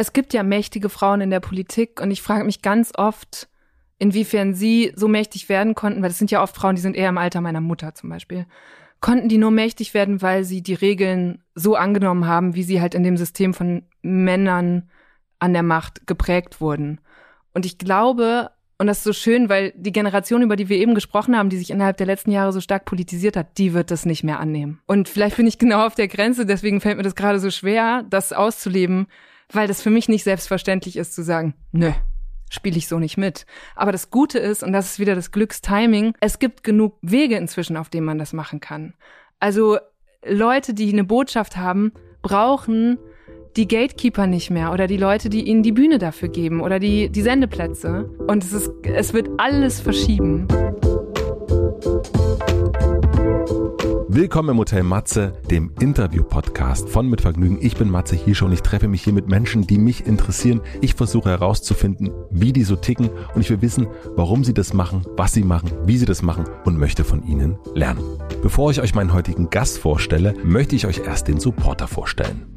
Es gibt ja mächtige Frauen in der Politik und ich frage mich ganz oft, inwiefern sie so mächtig werden konnten, weil es sind ja oft Frauen, die sind eher im Alter meiner Mutter zum Beispiel. Konnten die nur mächtig werden, weil sie die Regeln so angenommen haben, wie sie halt in dem System von Männern an der Macht geprägt wurden. Und ich glaube, und das ist so schön, weil die Generation, über die wir eben gesprochen haben, die sich innerhalb der letzten Jahre so stark politisiert hat, die wird das nicht mehr annehmen. Und vielleicht bin ich genau auf der Grenze, deswegen fällt mir das gerade so schwer, das auszuleben, weil das für mich nicht selbstverständlich ist zu sagen, nö, spiele ich so nicht mit. Aber das Gute ist, und das ist wieder das Glückstiming, es gibt genug Wege inzwischen, auf denen man das machen kann. Also Leute, die eine Botschaft haben, brauchen die Gatekeeper nicht mehr oder die Leute, die ihnen die Bühne dafür geben oder die, die Sendeplätze. Und es, ist, es wird alles verschieben. Willkommen im Hotel Matze, dem Interview-Podcast von Mit Vergnügen. Ich bin Matze Hiesche und ich treffe mich hier mit Menschen, die mich interessieren. Ich versuche herauszufinden, wie die so ticken und ich will wissen, warum sie das machen, was sie machen, wie sie das machen und möchte von ihnen lernen. Bevor ich euch meinen heutigen Gast vorstelle, möchte ich euch erst den Supporter vorstellen.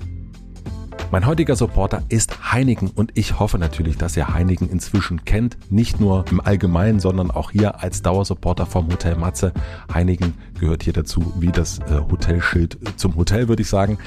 Mein heutiger Supporter ist Heineken und ich hoffe natürlich, dass ihr Heineken inzwischen kennt. Nicht nur im Allgemeinen, sondern auch hier als Dauersupporter vom Hotel Matze. Heineken gehört hier dazu wie das äh, Hotelschild zum Hotel, würde ich sagen.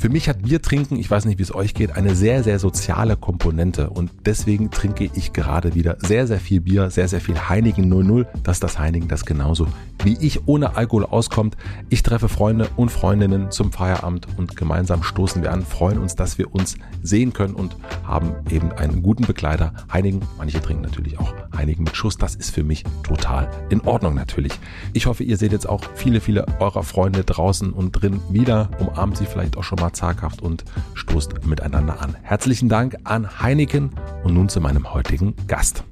Für mich hat Bier trinken, ich weiß nicht, wie es euch geht, eine sehr, sehr soziale Komponente und deswegen trinke ich gerade wieder sehr, sehr viel Bier, sehr, sehr viel Heineken 00, dass das Heineken das genauso wie ich ohne Alkohol auskommt. Ich treffe Freunde und Freundinnen zum Feierabend und gemeinsam stoßen wir an, freuen uns, dass wir uns sehen können und haben eben einen guten Begleiter. Heineken, manche trinken natürlich auch Heineken mit Schuss, das ist für mich total in Ordnung natürlich. Ich hoffe, ihr seht jetzt auch viele, viele eurer Freunde draußen und drin wieder, umarmt sie vielleicht auch schon mal zaghaft und stoßt miteinander an. Herzlichen Dank an Heineken und nun zu meinem heutigen Gast.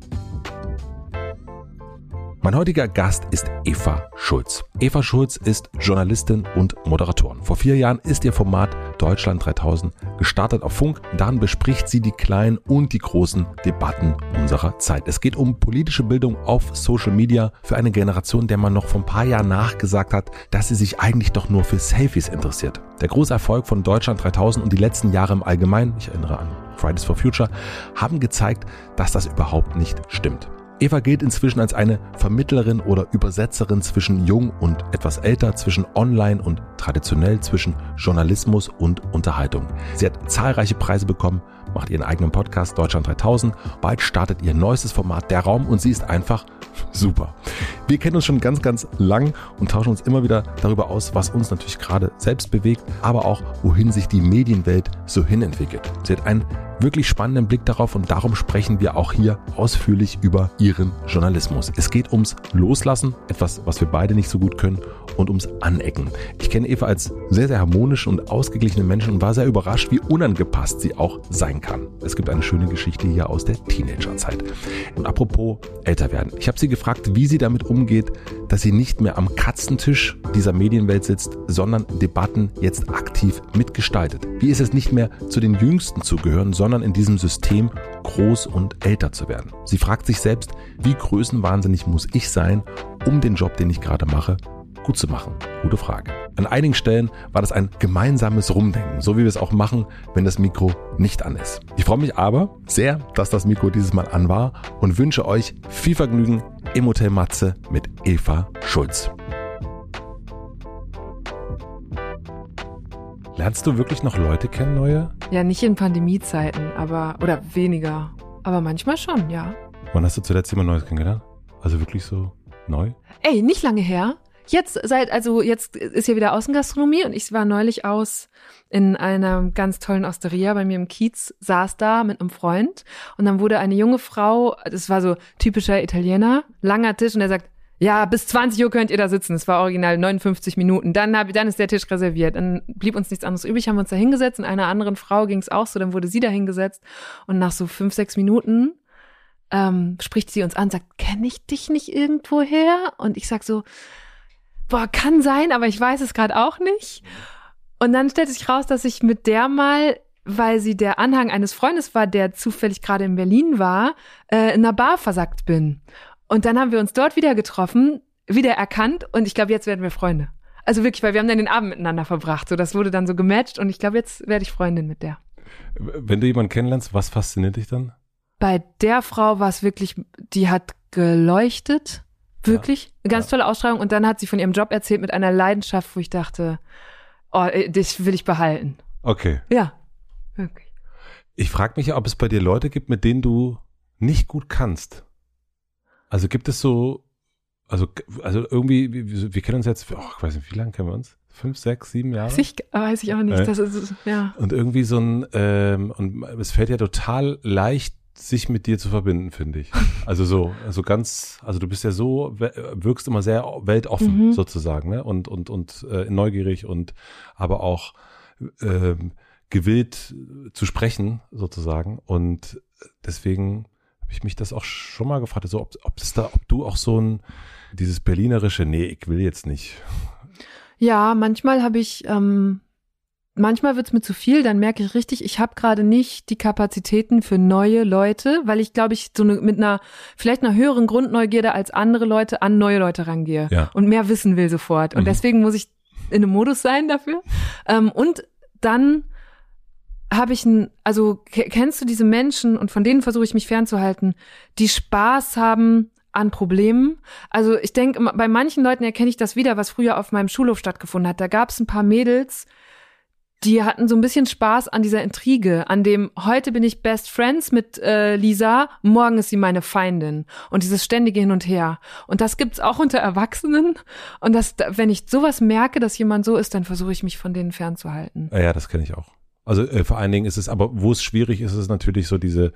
Mein heutiger Gast ist Eva Schulz. Eva Schulz ist Journalistin und Moderatorin. Vor vier Jahren ist ihr Format Deutschland 3000 gestartet auf Funk. Dann bespricht sie die kleinen und die großen Debatten unserer Zeit. Es geht um politische Bildung auf Social Media für eine Generation, der man noch vor ein paar Jahren nachgesagt hat, dass sie sich eigentlich doch nur für Selfies interessiert. Der große Erfolg von Deutschland 3000 und die letzten Jahre im Allgemeinen, ich erinnere an Fridays for Future, haben gezeigt, dass das überhaupt nicht stimmt. Eva gilt inzwischen als eine Vermittlerin oder Übersetzerin zwischen jung und etwas älter, zwischen online und traditionell, zwischen Journalismus und Unterhaltung. Sie hat zahlreiche Preise bekommen, macht ihren eigenen Podcast Deutschland 3000. Bald startet ihr neuestes Format Der Raum und sie ist einfach super. Wir kennen uns schon ganz, ganz lang und tauschen uns immer wieder darüber aus, was uns natürlich gerade selbst bewegt, aber auch wohin sich die Medienwelt so hinentwickelt. Sie hat einen wirklich spannenden Blick darauf und darum sprechen wir auch hier ausführlich über ihren Journalismus. Es geht ums Loslassen, etwas, was wir beide nicht so gut können, und ums Anecken. Ich kenne Eva als sehr, sehr harmonische und ausgeglichene Menschen und war sehr überrascht, wie unangepasst sie auch sein kann. Es gibt eine schöne Geschichte hier aus der Teenagerzeit. Und apropos älter werden. Ich habe sie gefragt, wie sie damit umgeht, dass sie nicht mehr am Katzentisch dieser Medienwelt sitzt, sondern Debatten jetzt aktiv mitgestaltet. Wie ist es nicht mehr zu den Jüngsten zu gehören, sondern in diesem System groß und älter zu werden? Sie fragt sich selbst, wie größenwahnsinnig muss ich sein, um den Job, den ich gerade mache, gut zu machen? Gute Frage. An einigen Stellen war das ein gemeinsames Rumdenken, so wie wir es auch machen, wenn das Mikro nicht an ist. Ich freue mich aber sehr, dass das Mikro dieses Mal an war und wünsche euch viel Vergnügen im Hotel Matze mit Eva Schulz. Lernst du wirklich noch Leute kennen, neue? Ja, nicht in Pandemiezeiten, aber, oder weniger. Aber manchmal schon, ja. Wann hast du zuletzt jemand Neues kennengelernt? Also wirklich so neu? Ey, nicht lange her. Jetzt seit, also jetzt ist ja wieder Außengastronomie und ich war neulich aus in einer ganz tollen Osteria bei mir im Kiez, saß da mit einem Freund und dann wurde eine junge Frau, das war so typischer Italiener, langer Tisch und er sagt, ja, bis 20 Uhr könnt ihr da sitzen. Es war original 59 Minuten. Dann, hab, dann ist der Tisch reserviert. Dann blieb uns nichts anderes übrig, haben wir uns da hingesetzt. Und einer anderen Frau ging es auch so, dann wurde sie da hingesetzt. Und nach so fünf, sechs Minuten ähm, spricht sie uns an, sagt, kenne ich dich nicht irgendwoher? Und ich sag so, boah, kann sein, aber ich weiß es gerade auch nicht. Und dann stellte sich raus, dass ich mit der mal, weil sie der Anhang eines Freundes war, der zufällig gerade in Berlin war, äh, in einer Bar versackt bin. Und dann haben wir uns dort wieder getroffen, wieder erkannt und ich glaube, jetzt werden wir Freunde. Also wirklich, weil wir haben dann den Abend miteinander verbracht. So, das wurde dann so gematcht und ich glaube, jetzt werde ich Freundin mit der. Wenn du jemanden kennenlernst, was fasziniert dich dann? Bei der Frau war es wirklich, die hat geleuchtet. Wirklich. Eine ganz Ja. tolle Ausstrahlung. Und dann hat sie von ihrem Job erzählt mit einer Leidenschaft, wo ich dachte, oh, äh, das will ich behalten. Okay. Ja. Wirklich. Ich frage mich, ob es bei dir Leute gibt, mit denen du nicht gut kannst. Also gibt es so, also, also irgendwie, wir, wir kennen uns jetzt, oh, ich weiß nicht, wie lange kennen wir uns? Fünf, sechs, sieben Jahre? Weiß ich, weiß ich auch nicht. Äh. Das ist, ja. Und irgendwie so ein, ähm, und es fällt ja total leicht, sich mit dir zu verbinden, finde ich. Also so, also ganz, also du bist ja so, wirkst immer sehr weltoffen Mhm. sozusagen, ne? Und, und, und äh, neugierig und aber auch ähm, gewillt zu sprechen, sozusagen. Und deswegen habe ich mich das auch schon mal gefragt, so ob, ob es da, ob du auch so ein dieses berlinerische, nee, ich will jetzt nicht. Ja, manchmal habe ich, ähm, manchmal wird's mir zu viel, dann merke ich richtig, ich habe gerade nicht die Kapazitäten für neue Leute, weil ich glaube ich so ne, mit einer vielleicht einer höheren Grundneugierde als andere Leute an neue Leute rangehe Ja. und mehr wissen will sofort. Und Mhm. deswegen muss ich in einem Modus sein dafür. Ähm, und dann habe ich ein, also ke- kennst du diese Menschen und von denen versuche ich mich fernzuhalten, die Spaß haben an Problemen. Also ich denke, bei manchen Leuten erkenne ich das wieder, was früher auf meinem Schulhof stattgefunden hat. Da gab es ein paar Mädels, die hatten so ein bisschen Spaß an dieser Intrige, an dem heute bin ich Best Friends mit äh, Lisa, morgen ist sie meine Feindin und dieses ständige Hin und Her. Und das gibt's auch unter Erwachsenen. Und das, wenn ich sowas merke, dass jemand so ist, dann versuche ich mich von denen fernzuhalten. Ja, ja, das kenne ich auch. Also äh, vor allen Dingen ist es, aber wo es schwierig ist, ist natürlich so diese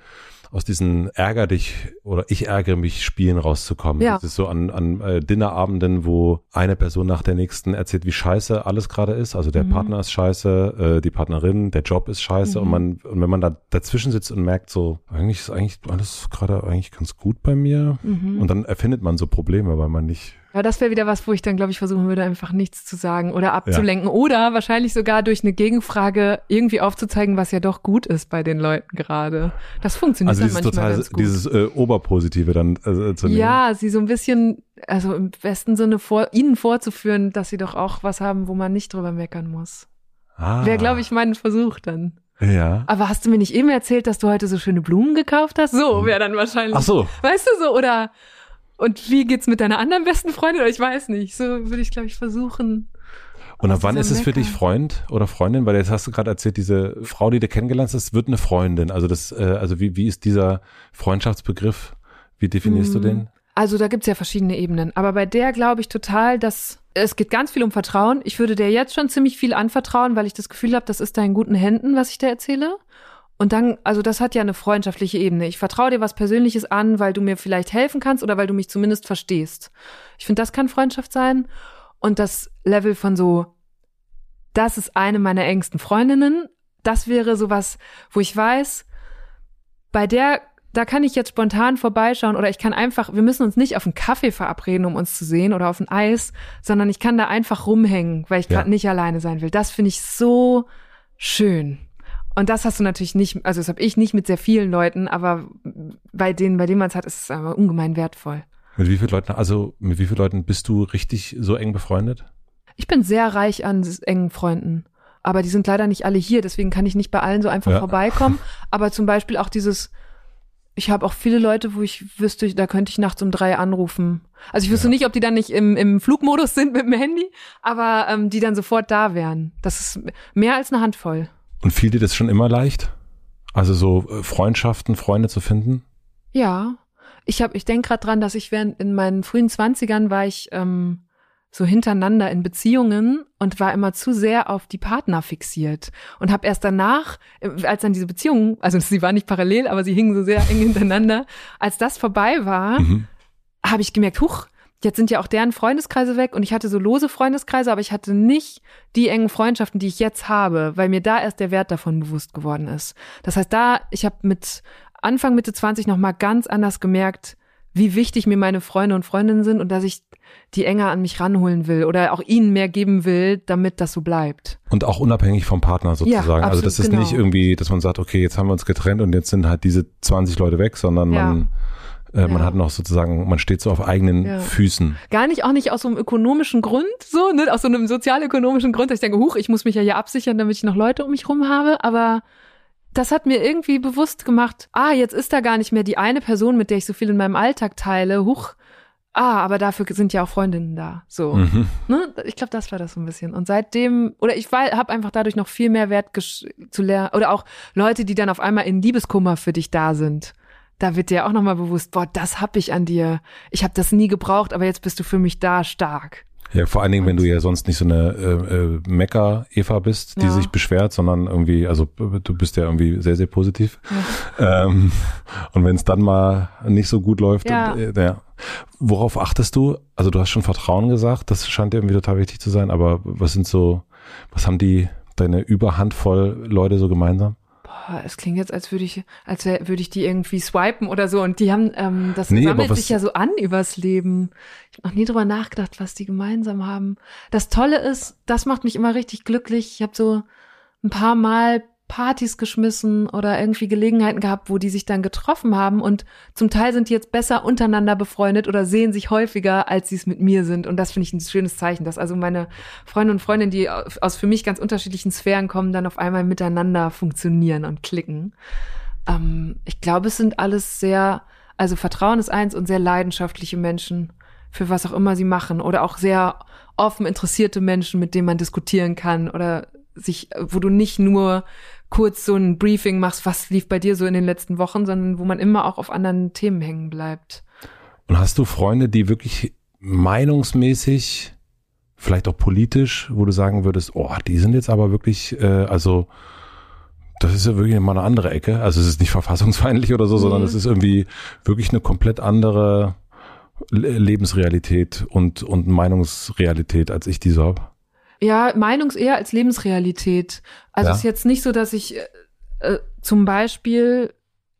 aus diesen Ärger dich oder ich ärgere mich Spielen rauszukommen. Ja. Das ist so an, an äh, Dinnerabenden, wo eine Person nach der nächsten erzählt, wie scheiße alles gerade ist. Also der Mhm. Partner ist scheiße, äh, die Partnerin, der Job ist scheiße und Mhm. man und wenn man da dazwischen sitzt und merkt so, eigentlich ist eigentlich alles gerade eigentlich ganz gut bei mir Mhm. und dann erfindet man so Probleme, weil man nicht Ja, das wäre wieder was, wo ich dann, glaube ich, versuchen würde, einfach nichts zu sagen oder abzulenken oder wahrscheinlich sogar durch eine Gegenfrage irgendwie aufzuzeigen, was ja doch gut ist bei den Leuten gerade. Das funktioniert also dann dieses manchmal total dieses äh, Oberpositive dann äh, zu nehmen. ja, sie so ein bisschen, also im besten Sinne vor, ihnen vorzuführen, dass sie doch auch was haben, wo man nicht drüber meckern muss. ah, Wäre, glaube ich, mein Versuch dann. Ja. Aber hast du mir nicht eben erzählt, dass du heute so schöne Blumen gekauft hast? So wäre dann wahrscheinlich. Ach so. Weißt du so, oder und wie geht's mit deiner anderen besten Freundin? Ich weiß nicht. So würde ich, glaube ich, versuchen. Und ab wann ist es für dich Freund oder Freundin? Weil jetzt hast du gerade erzählt, diese Frau, die du kennengelernt hast, wird eine Freundin. Also das, äh, also wie, wie ist dieser Freundschaftsbegriff? Wie definierst du Mm. den? Also da gibt's ja verschiedene Ebenen. Aber bei der glaube ich total, dass es geht ganz viel um Vertrauen. Ich würde der jetzt schon ziemlich viel anvertrauen, weil ich das Gefühl habe, das ist da in guten Händen, was ich dir erzähle. Und dann, also das hat ja eine freundschaftliche Ebene. Ich vertraue dir was Persönliches an, weil du mir vielleicht helfen kannst oder weil du mich zumindest verstehst. Ich finde, das kann Freundschaft sein. Und das Level von so, das ist eine meiner engsten Freundinnen, das wäre sowas, wo ich weiß, bei der, da kann ich jetzt spontan vorbeischauen oder ich kann einfach, wir müssen uns nicht auf einen Kaffee verabreden, um uns zu sehen oder auf ein Eis, sondern ich kann da einfach rumhängen, weil ich Ja. gerade nicht alleine sein will. Das finde ich so schön. Und das hast du natürlich nicht, also das habe ich nicht mit sehr vielen Leuten, aber bei denen, bei denen man es hat, ist es aber ungemein wertvoll. Mit wie vielen Leuten, also mit wie vielen Leuten bist du richtig so eng befreundet? Ich bin sehr reich an engen Freunden. Aber die sind leider nicht alle hier, deswegen kann ich nicht bei allen so einfach Ja. vorbeikommen. Aber zum Beispiel auch dieses, ich habe auch viele Leute, wo ich wüsste, da könnte ich nachts um drei anrufen. Also ich wüsste Ja. nicht, ob die dann nicht im, im Flugmodus sind mit dem Handy, aber ähm, die dann sofort da wären. Das ist mehr als eine Handvoll. Und fiel dir das schon immer leicht? Also so äh, Freundschaften, Freunde zu finden? Ja, ich habe, ich denke gerade dran, dass ich während in meinen frühen Zwanzigern war ich ähm, so hintereinander in Beziehungen und war immer zu sehr auf die Partner fixiert und habe erst danach, äh, als dann diese Beziehung, also sie war nicht parallel, aber sie hingen so sehr eng hintereinander, als das vorbei war, Mhm. habe ich gemerkt, huch, jetzt sind ja auch deren Freundeskreise weg und ich hatte so lose Freundeskreise, aber ich hatte nicht die engen Freundschaften, die ich jetzt habe, weil mir da erst der Wert davon bewusst geworden ist. Das heißt, da, ich habe mit Anfang Mitte 20 noch mal ganz anders gemerkt, wie wichtig mir meine Freunde und Freundinnen sind und dass ich die enger an mich ranholen will oder auch ihnen mehr geben will, damit das so bleibt. Und auch unabhängig vom Partner sozusagen. also absolut, das ist genau. nicht irgendwie, dass man sagt, okay, jetzt haben wir uns getrennt und jetzt sind halt diese 20 Leute weg, sondern Ja. man, äh, man Ja. hat noch sozusagen, man steht so auf eigenen Ja. Füßen. Gar nicht, auch nicht aus so einem ökonomischen Grund, so, ne, aus so einem sozialökonomischen Grund, dass ich denke, huch, ich muss mich ja hier absichern, damit ich noch Leute um mich rum habe, aber das hat mir irgendwie bewusst gemacht, ah, jetzt ist da gar nicht mehr die eine Person, mit der ich so viel in meinem Alltag teile. Huch, ah, aber dafür sind ja auch Freundinnen da. So. Mhm. Ne? Ich glaube, das war das so ein bisschen. Und seitdem, oder ich habe einfach dadurch noch viel mehr Wert zu lernen. Oder auch Leute, die dann auf einmal in Liebeskummer für dich da sind. Da wird dir auch nochmal bewusst, boah, das hab ich an dir. Ich habe das nie gebraucht, aber jetzt bist du für mich da stark. Ja, vor allen Dingen, wenn du ja sonst nicht so eine äh, äh, Mecker-Eva bist, die ja. sich beschwert, sondern irgendwie, also du bist ja irgendwie sehr, sehr positiv. Ja. Ähm, und wenn es dann mal nicht so gut läuft, ja. Äh, ja. Worauf achtest du? Also du hast schon Vertrauen gesagt, das scheint dir irgendwie total wichtig zu sein, aber was sind so, was haben die, deine Überhandvoll Leute so gemeinsam? Boah, es klingt jetzt, als würde ich, als würde ich die irgendwie swipen oder so. Und die haben, ähm, das nee, sammelt sich ja so an übers Leben. Ich habe noch nie drüber nachgedacht, was die gemeinsam haben. Das Tolle ist, das macht mich immer richtig glücklich. Ich habe so ein paar Mal Partys geschmissen oder irgendwie Gelegenheiten gehabt, wo die sich dann getroffen haben und zum Teil sind die jetzt besser untereinander befreundet oder sehen sich häufiger, als sie es mit mir sind und das finde ich ein schönes Zeichen, dass also meine Freunde und Freundinnen, die aus für mich ganz unterschiedlichen Sphären kommen, dann auf einmal miteinander funktionieren und klicken. Ähm, ich glaube, es sind alles sehr, also Vertrauen ist eins und sehr leidenschaftliche Menschen für was auch immer sie machen oder auch sehr offen interessierte Menschen, mit denen man diskutieren kann oder sich, wo du nicht nur kurz so ein Briefing machst, was lief bei dir so in den letzten Wochen, sondern wo man immer auch auf anderen Themen hängen bleibt. Und hast du Freunde, die wirklich meinungsmäßig, vielleicht auch politisch, wo du sagen würdest, oh, die sind jetzt aber wirklich, äh, also das ist ja wirklich mal eine andere Ecke. Also es ist nicht verfassungsfeindlich oder so, nee. sondern es ist irgendwie wirklich eine komplett andere Lebensrealität und, und Meinungsrealität, als ich die so habe. Ja, Meinungs eher als Lebensrealität. Also ja. ist jetzt nicht so, dass ich äh, äh, zum Beispiel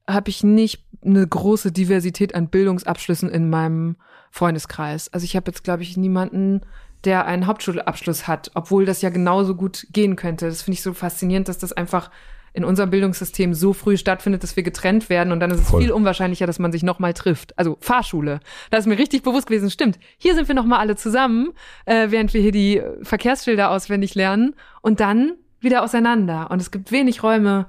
habe ich nicht eine große Diversität an Bildungsabschlüssen in meinem Freundeskreis. Also ich habe jetzt, glaube ich, niemanden, der einen Hauptschulabschluss hat, obwohl das ja genauso gut gehen könnte. Das finde ich so faszinierend, dass das einfach in unserem Bildungssystem so früh stattfindet, dass wir getrennt werden und dann ist es Voll. viel unwahrscheinlicher, dass man sich nochmal trifft. Also Fahrschule. Da ist mir richtig bewusst gewesen, stimmt. Hier sind wir nochmal alle zusammen, äh, während wir hier die Verkehrsschilder auswendig lernen und dann wieder auseinander. Und es gibt wenig Räume,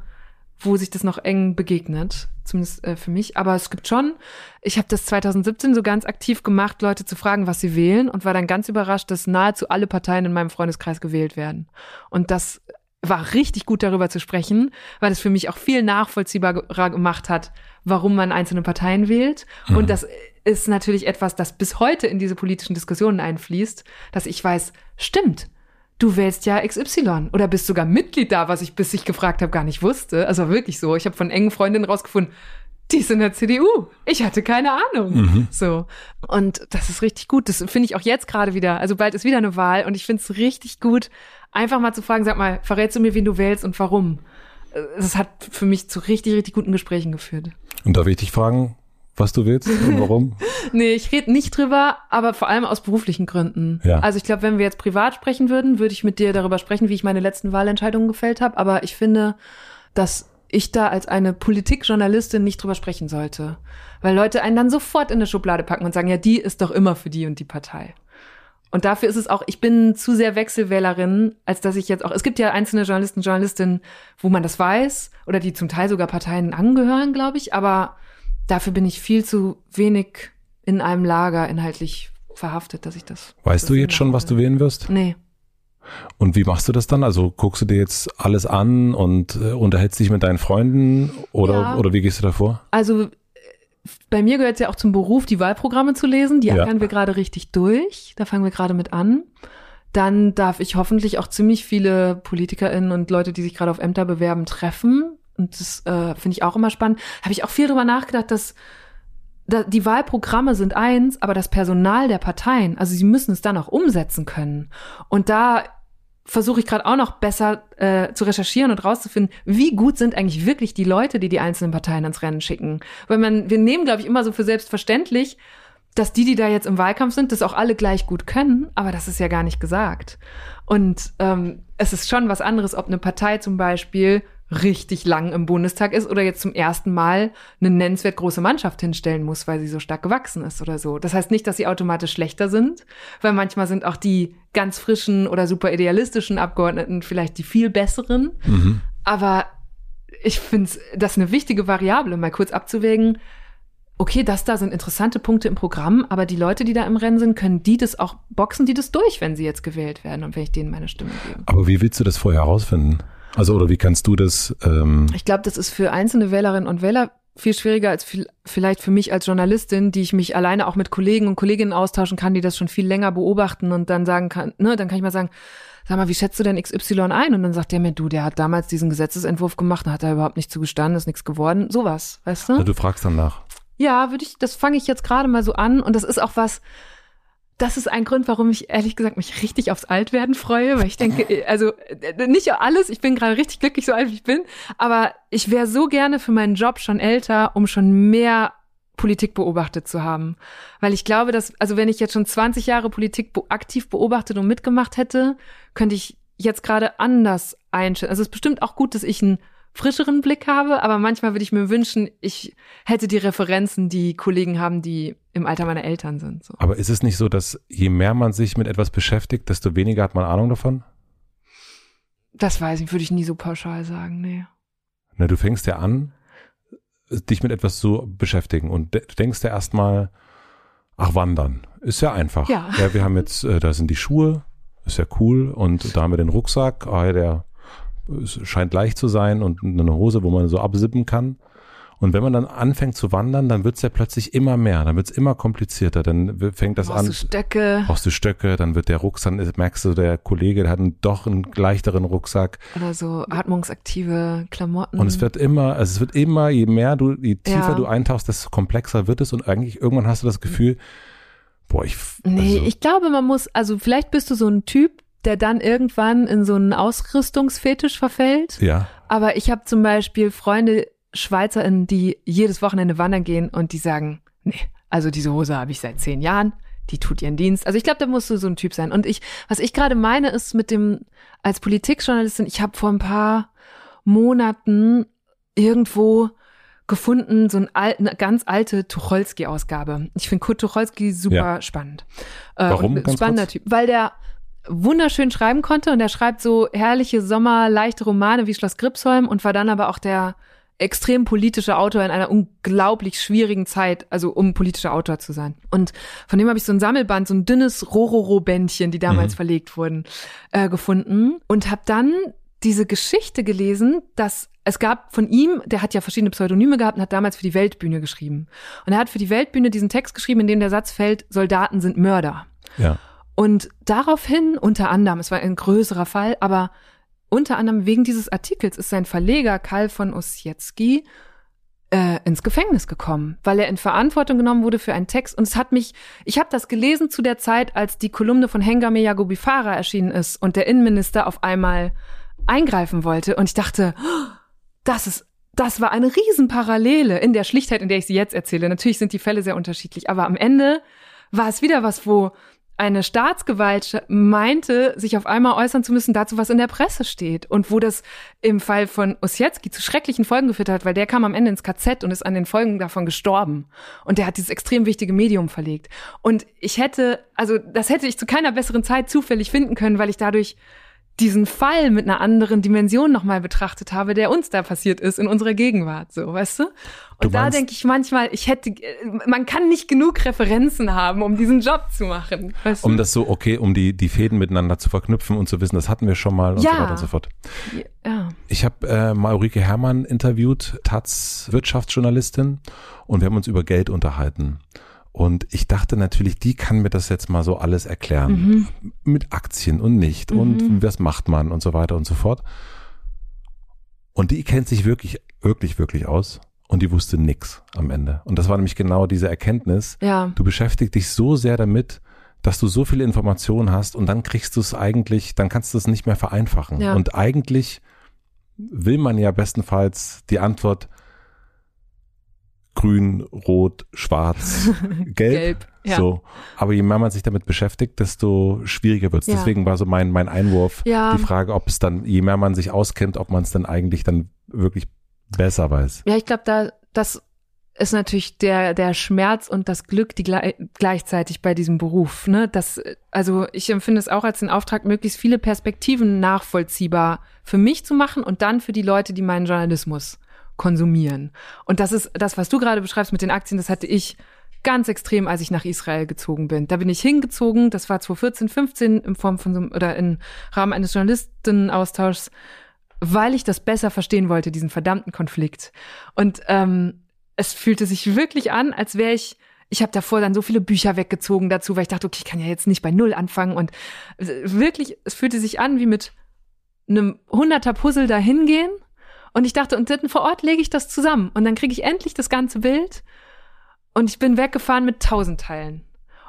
wo sich das noch eng begegnet, zumindest äh, für mich. Aber es gibt schon, ich habe das 2017 so ganz aktiv gemacht, Leute zu fragen, was sie wählen und war dann ganz überrascht, dass nahezu alle Parteien in meinem Freundeskreis gewählt werden. Und das war richtig gut darüber zu sprechen, weil es für mich auch viel nachvollziehbarer gemacht hat, warum man einzelne Parteien wählt. Mhm. Und das ist natürlich etwas, das bis heute in diese politischen Diskussionen einfließt, dass ich weiß, stimmt, du wählst ja XY oder bist sogar Mitglied da, was ich bis ich gefragt habe gar nicht wusste. Also wirklich so. Ich habe von engen Freundinnen rausgefunden, die ist in der CDU. Ich hatte keine Ahnung. Mhm. So. Und das ist richtig gut. Das finde ich auch jetzt gerade wieder. Also bald ist wieder eine Wahl und ich finde es richtig gut, einfach mal zu fragen, sag mal, verrätst du mir, wen du wählst und warum? Das hat für mich zu richtig, richtig guten Gesprächen geführt. Und darf ich dich fragen, was du willst und warum? nee, ich rede nicht drüber, aber vor allem aus beruflichen Gründen. Ja. Also ich glaube, wenn wir jetzt privat sprechen würden, würde ich mit dir darüber sprechen, wie ich meine letzten Wahlentscheidungen gefällt habe. Aber ich finde, dass ich da als eine Politikjournalistin nicht drüber sprechen sollte. Weil Leute einen dann sofort in eine Schublade packen und sagen, ja, die ist doch immer für die und die Partei. Und dafür ist es auch, ich bin zu sehr Wechselwählerin, als dass ich jetzt auch, es gibt ja einzelne Journalisten, Journalistinnen, wo man das weiß oder die zum Teil sogar Parteien angehören, glaube ich, aber dafür bin ich viel zu wenig in einem Lager inhaltlich verhaftet, dass ich das. Weißt du jetzt schon, was du wählen wirst? Nee. Und wie machst du das dann? Also guckst du dir jetzt alles an und äh, unterhältst dich mit deinen Freunden oder, ja. oder wie gehst du da vor? Also bei mir gehört es ja auch zum Beruf, die Wahlprogramme zu lesen. Die ackern ja. wir gerade richtig durch. Da fangen wir gerade mit an. Dann darf ich hoffentlich auch ziemlich viele PolitikerInnen und Leute, die sich gerade auf Ämter bewerben, treffen. Und das äh, finde ich auch immer spannend. Habe ich auch viel drüber nachgedacht, dass die Wahlprogramme sind eins, aber das Personal der Parteien, also sie müssen es dann auch umsetzen können. Und da versuche ich gerade auch noch besser äh, zu recherchieren und rauszufinden, wie gut sind eigentlich wirklich die Leute, die die einzelnen Parteien ins Rennen schicken. Weil man, wir nehmen, glaube ich, immer so für selbstverständlich, dass die, die da jetzt im Wahlkampf sind, das auch alle gleich gut können, aber das ist ja gar nicht gesagt. Und ähm, es ist schon was anderes, ob eine Partei zum Beispiel richtig lang im Bundestag ist oder jetzt zum ersten Mal eine nennenswert große Mannschaft hinstellen muss, weil sie so stark gewachsen ist oder so. Das heißt nicht, dass sie automatisch schlechter sind, weil manchmal sind auch die ganz frischen oder super idealistischen Abgeordneten vielleicht die viel besseren. Mhm. Aber ich finde das eine wichtige Variable, mal kurz abzuwägen. Okay, das da sind interessante Punkte im Programm, aber die Leute, die da im Rennen sind, können die das auch boxen, die das durch, wenn sie jetzt gewählt werden und wenn ich denen meine Stimme gebe. Aber wie willst du das vorher herausfinden? Also, oder wie kannst du das? Ähm ich glaube, das ist für einzelne Wählerinnen und Wähler viel schwieriger als viel, vielleicht für mich als Journalistin, die ich mich alleine auch mit Kollegen und Kolleginnen austauschen kann, die das schon viel länger beobachten und dann sagen kann, ne, dann kann ich mal sagen, sag mal, wie schätzt du denn XY ein? Und dann sagt der mir, du, der hat damals diesen Gesetzesentwurf gemacht, hat da überhaupt nicht zugestanden, ist nichts geworden, sowas, weißt du? Also du fragst dann nach. Ja, würde ich, das fange ich jetzt gerade mal so an und das ist auch was, das ist ein Grund, warum ich ehrlich gesagt mich richtig aufs Altwerden freue, weil ich denke, also nicht alles, ich bin gerade richtig glücklich, so alt wie ich bin, aber ich wäre so gerne für meinen Job schon älter, um schon mehr Politik beobachtet zu haben. Weil ich glaube, dass, also wenn ich jetzt schon 20 Jahre Politik aktiv beobachtet und mitgemacht hätte, könnte ich jetzt gerade anders einschätzen. Also es ist bestimmt auch gut, dass ich einen frischeren Blick habe, aber manchmal würde ich mir wünschen, ich hätte die Referenzen, die Kollegen haben, die im Alter meiner Eltern sind. So. Aber ist es nicht so, dass je mehr man sich mit etwas beschäftigt, desto weniger hat man Ahnung davon? Das weiß ich, würde ich nie so pauschal sagen, nee. Na, du fängst ja an, dich mit etwas zu beschäftigen und de denkst ja erstmal, ach, wandern. Ist ja einfach. Ja. ja, wir haben jetzt, äh, da sind die Schuhe, ist ja cool und da haben wir den Rucksack, ah, der es scheint leicht zu sein und eine Hose, wo man so absippen kann. Und wenn man dann anfängt zu wandern, dann wird es ja plötzlich immer mehr, dann wird es immer komplizierter. Dann fängt das brauchst an. Du Stöcke. Brauchst du Stöcke, dann wird der Rucksack, merkst du, der Kollege, der hat einen, doch einen leichteren Rucksack. Oder so atmungsaktive Klamotten. Und es wird immer, also es wird immer, je mehr du, je tiefer ja. du eintauchst, desto komplexer wird es. Und eigentlich irgendwann hast du das Gefühl, boah, ich. Also nee, ich glaube, man muss, also vielleicht bist du so ein Typ, der dann irgendwann in so einen Ausrüstungsfetisch verfällt. Ja. Aber ich habe zum Beispiel Freunde, SchweizerInnen, die jedes Wochenende wandern gehen und die sagen, nee, also diese Hose habe ich seit zehn Jahren, die tut ihren Dienst. Also ich glaube, da musst du so ein Typ sein. Und ich, was ich gerade meine, ist mit dem, als Politikjournalistin, ich habe vor ein paar Monaten irgendwo gefunden, so ein alt, eine ganz alte Tucholsky-Ausgabe. Ich finde Kurt Tucholsky super ja. spannend. Äh, Warum? Ganz spannender kurz? Typ, weil der wunderschön schreiben konnte und er schreibt so herrliche Sommer, leichte Romane wie Schloss Gripsholm und war dann aber auch der extrem politische Autor in einer unglaublich schwierigen Zeit, also um politischer Autor zu sein. Und von dem habe ich so ein Sammelband, so ein dünnes Rororo-Bändchen, die damals mhm. verlegt wurden, äh, gefunden und habe dann diese Geschichte gelesen, dass es gab von ihm, der hat ja verschiedene Pseudonyme gehabt und hat damals für die Weltbühne geschrieben. Und er hat für die Weltbühne diesen Text geschrieben, in dem der Satz fällt, Soldaten sind Mörder. Ja. Und daraufhin, unter anderem, es war ein größerer Fall, aber unter anderem wegen dieses Artikels ist sein Verleger Karl von Ossietzky äh, ins Gefängnis gekommen, weil er in Verantwortung genommen wurde für einen Text. Und es hat mich, ich habe das gelesen zu der Zeit, als die Kolumne von Hengame Yagobifara erschienen ist und der Innenminister auf einmal eingreifen wollte. Und ich dachte, oh, das ist das war eine Riesenparallele in der Schlichtheit, in der ich sie jetzt erzähle. Natürlich sind die Fälle sehr unterschiedlich, aber am Ende war es wieder was, wo eine Staatsgewalt meinte, sich auf einmal äußern zu müssen dazu, was in der Presse steht. Und wo das im Fall von Ossietzky zu schrecklichen Folgen geführt hat, weil der kam am Ende ins KZ und ist an den Folgen davon gestorben. Und der hat dieses extrem wichtige Medium verlegt. Und ich hätte, also das hätte ich zu keiner besseren Zeit zufällig finden können, weil ich dadurch diesen Fall mit einer anderen Dimension nochmal betrachtet habe, der uns da passiert ist in unserer Gegenwart, so, weißt du? Und du da denke ich manchmal, ich hätte, man kann nicht genug Referenzen haben, um diesen Job zu machen. Weißt du? Um das so, okay, um die, die Fäden miteinander zu verknüpfen und zu wissen, das hatten wir schon mal und ja. so weiter und so fort. Ja. Ich habe äh, mal Ulrike Herrmann interviewt, Taz Wirtschaftsjournalistin, und wir haben uns über Geld unterhalten. Und ich dachte natürlich, die kann mir das jetzt mal so alles erklären. Mhm. Mit Aktien und nicht mhm. und was macht man und so weiter und so fort. Und die kennt sich wirklich, wirklich, wirklich aus. Und die wusste nix am Ende. Und das war nämlich genau diese Erkenntnis. Ja. Du beschäftigst dich so sehr damit, dass du so viele Informationen hast und dann kriegst du es eigentlich, dann kannst du es nicht mehr vereinfachen. Ja. Und eigentlich will man ja bestenfalls die Antwort, grün, rot, schwarz, gelb. gelb ja. So. Aber je mehr man sich damit beschäftigt, desto schwieriger wird es. Ja. Deswegen war so mein, mein Einwurf ja. die Frage, ob es dann, je mehr man sich auskennt, ob man es dann eigentlich dann wirklich besser weiß. Ja, ich glaube, da, das ist natürlich der, der Schmerz und das Glück die gleichzeitig bei diesem Beruf. Ne? Das, also ich empfinde es auch als den Auftrag, möglichst viele Perspektiven nachvollziehbar für mich zu machen und dann für die Leute, die meinen Journalismus konsumieren. Und das ist das, was du gerade beschreibst mit den Aktien, das hatte ich ganz extrem, als ich nach Israel gezogen bin. Da bin ich hingezogen, das war 2014, 15 in Form von so oder im Rahmen eines Journalistenaustauschs, weil ich das besser verstehen wollte, diesen verdammten Konflikt. Und ähm, es fühlte sich wirklich an, als wäre ich ich habe davor dann so viele Bücher weggezogen dazu, weil ich dachte, okay, ich kann ja jetzt nicht bei Null anfangen. Und wirklich, es fühlte sich an wie mit einem hunderter Puzzle dahin gehen. Und ich dachte, und dann vor Ort lege ich das zusammen. Und dann kriege ich endlich das ganze Bild. Und ich bin weggefahren mit tausend Teilen.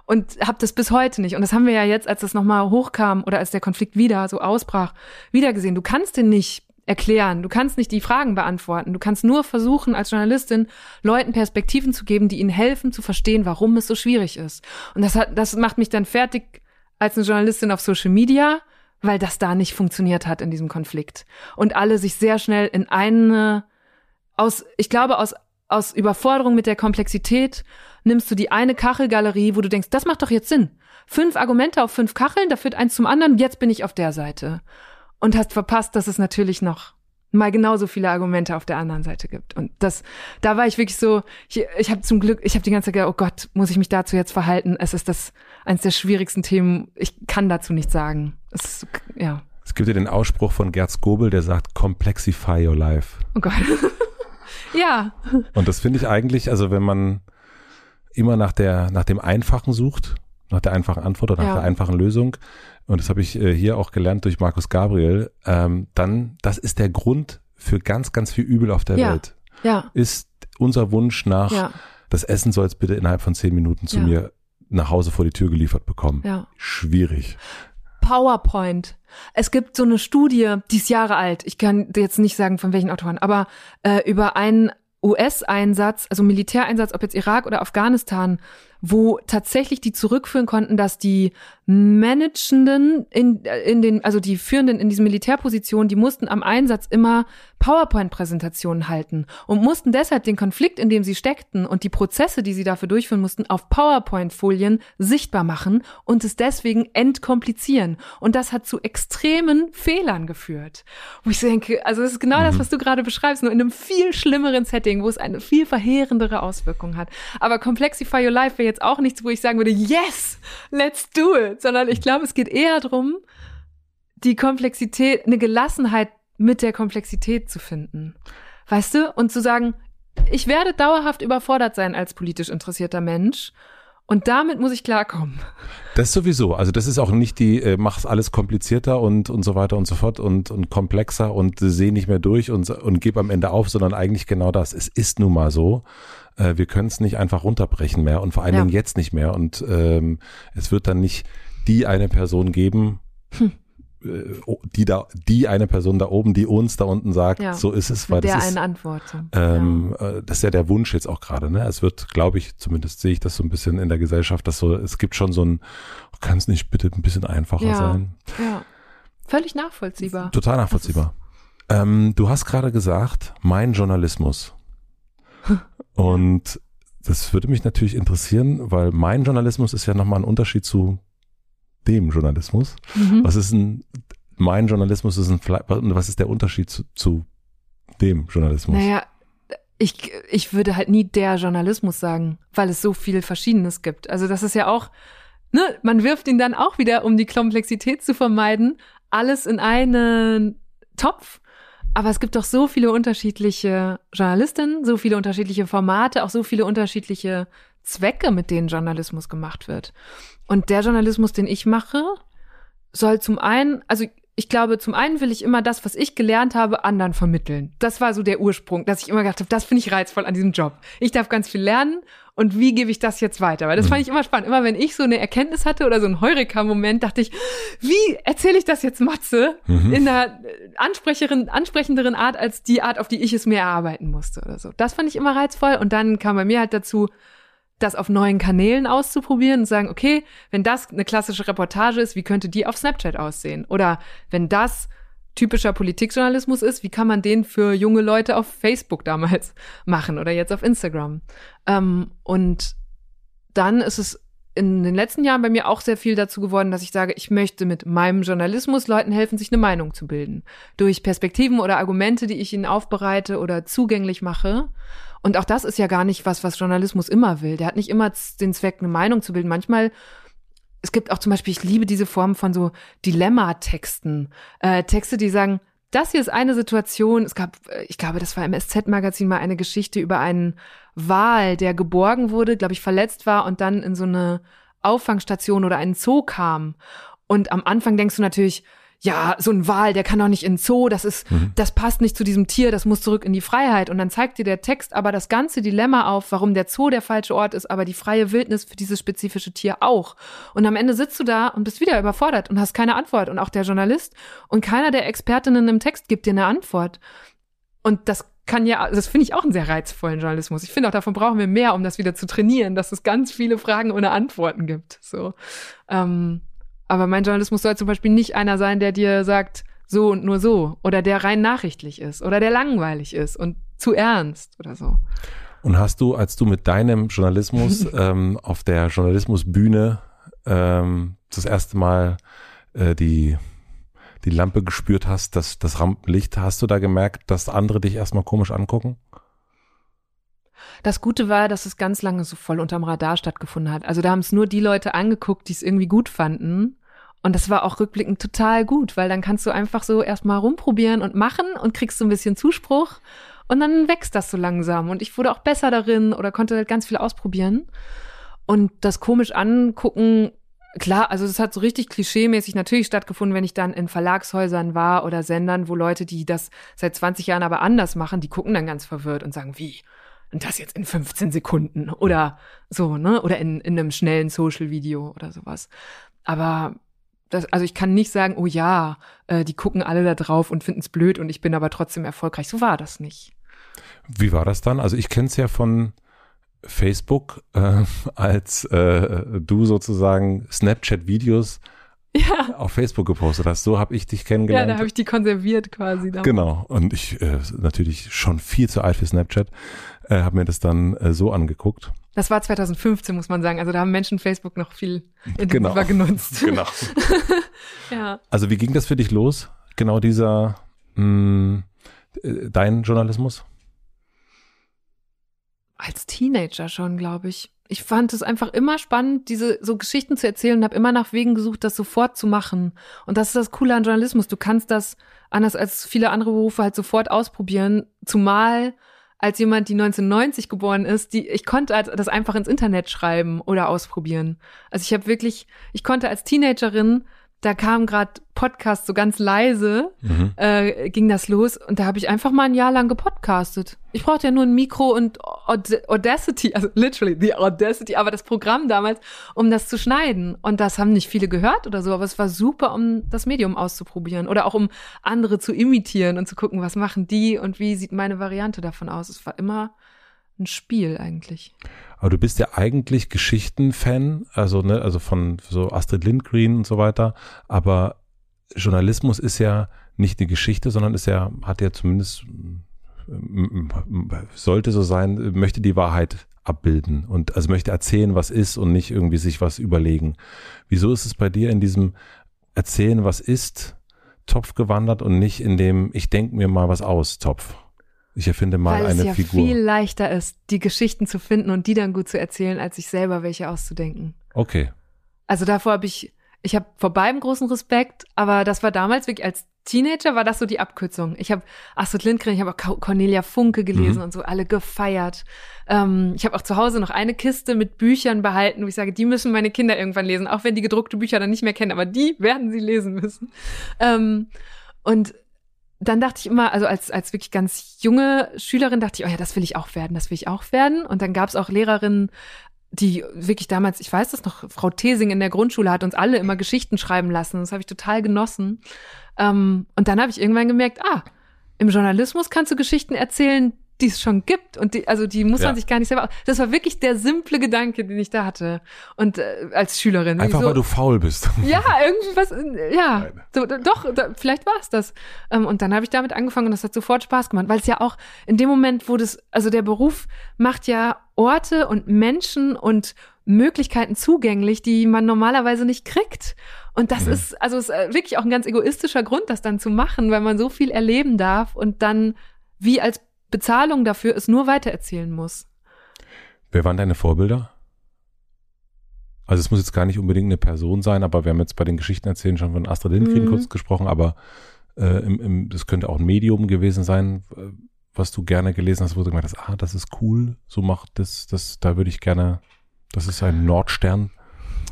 Und habe das bis heute nicht. Und das haben wir ja jetzt, als das nochmal hochkam oder als der Konflikt wieder so ausbrach, wieder gesehen. Du kannst den nicht erklären. Du kannst nicht die Fragen beantworten. Du kannst nur versuchen, als Journalistin Leuten Perspektiven zu geben, die ihnen helfen zu verstehen, warum es so schwierig ist. Und das hat, das macht mich dann fertig als eine Journalistin auf Social Media, weil das da nicht funktioniert hat in diesem Konflikt. Und alle sich sehr schnell in eine, aus, ich glaube, aus, aus Überforderung mit der Komplexität nimmst du die eine Kachelgalerie, wo du denkst, das macht doch jetzt Sinn. Fünf Argumente auf fünf Kacheln, da führt eins zum anderen, jetzt bin ich auf der Seite und hast verpasst, dass es natürlich noch mal genauso viele Argumente auf der anderen Seite gibt. Und das, da war ich wirklich so, ich, ich habe zum Glück, ich habe die ganze Zeit gedacht, oh Gott, muss ich mich dazu jetzt verhalten? Es ist das eines der schwierigsten Themen. Ich kann dazu nichts sagen. Es ist, ja. Es gibt ja den Ausspruch von Gerd Skobel, der sagt, complexify your life. Oh Gott. ja. Und das finde ich eigentlich, also wenn man immer nach der, nach dem Einfachen sucht, nach der einfachen Antwort oder nach ja. der einfachen Lösung, und das habe ich äh, hier auch gelernt durch Markus Gabriel, ähm, dann, das ist der Grund für ganz, ganz viel Übel auf der ja. Welt. Ja. Ist unser Wunsch nach, ja. das Essen soll es bitte innerhalb von zehn Minuten zu ja. mir nach Hause vor die Tür geliefert bekommen. Ja. Schwierig. PowerPoint. Es gibt so eine Studie, die ist Jahre alt. Ich kann jetzt nicht sagen, von welchen Autoren, aber äh, über einen US-Einsatz, also Militäreinsatz, ob jetzt Irak oder Afghanistan, wo tatsächlich die zurückführen konnten, dass die Managenden in, in den, also die Führenden in diesen Militärpositionen, die mussten am Einsatz immer PowerPoint-Präsentationen halten und mussten deshalb den Konflikt, in dem sie steckten und die Prozesse, die sie dafür durchführen mussten, auf PowerPoint-Folien sichtbar machen und es deswegen entkomplizieren. Und das hat zu extremen Fehlern geführt. Wo ich denke, also das ist genau das, mhm. was du gerade beschreibst, nur in einem viel schlimmeren Setting, wo es eine viel verheerendere Auswirkung hat. Aber Complexify Your Life wäre jetzt auch nichts, wo ich sagen würde, yes, let's do it, sondern ich glaube, es geht eher darum, die Komplexität, eine Gelassenheit mit der Komplexität zu finden. Weißt du? Und zu sagen, ich werde dauerhaft überfordert sein als politisch interessierter Mensch. Und damit muss ich klarkommen. Das sowieso. Also das ist auch nicht die, äh, mach's alles komplizierter und, und so weiter und so fort und, und komplexer und seh nicht mehr durch und, und gib am Ende auf, sondern eigentlich genau das. Es ist nun mal so äh, wir können es nicht einfach runterbrechen mehr und vor allen ja. Dingen jetzt nicht mehr. Und ähm, es wird dann nicht die eine Person geben, hm. Äh, die da, die eine Person da oben, die uns da unten sagt, ja. so ist es, weil Mit der das ist, eine Antwort. Ähm, ja. Äh, das ist ja der Wunsch jetzt auch gerade. Ne? Es wird, glaube ich, zumindest sehe ich das so ein bisschen in der Gesellschaft, dass so, es gibt schon so ein, kann es nicht bitte ein bisschen einfacher ja. sein? Ja, völlig nachvollziehbar. Total nachvollziehbar. Ähm, du hast gerade gesagt, mein Journalismus. Und das würde mich natürlich interessieren, weil mein Journalismus ist ja nochmal ein Unterschied zu dem Journalismus. Mhm. Was ist ein, mein Journalismus ist ein, was ist der Unterschied zu, zu dem Journalismus? Naja, ich, ich würde halt nie der Journalismus sagen, weil es so viel Verschiedenes gibt. Also das ist ja auch, ne, man wirft ihn dann auch wieder, um die Komplexität zu vermeiden, alles in einen Topf aber es gibt doch so viele unterschiedliche Journalistinnen, so viele unterschiedliche Formate, auch so viele unterschiedliche Zwecke, mit denen Journalismus gemacht wird. Und der Journalismus, den ich mache, soll zum einen, also ich glaube, zum einen will ich immer das, was ich gelernt habe, anderen vermitteln. Das war so der Ursprung, dass ich immer gedacht habe, das finde ich reizvoll an diesem Job. Ich darf ganz viel lernen und wie gebe ich das jetzt weiter? Weil das fand mhm. ich immer spannend. Immer wenn ich so eine Erkenntnis hatte oder so ein Heureka-Moment, dachte ich, wie erzähle ich das jetzt Matze mhm. in einer ansprecheren, ansprechenderen Art als die Art, auf die ich es mir erarbeiten musste oder so. Das fand ich immer reizvoll. Und dann kam bei mir halt dazu, das auf neuen Kanälen auszuprobieren und sagen, okay, wenn das eine klassische Reportage ist, wie könnte die auf Snapchat aussehen? Oder wenn das typischer Politikjournalismus ist, wie kann man den für junge Leute auf Facebook damals machen oder jetzt auf Instagram? Ähm, und dann ist es in den letzten Jahren bei mir auch sehr viel dazu geworden, dass ich sage, ich möchte mit meinem Journalismus Leuten helfen, sich eine Meinung zu bilden. Durch Perspektiven oder Argumente, die ich ihnen aufbereite oder zugänglich mache. Und auch das ist ja gar nicht was, was Journalismus immer will. Der hat nicht immer den Zweck, eine Meinung zu bilden. Manchmal es gibt auch zum Beispiel, ich liebe diese Form von so Dilemma-Texten. Äh, Texte, die sagen, das hier ist eine Situation. Es gab, äh, ich glaube, das war im SZ-Magazin mal eine Geschichte über einen Wal, der geborgen wurde, glaube ich, verletzt war und dann in so eine Auffangstation oder einen Zoo kam. Und am Anfang denkst du natürlich, ja, so ein Wal, der kann doch nicht in Zoo, das ist, mhm. das passt nicht zu diesem Tier, das muss zurück in die Freiheit. Und dann zeigt dir der Text aber das ganze Dilemma auf, warum der Zoo der falsche Ort ist, aber die freie Wildnis für dieses spezifische Tier auch. Und am Ende sitzt du da und bist wieder überfordert und hast keine Antwort. Und auch der Journalist und keiner der Expertinnen im Text gibt dir eine Antwort. Und das kann ja, das finde ich auch einen sehr reizvollen Journalismus. Ich finde auch, davon brauchen wir mehr, um das wieder zu trainieren, dass es ganz viele Fragen ohne Antworten gibt. So. Ähm, aber mein Journalismus soll zum Beispiel nicht einer sein, der dir sagt, so und nur so. Oder der rein nachrichtlich ist. Oder der langweilig ist und zu ernst oder so. Und hast du, als du mit deinem Journalismus ähm, auf der Journalismusbühne ähm, das erste Mal äh, die, die Lampe gespürt hast, das, das Rampenlicht, hast du da gemerkt, dass andere dich erstmal komisch angucken? Das Gute war, dass es ganz lange so voll unterm Radar stattgefunden hat. Also da haben es nur die Leute angeguckt, die es irgendwie gut fanden. Und das war auch rückblickend total gut, weil dann kannst du einfach so erstmal rumprobieren und machen und kriegst so ein bisschen Zuspruch und dann wächst das so langsam. Und ich wurde auch besser darin oder konnte halt ganz viel ausprobieren. Und das komisch angucken, klar, also es hat so richtig klischeemäßig natürlich stattgefunden, wenn ich dann in Verlagshäusern war oder Sendern, wo Leute, die das seit 20 Jahren aber anders machen, die gucken dann ganz verwirrt und sagen, wie? Und das jetzt in 15 Sekunden oder so, ne? Oder in, in einem schnellen Social-Video oder sowas. Aber das, also ich kann nicht sagen, oh ja, äh, die gucken alle da drauf und finden es blöd und ich bin aber trotzdem erfolgreich. So war das nicht. Wie war das dann? Also ich kenne es ja von Facebook, äh, als äh, du sozusagen Snapchat-Videos ja. auf Facebook gepostet hast. So habe ich dich kennengelernt. Ja, da habe ich die konserviert quasi. Damals. Genau. Und ich äh, natürlich schon viel zu alt für Snapchat, äh, habe mir das dann äh, so angeguckt. Das war 2015, muss man sagen. Also da haben Menschen Facebook noch viel intensiver genau. genutzt. Genau. ja. Also wie ging das für dich los? Genau dieser mh, mm, äh, dein Journalismus? Als Teenager schon, glaube ich ich fand es einfach immer spannend, diese so Geschichten zu erzählen und habe immer nach Wegen gesucht, das sofort zu machen. Und das ist das Coole an Journalismus. Du kannst das anders als viele andere Berufe halt sofort ausprobieren, zumal als jemand, die 1990 geboren ist, die ich konnte das einfach ins Internet schreiben oder ausprobieren. Also ich habe wirklich, ich konnte als Teenagerin da kam gerade Podcast so ganz leise, mhm. äh, ging das los und da habe ich einfach mal ein Jahr lang gepodcastet. Ich brauchte ja nur ein Mikro und Audacity, also literally the Audacity, aber das Programm damals, um das zu schneiden. Und das haben nicht viele gehört oder so, aber es war super, um das Medium auszuprobieren oder auch um andere zu imitieren und zu gucken, was machen die und wie sieht meine Variante davon aus. Es war immer ein Spiel eigentlich. Aber du bist ja eigentlich Geschichtenfan, also ne, also von so Astrid Lindgren und so weiter. Aber Journalismus ist ja nicht die Geschichte, sondern ist ja hat ja zumindest sollte so sein, möchte die Wahrheit abbilden und also möchte erzählen, was ist und nicht irgendwie sich was überlegen. Wieso ist es bei dir in diesem Erzählen, was ist, Topf gewandert und nicht in dem ich denke mir mal was aus Topf? Ich erfinde mal Weil eine es ja Figur. viel leichter ist, die Geschichten zu finden und die dann gut zu erzählen, als sich selber welche auszudenken. Okay. Also davor habe ich, ich habe vor beidem großen Respekt, aber das war damals wirklich als Teenager war das so die Abkürzung. Ich habe Astrid Lindgren, ich habe auch Cornelia Funke gelesen mhm. und so alle gefeiert. Ähm, ich habe auch zu Hause noch eine Kiste mit Büchern behalten, wo ich sage, die müssen meine Kinder irgendwann lesen, auch wenn die gedruckte Bücher dann nicht mehr kennen, aber die werden sie lesen müssen. Ähm, und dann dachte ich immer, also als, als wirklich ganz junge Schülerin dachte ich, oh ja, das will ich auch werden, das will ich auch werden. Und dann gab es auch Lehrerinnen, die wirklich damals, ich weiß das noch, Frau Thesing in der Grundschule hat uns alle immer Geschichten schreiben lassen. Das habe ich total genossen. Ähm, und dann habe ich irgendwann gemerkt, ah, im Journalismus kannst du Geschichten erzählen, die es schon gibt und die, also die muss Ja. man sich gar nicht selber. Das war wirklich der simple Gedanke, den ich da hatte und äh, als Schülerin. Einfach so, weil du faul bist. ja, irgendwie was, äh, ja, Nein. so, doch, da, vielleicht war es das. Ähm, und dann habe ich damit angefangen und das hat sofort Spaß gemacht, weil es ja auch in dem Moment, wo das, also der Beruf macht ja Orte und Menschen und Möglichkeiten zugänglich, die man normalerweise nicht kriegt. Und das Mhm. ist, also ist äh, wirklich auch ein ganz egoistischer Grund, das dann zu machen, weil man so viel erleben darf und dann wie als Bezahlung dafür es nur weitererzählen muss. Wer waren deine Vorbilder? Also es muss jetzt gar nicht unbedingt eine Person sein, aber wir haben jetzt bei den Geschichten erzählen schon von Astrid Lindgren Mhm. kurz gesprochen, aber äh, im, im, das könnte auch ein Medium gewesen sein, äh, was du gerne gelesen hast, wo du gemeint hast, ah, das ist cool, so macht das, das, da würde ich gerne, das ist ein Nordstern.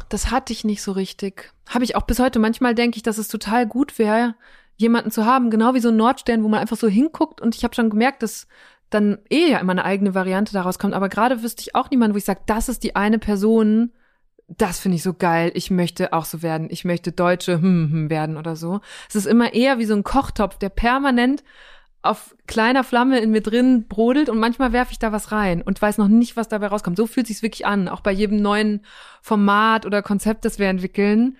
Das hatte ich nicht so richtig. Habe ich auch bis heute. Manchmal denke ich, dass es total gut wäre, jemanden zu haben, genau wie so ein Nordstern, wo man einfach so hinguckt. Und ich habe schon gemerkt, dass dann eh ja immer eine eigene Variante daraus kommt. Aber gerade wüsste ich auch niemanden, wo ich sage, das ist die eine Person, das finde ich so geil. Ich möchte auch so werden. Ich möchte Deutsche hm, hm, werden oder so. Es ist immer eher wie so ein Kochtopf, der permanent auf kleiner Flamme in mir drin brodelt und manchmal werfe ich da was rein und weiß noch nicht, was dabei rauskommt. So fühlt sich's wirklich an. Auch bei jedem neuen Format oder Konzept, das wir entwickeln,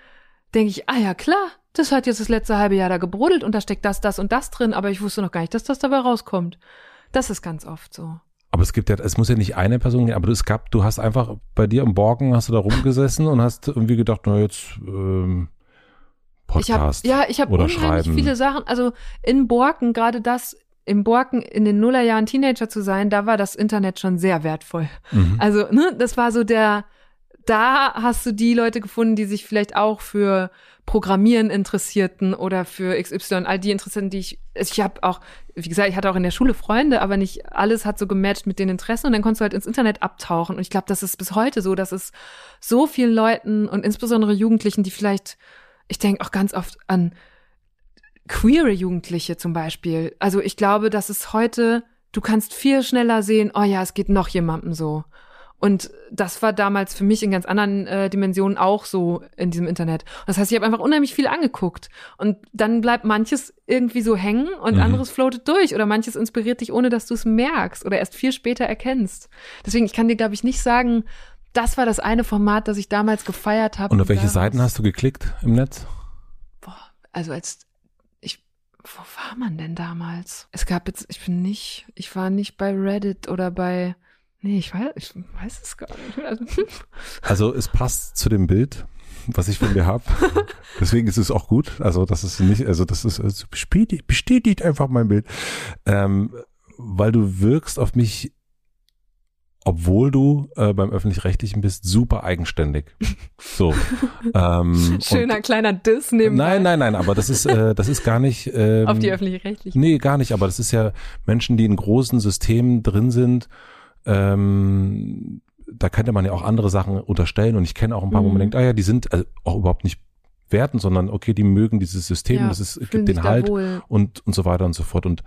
denke ich, ah ja, klar, das hat jetzt das letzte halbe Jahr da gebrodelt und da steckt das, das und das drin, aber ich wusste noch gar nicht, dass das dabei rauskommt. Das ist ganz oft so. Aber es gibt ja, es muss ja nicht eine Person gehen, aber es gab, du hast einfach bei dir im Borken, hast du da rumgesessen und hast irgendwie gedacht, na jetzt ähm, Podcast Ich hab, ja, ich habe unheimlich schreiben. viele Sachen. Also in Borken, gerade das, im Borken in den Nullerjahren Teenager zu sein, da war das Internet schon sehr wertvoll. Mhm. Also, ne, das war so der, da hast du die Leute gefunden, die sich vielleicht auch für Programmieren interessierten oder für XY, all die Interessenten, die ich, ich habe auch, wie gesagt, ich hatte auch in der Schule Freunde, aber nicht alles hat so gematcht mit den Interessen und dann konntest du halt ins Internet abtauchen und ich glaube, das ist bis heute so, dass es so vielen Leuten und insbesondere Jugendlichen, die vielleicht, ich denke auch ganz oft an queere Jugendliche zum Beispiel. Also ich glaube, dass es heute, du kannst viel schneller sehen, oh ja, es geht noch jemandem so. Und das war damals für mich in ganz anderen äh, Dimensionen auch so in diesem Internet. Das heißt, ich habe einfach unheimlich viel angeguckt. Und dann bleibt manches irgendwie so hängen und Mhm. anderes floatet durch. Oder manches inspiriert dich, ohne dass du es merkst oder erst viel später erkennst. Deswegen, ich kann dir, glaube ich, nicht sagen, das war das eine Format, das ich damals gefeiert habe. Und auf welche Seiten hast du geklickt im Netz? Boah, also als ich, wo war man denn damals? Es gab jetzt, ich bin nicht, ich war nicht bei Reddit oder bei, nee, ich weiß, ich weiß es gar nicht. Also, es passt zu dem Bild, was ich von dir habe. Deswegen ist es auch gut. Also das ist nicht, also das ist also bestätigt, bestätigt einfach mein Bild, ähm, weil du wirkst auf mich, obwohl du äh, beim öffentlich-rechtlichen bist, super eigenständig. So. ähm, schöner kleiner Diss und, nebenbei. Nein, nein, nein. Aber das ist, äh, das ist gar nicht. Ähm, Auf die öffentlich-rechtlichen. Nee, gar nicht, aber das ist ja Menschen, die in großen Systemen drin sind. Ähm, da könnte man ja auch andere Sachen unterstellen und ich kenne auch ein paar, wo man Mhm. denkt, ah ja, die sind also auch überhaupt nicht werten, sondern okay, die mögen dieses System, Ja, das ist, gibt den Halt und, und so weiter und so fort. Und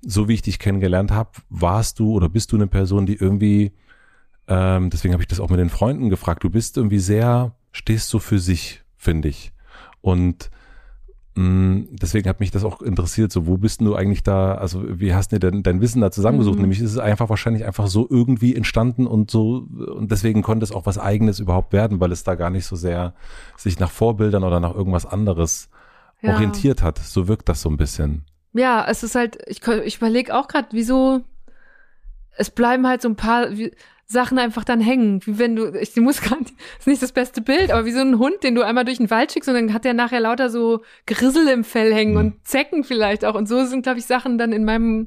so wie ich dich kennengelernt habe, warst du oder bist du eine Person, die irgendwie, ähm, deswegen habe ich das auch mit den Freunden gefragt, du bist irgendwie sehr, stehst so für sich, finde ich. Und deswegen hat mich das auch interessiert, so wo bist denn du eigentlich da, also wie hast du denn dein Wissen da zusammengesucht? Mhm. Nämlich ist es einfach wahrscheinlich einfach so irgendwie entstanden und so und deswegen konnte es auch was eigenes überhaupt werden, weil es da gar nicht so sehr sich nach Vorbildern oder nach irgendwas anderes Ja. orientiert hat. So wirkt das so ein bisschen. Ja, es ist halt, ich, ich überlege auch gerade, wieso es bleiben halt so ein paar wie, Sachen einfach dann hängen. Wie wenn du, ich muss gerade, ist nicht das beste Bild, aber wie so ein Hund, den du einmal durch den Wald schickst und dann hat der nachher lauter so Grissel im Fell hängen Mhm. und Zecken vielleicht auch. Und so sind, glaube ich, Sachen dann in meinem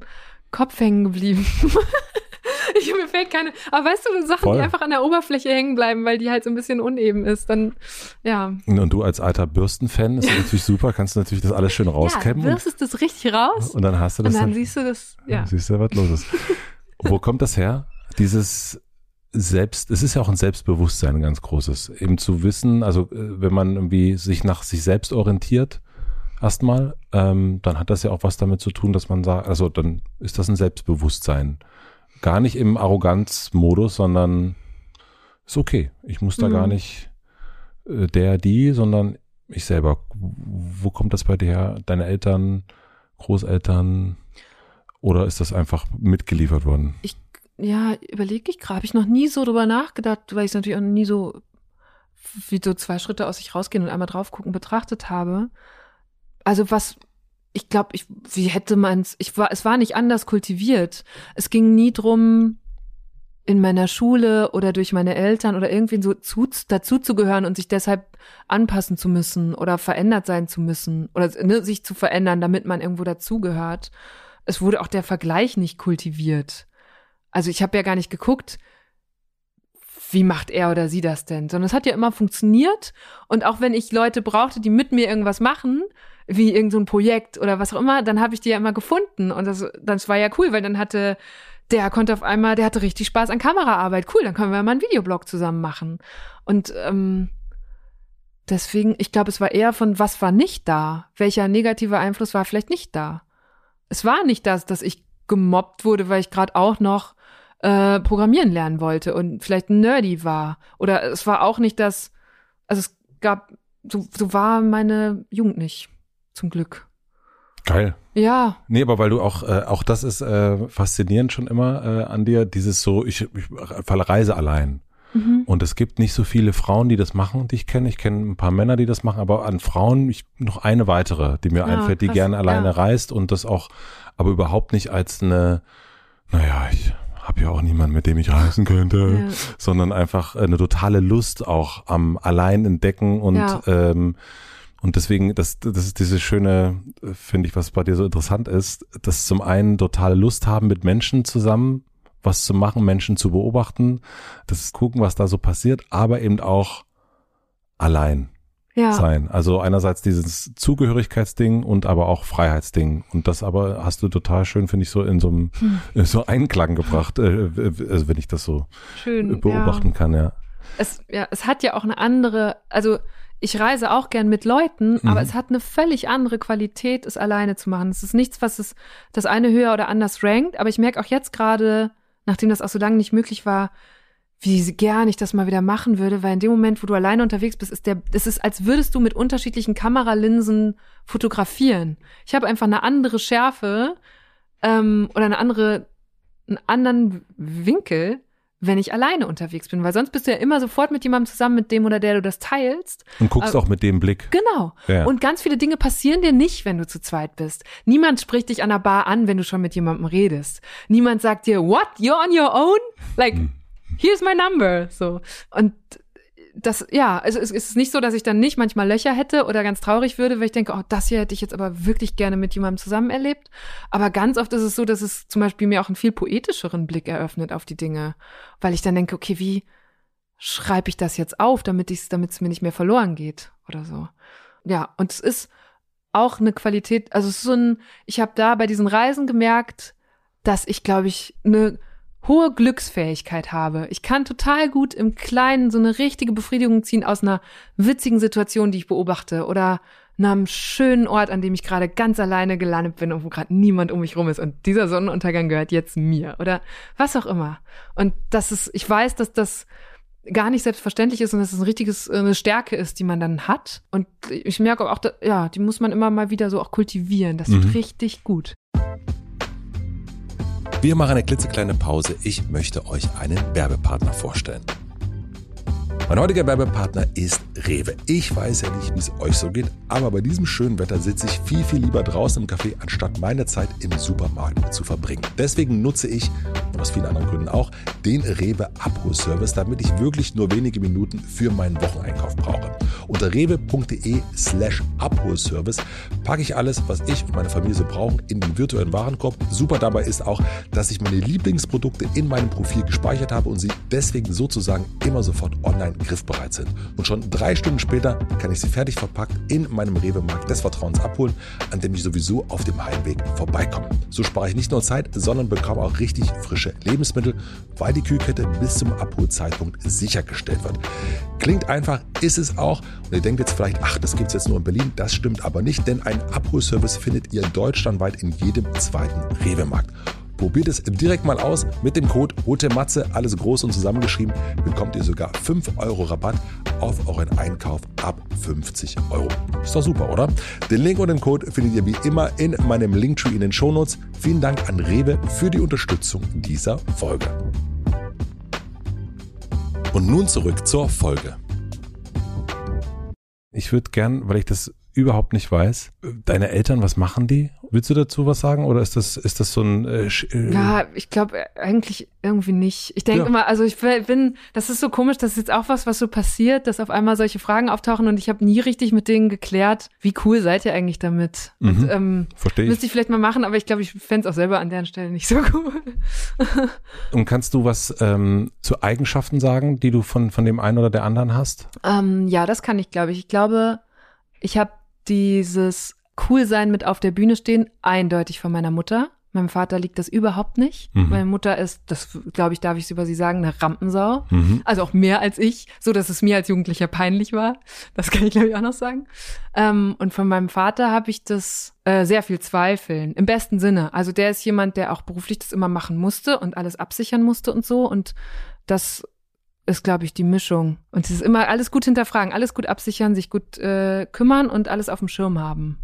Kopf hängen geblieben. ich, mir fällt keine, aber weißt du, Sachen, Voll. die einfach an der Oberfläche hängen bleiben, weil die halt so ein bisschen uneben ist, dann, ja. Und du als alter Bürstenfan ist natürlich super, kannst du natürlich das alles schön Ja, rauskämmen wirst es das richtig raus und, dann hast du und das dann siehst du das, ja. Siehst du, was los ist. Wo kommt das her? Dieses Selbst, es ist ja auch ein Selbstbewusstsein, ein ganz großes. Eben zu wissen, also äh, wenn man irgendwie sich nach sich selbst orientiert, erstmal, ähm, dann hat das ja auch was damit zu tun, dass man sagt, also dann ist das ein Selbstbewusstsein. Gar nicht im Arroganzmodus, sondern ist okay. Ich muss da Mhm. gar nicht äh, der, die, sondern ich selber. Wo kommt das bei dir her? Deine Eltern, Großeltern? Oder ist das einfach mitgeliefert worden? Ich, ja, überlege ich gerade, habe ich noch nie so drüber nachgedacht, weil ich es natürlich auch nie so wie so zwei Schritte aus sich rausgehen und einmal drauf gucken betrachtet habe. Also was, ich glaube, ich, wie hätte man es, ich war, es war nicht anders kultiviert. Es ging nie drum, in meiner Schule oder durch meine Eltern oder irgendwie so zu, gehören und sich deshalb anpassen zu müssen oder verändert sein zu müssen oder ne, sich zu verändern, damit man irgendwo dazugehört. Es wurde auch der Vergleich nicht kultiviert. Also ich habe ja gar nicht geguckt, wie macht er oder sie das denn? Sondern es hat ja immer funktioniert. Und auch wenn ich Leute brauchte, die mit mir irgendwas machen, wie irgendein so Projekt oder was auch immer, dann habe ich die ja immer gefunden. Und das, das war ja cool, weil dann hatte, der konnte auf einmal, der hatte richtig Spaß an Kameraarbeit. Cool, dann können wir mal einen Videoblog zusammen machen. Und ähm, deswegen, ich glaube, es war eher von, was war nicht da? Welcher negative Einfluss war vielleicht nicht da? Es war nicht das, dass ich gemobbt wurde, weil ich gerade auch noch äh, programmieren lernen wollte und vielleicht nerdy war. Oder es war auch nicht das, also es gab, so, so war meine Jugend nicht, zum Glück. Geil. Ja. Nee, aber weil du auch, äh, auch das ist äh, faszinierend schon immer äh, an dir, dieses so, ich, ich reise allein. Mhm. Und es gibt nicht so viele Frauen, die das machen, die ich kenne. Ich kenne ein paar Männer, die das machen, aber an Frauen ich, noch eine weitere, die mir ja, einfällt, die gerne alleine ja. reist und das auch, aber überhaupt nicht als eine, naja, ich habe ja auch niemanden, mit dem ich reisen könnte, ja. sondern einfach eine totale Lust auch am allein entdecken und ja. ähm, und deswegen, das, das ist diese schöne, finde ich, was bei dir so interessant ist, dass zum einen totale Lust haben, mit Menschen zusammen was zu machen, Menschen zu beobachten, das gucken, was da so passiert, aber eben auch allein ja. sein. Also einerseits dieses Zugehörigkeitsding und aber auch Freiheitsding. Und das aber hast du total schön, finde ich, so in so einem hm. so Einklang gebracht, äh, also wenn ich das so schön, beobachten ja. kann, ja. Es, ja, es hat ja auch eine andere, also ich reise auch gern mit Leuten, mhm. aber es hat eine völlig andere Qualität, es alleine zu machen. Es ist nichts, was es das eine höher oder anders rankt, aber ich merke auch jetzt gerade, nachdem das auch so lange nicht möglich war, wie gern ich das mal wieder machen würde, weil in dem Moment, wo du alleine unterwegs bist, ist der, es ist, als würdest du mit unterschiedlichen Kameralinsen fotografieren. Ich habe einfach eine andere Schärfe ähm, oder eine andere, einen anderen Winkel, wenn ich alleine unterwegs bin, weil sonst bist du ja immer sofort mit jemandem zusammen, mit dem oder der du das teilst. Und guckst äh, auch mit dem Blick. Genau. Ja. Und ganz viele Dinge passieren dir nicht, wenn du zu zweit bist. Niemand spricht dich an der Bar an, wenn du schon mit jemandem redest. Niemand sagt dir, what, you're on your own? Like, hm here's my number. So. Und das, ja, also es ist nicht so, dass ich dann nicht manchmal Löcher hätte oder ganz traurig würde, weil ich denke, oh, das hier hätte ich jetzt aber wirklich gerne mit jemandem zusammen erlebt. Aber ganz oft ist es so, dass es zum Beispiel mir auch einen viel poetischeren Blick eröffnet auf die Dinge, weil ich dann denke, okay, wie schreibe ich das jetzt auf, damit ich damit es mir nicht mehr verloren geht oder so. Ja, und es ist auch eine Qualität, also es ist so ein, ich habe da bei diesen Reisen gemerkt, dass ich, glaube ich, eine hohe Glücksfähigkeit habe. Ich kann total gut im Kleinen so eine richtige Befriedigung ziehen aus einer witzigen Situation, die ich beobachte oder einem schönen Ort, an dem ich gerade ganz alleine gelandet bin und wo gerade niemand um mich rum ist und dieser Sonnenuntergang gehört jetzt mir oder was auch immer. Und das ist, ich weiß, dass das gar nicht selbstverständlich ist und dass es ein richtiges eine Stärke ist, die man dann hat. Und ich merke auch, ja, die muss man immer mal wieder so auch kultivieren. Das mhm. tut richtig gut. Wir machen eine klitzekleine Pause. Ich möchte euch einen Werbepartner vorstellen. Mein heutiger Werbepartner ist Rewe. Ich weiß ja nicht, wie es euch so geht, aber bei diesem schönen Wetter sitze ich viel, viel lieber draußen im Café, anstatt meine Zeit im Supermarkt zu verbringen. Deswegen nutze ich, und aus vielen anderen Gründen auch, den Rewe Abholservice, damit ich wirklich nur wenige Minuten für meinen Wocheneinkauf brauche. Unter rewe.de slash Abholservice packe ich alles, was ich und meine Familie so brauchen, in den virtuellen Warenkorb. Super dabei ist auch, dass ich meine Lieblingsprodukte in meinem Profil gespeichert habe und sie deswegen sozusagen immer sofort online griffbereit sind. Und schon drei Stunden später kann ich sie fertig verpackt in meinem Rewe-Markt des Vertrauens abholen, an dem ich sowieso auf dem Heimweg vorbeikomme. So spare ich nicht nur Zeit, sondern bekomme auch richtig frische Lebensmittel, weil die Kühlkette bis zum Abholzeitpunkt sichergestellt wird. Klingt einfach, ist es auch. Und ihr denkt jetzt vielleicht, ach, das gibt es jetzt nur in Berlin. Das stimmt aber nicht, denn einen Abholservice findet ihr deutschlandweit in jedem zweiten Rewe-Markt. Probiert es direkt mal aus. Mit dem Code HOTEMATZE, alles groß und zusammengeschrieben, bekommt ihr sogar 5 Euro Rabatt auf euren Einkauf ab 50 Euro. Ist doch super, oder? Den Link und den Code findet ihr wie immer in meinem Linktree in den Shownotes. Vielen Dank an Rewe für die Unterstützung dieser Folge. Und nun zurück zur Folge. Ich würde gern, weil ich das überhaupt nicht weiß, deine Eltern, was machen die? Willst du dazu was sagen oder ist das ist das so ein äh, äh Ja, ich glaube eigentlich irgendwie nicht. Ich denke ja. immer, also ich bin, das ist so komisch, das ist jetzt auch was, was so passiert, dass auf einmal solche Fragen auftauchen und ich habe nie richtig mit denen geklärt, wie cool seid ihr eigentlich damit? Mhm. Und, ähm, Verstehe ich. Müsste ich vielleicht mal machen, aber ich glaube, ich fände es auch selber an deren Stelle nicht so cool. und kannst du was ähm, zu Eigenschaften sagen, die du von von dem einen oder der anderen hast? Ähm, ja, das kann ich, glaube ich. Ich glaube, ich habe dieses cool sein mit auf der Bühne stehen, eindeutig von meiner Mutter. Meinem Vater liegt das überhaupt nicht. Mhm. Meine Mutter ist, das glaube ich, darf ich über sie sagen, eine Rampensau. Mhm. Also auch mehr als ich, so dass es mir als Jugendlicher peinlich war. Das kann ich glaube ich auch noch sagen. Ähm, und von meinem Vater habe ich das äh, sehr viel Zweifeln, im besten Sinne. Also der ist jemand, der auch beruflich das immer machen musste und alles absichern musste und so. Und das ist, glaube ich, die Mischung. Und es ist immer alles gut hinterfragen, alles gut absichern, sich gut äh, kümmern und alles auf dem Schirm haben.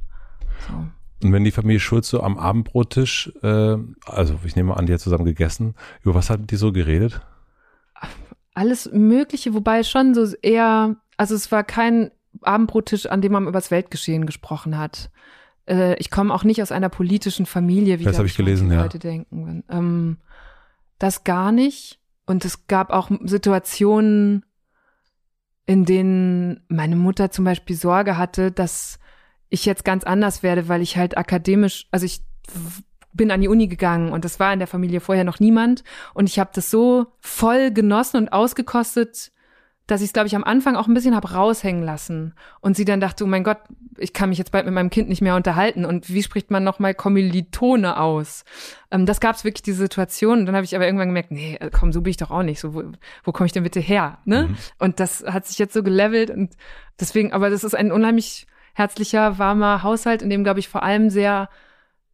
So. Und wenn die Familie Schulz so am Abendbrottisch, äh, also ich nehme an, die hat zusammen gegessen, über was hat die so geredet? Alles Mögliche, wobei schon so eher, also es war kein Abendbrottisch, an dem man über das Weltgeschehen gesprochen hat. Äh, ich komme auch nicht aus einer politischen Familie, wie das habe ich gelesen, ja. Leute denken. Ähm, das gar nicht. Und es gab auch Situationen, in denen meine Mutter zum Beispiel Sorge hatte, dass ich jetzt ganz anders werde, weil ich halt akademisch, also ich bin an die Uni gegangen und das war in der Familie vorher noch niemand. Und ich habe das so voll genossen und ausgekostet, dass ich es, glaube ich, am Anfang auch ein bisschen habe raushängen lassen. Und sie dann dachte, oh mein Gott, ich kann mich jetzt bald mit meinem Kind nicht mehr unterhalten. Und wie spricht man nochmal Kommilitone aus? Ähm, das gab es wirklich die Situation. Und dann habe ich aber irgendwann gemerkt, nee, äh, komm, so bin ich doch auch nicht. So, wo, wo komme ich denn bitte her? Ne? Mhm. Und das hat sich jetzt so gelevelt. Und deswegen, aber das ist ein unheimlich herzlicher, warmer Haushalt, in dem, glaube ich, vor allem sehr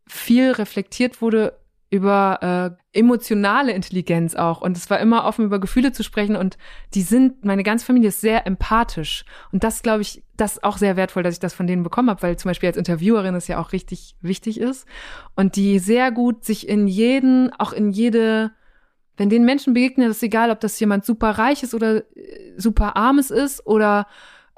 viel reflektiert wurde über äh, emotionale Intelligenz auch. Und es war immer offen, über Gefühle zu sprechen. Und die sind, meine ganze Familie ist sehr empathisch. Und das, glaube ich, das ist auch sehr wertvoll, dass ich das von denen bekommen habe, weil zum Beispiel als Interviewerin es ja auch richtig wichtig ist. Und die sehr gut sich in jeden, auch in jede, wenn den Menschen begegnen, ist egal, ob das jemand super reich ist oder äh, super armes ist oder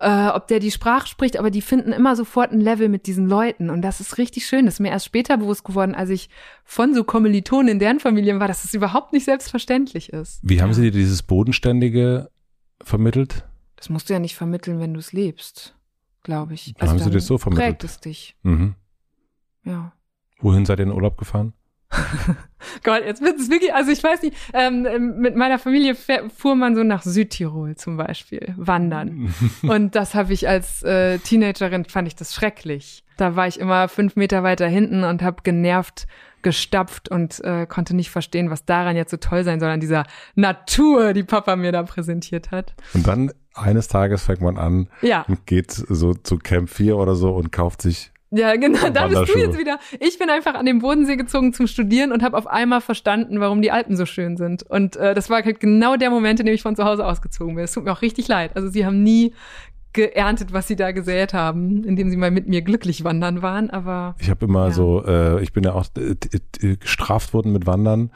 äh, ob der die Sprache spricht, aber die finden immer sofort ein Level mit diesen Leuten. Und das ist richtig schön. Das ist mir erst später bewusst geworden, als ich von so Kommilitonen in deren Familien war, dass es überhaupt nicht selbstverständlich ist. Wie haben sie dir dieses Bodenständige vermittelt? Das musst du ja nicht vermitteln, wenn du es lebst, glaube ich. Also haben sie das so vermittelt? Prägt es dich. Mhm. Ja. Wohin seid ihr in Urlaub gefahren? Gott, jetzt wird es wirklich, also ich weiß nicht, ähm, mit meiner Familie fuhr man so nach Südtirol zum Beispiel, wandern. Und das habe ich als äh, Teenagerin, fand ich das schrecklich. Da war ich immer fünf Meter weiter hinten und habe genervt gestapft und äh, konnte nicht verstehen, was daran jetzt so toll sein soll, an dieser Natur, die Papa mir da präsentiert hat. Und dann eines Tages fängt man an ja. und geht so zu Camp 4 oder so und kauft sich ja, genau, da bist du jetzt wieder. Ich bin einfach an den Bodensee gezogen zum Studieren und habe auf einmal verstanden, warum die Alpen so schön sind. Und äh, das war halt genau der Moment, in dem ich von zu Hause ausgezogen bin. Es tut mir auch richtig leid. Also sie haben nie geerntet, was sie da gesät haben, indem sie mal mit mir glücklich wandern waren, aber ich habe immer ja. so, äh, ich bin ja auch äh, gestraft worden mit Wandern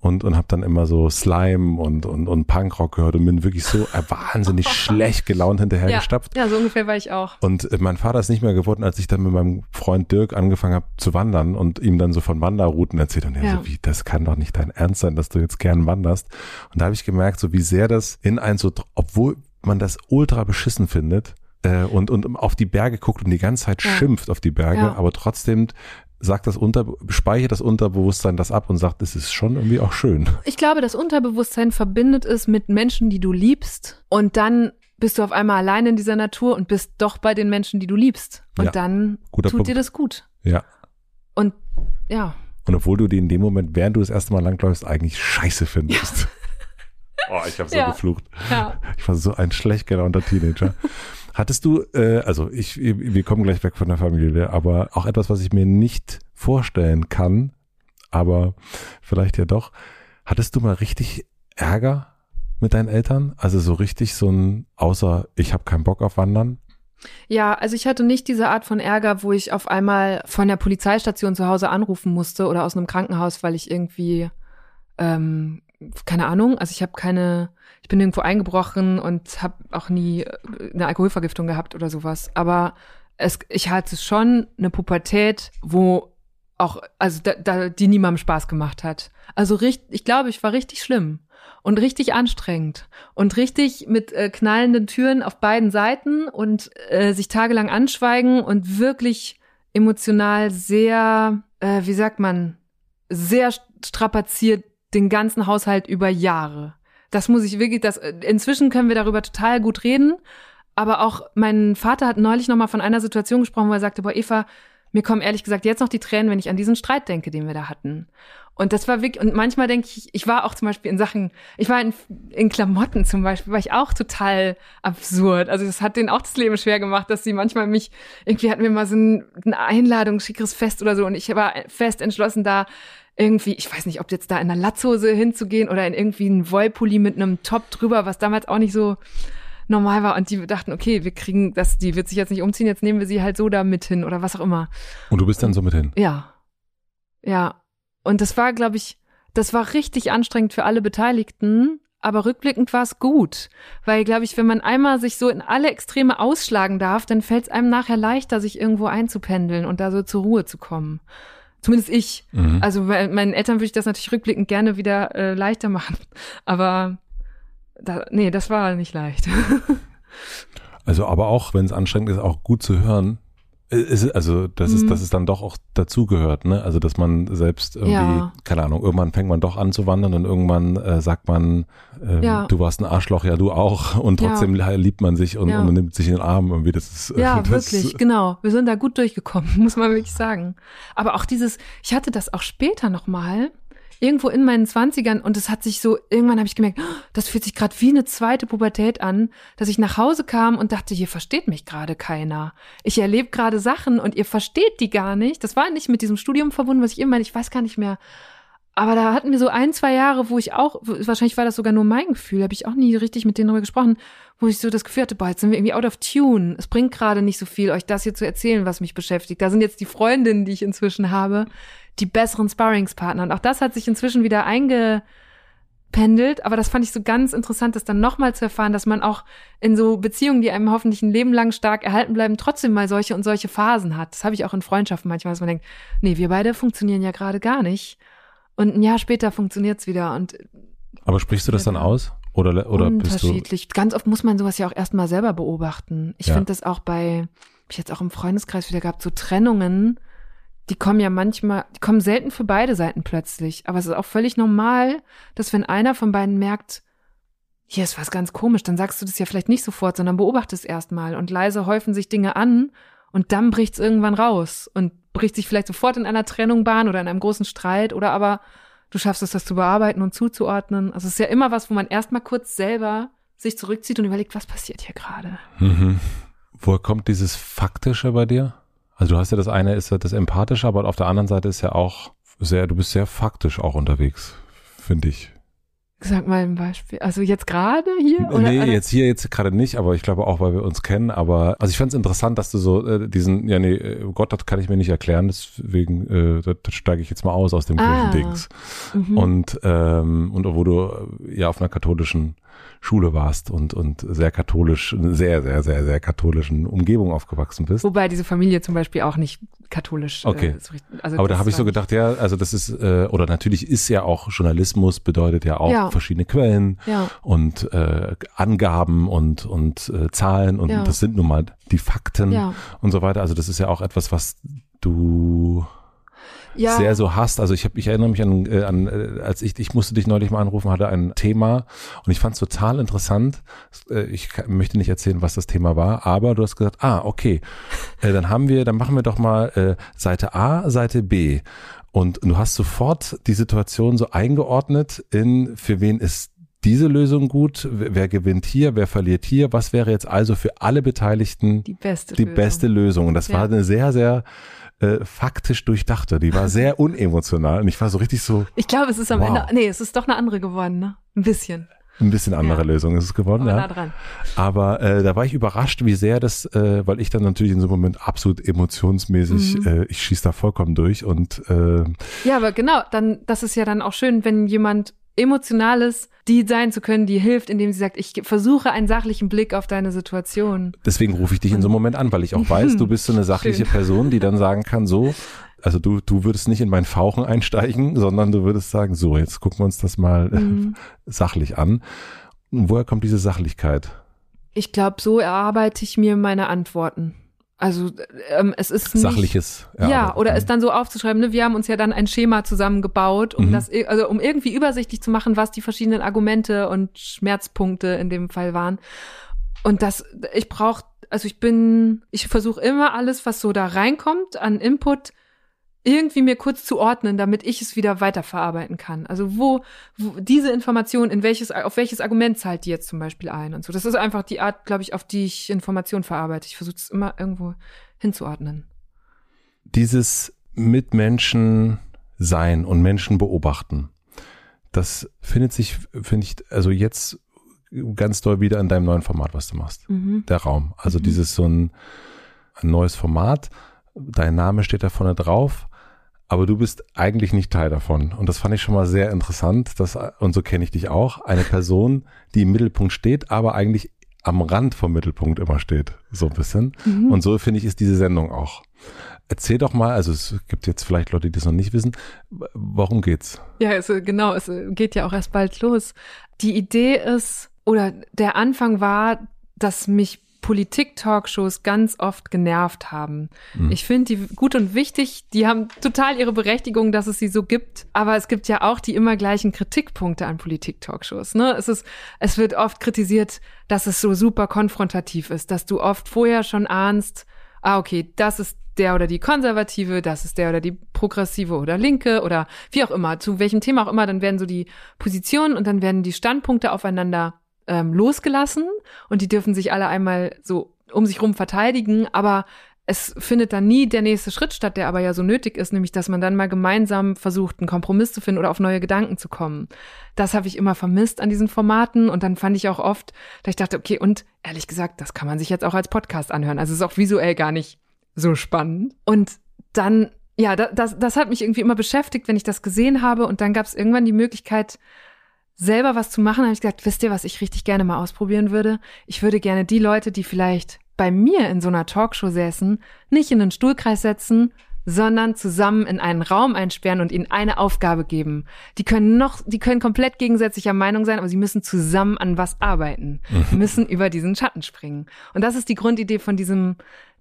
und und habe dann immer so Slime und und und Punkrock gehört und bin wirklich so äh, wahnsinnig schlecht gelaunt hinterher ja. gestapft. Ja, so ungefähr war ich auch. Und äh, mein Vater ist nicht mehr geworden, als ich dann mit meinem Freund Dirk angefangen habe zu wandern und ihm dann so von Wanderrouten erzählt und er ja. so wie das kann doch nicht dein Ernst sein, dass du jetzt gern wanderst. Und da habe ich gemerkt, so wie sehr das in ein so obwohl man das ultra beschissen findet äh, und, und auf die Berge guckt und die ganze Zeit ja. schimpft auf die Berge, ja. aber trotzdem sagt das Unter, speichert das Unterbewusstsein das ab und sagt, es ist schon irgendwie auch schön. Ich glaube, das Unterbewusstsein verbindet es mit Menschen, die du liebst und dann bist du auf einmal allein in dieser Natur und bist doch bei den Menschen, die du liebst. Und ja. dann Guter tut Punkt. dir das gut. Ja. Und ja. Und obwohl du die in dem Moment, während du das erste Mal langläufst, eigentlich scheiße findest. Oh, ich habe so ja. geflucht. Ja. Ich war so ein schlecht gelaunter Teenager. Hattest du, äh, also ich, wir kommen gleich weg von der Familie, aber auch etwas, was ich mir nicht vorstellen kann, aber vielleicht ja doch. Hattest du mal richtig Ärger mit deinen Eltern? Also so richtig so ein, außer ich habe keinen Bock auf Wandern? Ja, also ich hatte nicht diese Art von Ärger, wo ich auf einmal von der Polizeistation zu Hause anrufen musste oder aus einem Krankenhaus, weil ich irgendwie, ähm, keine Ahnung, also ich habe keine, ich bin irgendwo eingebrochen und habe auch nie äh, eine Alkoholvergiftung gehabt oder sowas. Aber es, ich hatte schon eine Pubertät, wo auch, also da, da, die niemandem Spaß gemacht hat. Also richtig, ich glaube, ich war richtig schlimm und richtig anstrengend und richtig mit äh, knallenden Türen auf beiden Seiten und äh, sich tagelang anschweigen und wirklich emotional sehr, äh, wie sagt man, sehr strapaziert den ganzen Haushalt über Jahre. Das muss ich wirklich, das inzwischen können wir darüber total gut reden, aber auch mein Vater hat neulich noch mal von einer Situation gesprochen, wo er sagte, boah Eva, mir kommen ehrlich gesagt jetzt noch die Tränen, wenn ich an diesen Streit denke, den wir da hatten. Und das war wirklich, und manchmal denke ich, ich war auch zum Beispiel in Sachen, ich war in, in Klamotten zum Beispiel, war ich auch total absurd. Also das hat denen auch das Leben schwer gemacht, dass sie manchmal mich, irgendwie hatten wir mal so ein, eine Einladung, schickeres Fest oder so und ich war fest entschlossen da, irgendwie, ich weiß nicht, ob jetzt da in einer Latzhose hinzugehen oder in irgendwie einen Wollpulli mit einem Top drüber, was damals auch nicht so normal war. Und die dachten, okay, wir kriegen das, die wird sich jetzt nicht umziehen, jetzt nehmen wir sie halt so da mit hin oder was auch immer. Und du bist dann so mit hin? Ja. Ja. Und das war, glaube ich, das war richtig anstrengend für alle Beteiligten. Aber rückblickend war es gut, weil, glaube ich, wenn man einmal sich so in alle Extreme ausschlagen darf, dann fällt es einem nachher leichter, sich irgendwo einzupendeln und da so zur Ruhe zu kommen. Zumindest ich. Mhm. Also meinen Eltern würde ich das natürlich rückblickend gerne wieder äh, leichter machen. Aber da, nee, das war nicht leicht. also, aber auch, wenn es anstrengend ist, auch gut zu hören. Ist, also, das ist, mhm. dass es dann doch auch dazugehört, ne? Also, dass man selbst irgendwie, ja. keine Ahnung, irgendwann fängt man doch an zu wandern und irgendwann äh, sagt man, äh, ja. du warst ein Arschloch, ja, du auch. Und trotzdem ja. liebt man sich und, und, nimmt sich in den Arm irgendwie. Das ist, ja, das, wirklich, genau. Wir sind da gut durchgekommen, muss man wirklich sagen. Aber auch dieses, ich hatte das auch später nochmal, irgendwo in meinen Zwanzigern und es hat sich so, irgendwann habe ich gemerkt, das fühlt sich gerade wie eine zweite Pubertät an, dass ich nach Hause kam und dachte, hier versteht mich gerade keiner. Ich erlebe gerade Sachen und ihr versteht die gar nicht. Das war nicht mit diesem Studium verbunden, was ich immer, ich weiß gar nicht mehr. Aber da hatten wir so ein, zwei Jahre, wo ich auch, wahrscheinlich war das sogar nur mein Gefühl, habe ich auch nie richtig mit denen darüber gesprochen, wo ich so das Gefühl hatte, boah, jetzt sind wir irgendwie out of tune. Es bringt gerade nicht so viel, euch das hier zu erzählen, was mich beschäftigt. Da sind jetzt die Freundinnen, die ich inzwischen habe, die besseren Sparringspartner. Und auch das hat sich inzwischen wieder eingependelt. Aber das fand ich so ganz interessant, das dann nochmal zu erfahren, dass man auch in so Beziehungen, die einem hoffentlich ein Leben lang stark erhalten bleiben, trotzdem mal solche und solche Phasen hat. Das habe ich auch in Freundschaften manchmal, dass man denkt, nee, wir beide funktionieren ja gerade gar nicht. Und ein Jahr später funktioniert's wieder. Und aber sprichst du das dann aus? Oder, oder unterschiedlich. Bist du Ganz oft muss man sowas ja auch erstmal selber beobachten. Ich ja. finde das auch bei, hab ich jetzt auch im Freundeskreis wieder gehabt, so Trennungen, die kommen ja manchmal, die kommen selten für beide Seiten plötzlich. Aber es ist auch völlig normal, dass wenn einer von beiden merkt, hier ist was ganz komisch, dann sagst du das ja vielleicht nicht sofort, sondern beobachtest erstmal und leise häufen sich Dinge an und dann bricht's irgendwann raus und bricht sich vielleicht sofort in einer Trennung Bahn oder in einem großen Streit oder aber du schaffst es, das zu bearbeiten und zuzuordnen. Also es ist ja immer was, wo man erstmal kurz selber sich zurückzieht und überlegt, was passiert hier gerade. Mhm. Woher kommt dieses Faktische bei dir? Also du hast ja das eine ist ja das Empathische, aber auf der anderen Seite ist ja auch sehr, du bist sehr faktisch auch unterwegs, finde ich. Sag mal ein Beispiel. Also jetzt gerade hier? Oder? Nee, jetzt hier jetzt gerade nicht, aber ich glaube auch, weil wir uns kennen. Aber also ich fand es interessant, dass du so äh, diesen, ja nee, äh, Gott, das kann ich mir nicht erklären, deswegen äh, das, das steige ich jetzt mal aus aus dem ah. Kirchendings. Mhm. Und ähm, und wo du äh, ja auf einer katholischen Schule warst und, und sehr katholisch, sehr, sehr, sehr, sehr katholischen Umgebung aufgewachsen bist. Wobei diese Familie zum Beispiel auch nicht katholisch. Äh, okay. Äh, so, also Aber da habe ich so gedacht, ja, also das ist, äh, oder natürlich ist ja auch Journalismus bedeutet ja auch ja. verschiedene Quellen ja. und äh, Angaben und, und äh, Zahlen und ja. das sind nun mal die Fakten und so weiter. Also das ist ja auch etwas, was du ja. sehr so hast. Also ich habe, ich erinnere mich an, äh, an äh, als ich, ich musste dich neulich mal anrufen, hatte ein Thema und ich fand es total interessant. Äh, ich möchte nicht erzählen, was das Thema war, aber du hast gesagt, ah, okay, äh, dann haben wir, dann machen wir doch mal äh, Seite A, Seite B. Und du hast sofort die Situation so eingeordnet in, für wen ist diese Lösung gut? Wer gewinnt hier? Wer verliert hier? Was wäre jetzt also für alle Beteiligten die beste, die Lösung. beste Lösung? Und das ja. war eine sehr, sehr äh, faktisch durchdachte. Die war sehr unemotional und ich war so richtig so. Ich glaube, es ist am wow. Ende, nee, es ist doch eine andere geworden, ne? Ein bisschen. Ein bisschen andere Ja. Lösung ist es geworden, Aber ja. nah dran. Aber äh, da war ich überrascht, wie sehr das, äh, weil ich dann natürlich in so einem Moment absolut emotionsmäßig, Mhm. äh, ich schieß da vollkommen durch und äh, Ja, aber genau, dann, das ist ja dann auch schön, wenn jemand emotional ist, die sein zu können, die hilft, indem sie sagt, ich versuche einen sachlichen Blick auf deine Situation. deswegen rufe ich dich in so einem Moment an, weil ich auch weiß, du bist so eine sachliche Schön. Person, die dann sagen kann, so, also du, du würdest nicht in mein Fauchen einsteigen, sondern du würdest sagen, so, jetzt gucken wir uns das mal äh, Mhm. sachlich an. Und woher kommt diese Sachlichkeit? Ich glaube, so erarbeite ich mir meine Antworten. Also ähm, es ist nicht, Sachliches. Ja, erarbeiten. oder es dann so aufzuschreiben, ne? wir haben uns ja dann ein Schema zusammengebaut, um Mhm. das, also um irgendwie übersichtlich zu machen, was die verschiedenen Argumente und Schmerzpunkte in dem Fall waren. Und das, ich brauche, also ich bin, ich versuche immer alles, was so da reinkommt an Input, irgendwie mir kurz zu ordnen, damit ich es wieder weiterverarbeiten kann. Also wo, wo diese Information, in welches, auf welches Argument zahlt die jetzt zum Beispiel ein und so. Das ist einfach die Art, glaube ich, auf die ich Information verarbeite. Ich versuche es immer irgendwo hinzuordnen. dieses Mitmenschen sein und Menschen beobachten, das findet sich, finde ich, also jetzt ganz doll wieder in deinem neuen Format, was du machst. Mhm. Der Raum. Also Mhm. dieses so ein, ein neues Format. Dein Name steht da vorne drauf. Aber du bist eigentlich nicht Teil davon. Und das fand ich schon mal sehr interessant. Dass, und so kenne ich dich auch. Eine Person, die im Mittelpunkt steht, aber eigentlich am Rand vom Mittelpunkt immer steht. So ein bisschen. Mhm. Und so finde ich, ist diese Sendung auch. Erzähl doch mal, also es gibt jetzt vielleicht Leute, die das noch nicht wissen, worum geht's? Ja, es, äh, genau, es geht ja auch erst bald los. Die Idee ist, oder der Anfang war, dass mich Politik-Talkshows ganz oft genervt haben. Mhm. Ich finde die gut und wichtig, die haben total ihre Berechtigung, dass es sie so gibt, aber es gibt ja auch die immer gleichen Kritikpunkte an Politik-Talkshows. Ne? Es, ist, es wird oft kritisiert, dass es so super konfrontativ ist, dass du oft vorher schon ahnst, ah, okay, das ist der oder die Konservative, das ist der oder die Progressive oder Linke oder wie auch immer, zu welchem Thema auch immer, dann werden so die Positionen und dann werden die Standpunkte aufeinander ähm, losgelassen und die dürfen sich alle einmal so um sich rum verteidigen, aber es findet dann nie der nächste Schritt statt, der aber ja so nötig ist, nämlich dass man dann mal gemeinsam versucht, einen Kompromiss zu finden oder auf neue Gedanken zu kommen. Das habe ich immer vermisst an diesen Formaten und dann fand ich auch oft, dass ich dachte, okay, und ehrlich gesagt, das kann man sich jetzt auch als Podcast anhören. Also es ist auch visuell gar nicht so spannend. Und dann, ja, da- das, das hat mich irgendwie immer beschäftigt, wenn ich das gesehen habe. Und dann gab es irgendwann die Möglichkeit, selber was zu machen. Habe ich gesagt, wisst ihr, was ich richtig gerne mal ausprobieren würde? Ich würde gerne die Leute, die vielleicht bei mir in so einer Talkshow säßen, nicht in einen Stuhlkreis setzen, sondern zusammen in einen Raum einsperren und ihnen eine Aufgabe geben. Die können noch, die können komplett gegensätzlicher Meinung sein, aber sie müssen zusammen an was arbeiten, müssen über diesen Schatten springen. Und das ist die Grundidee von diesem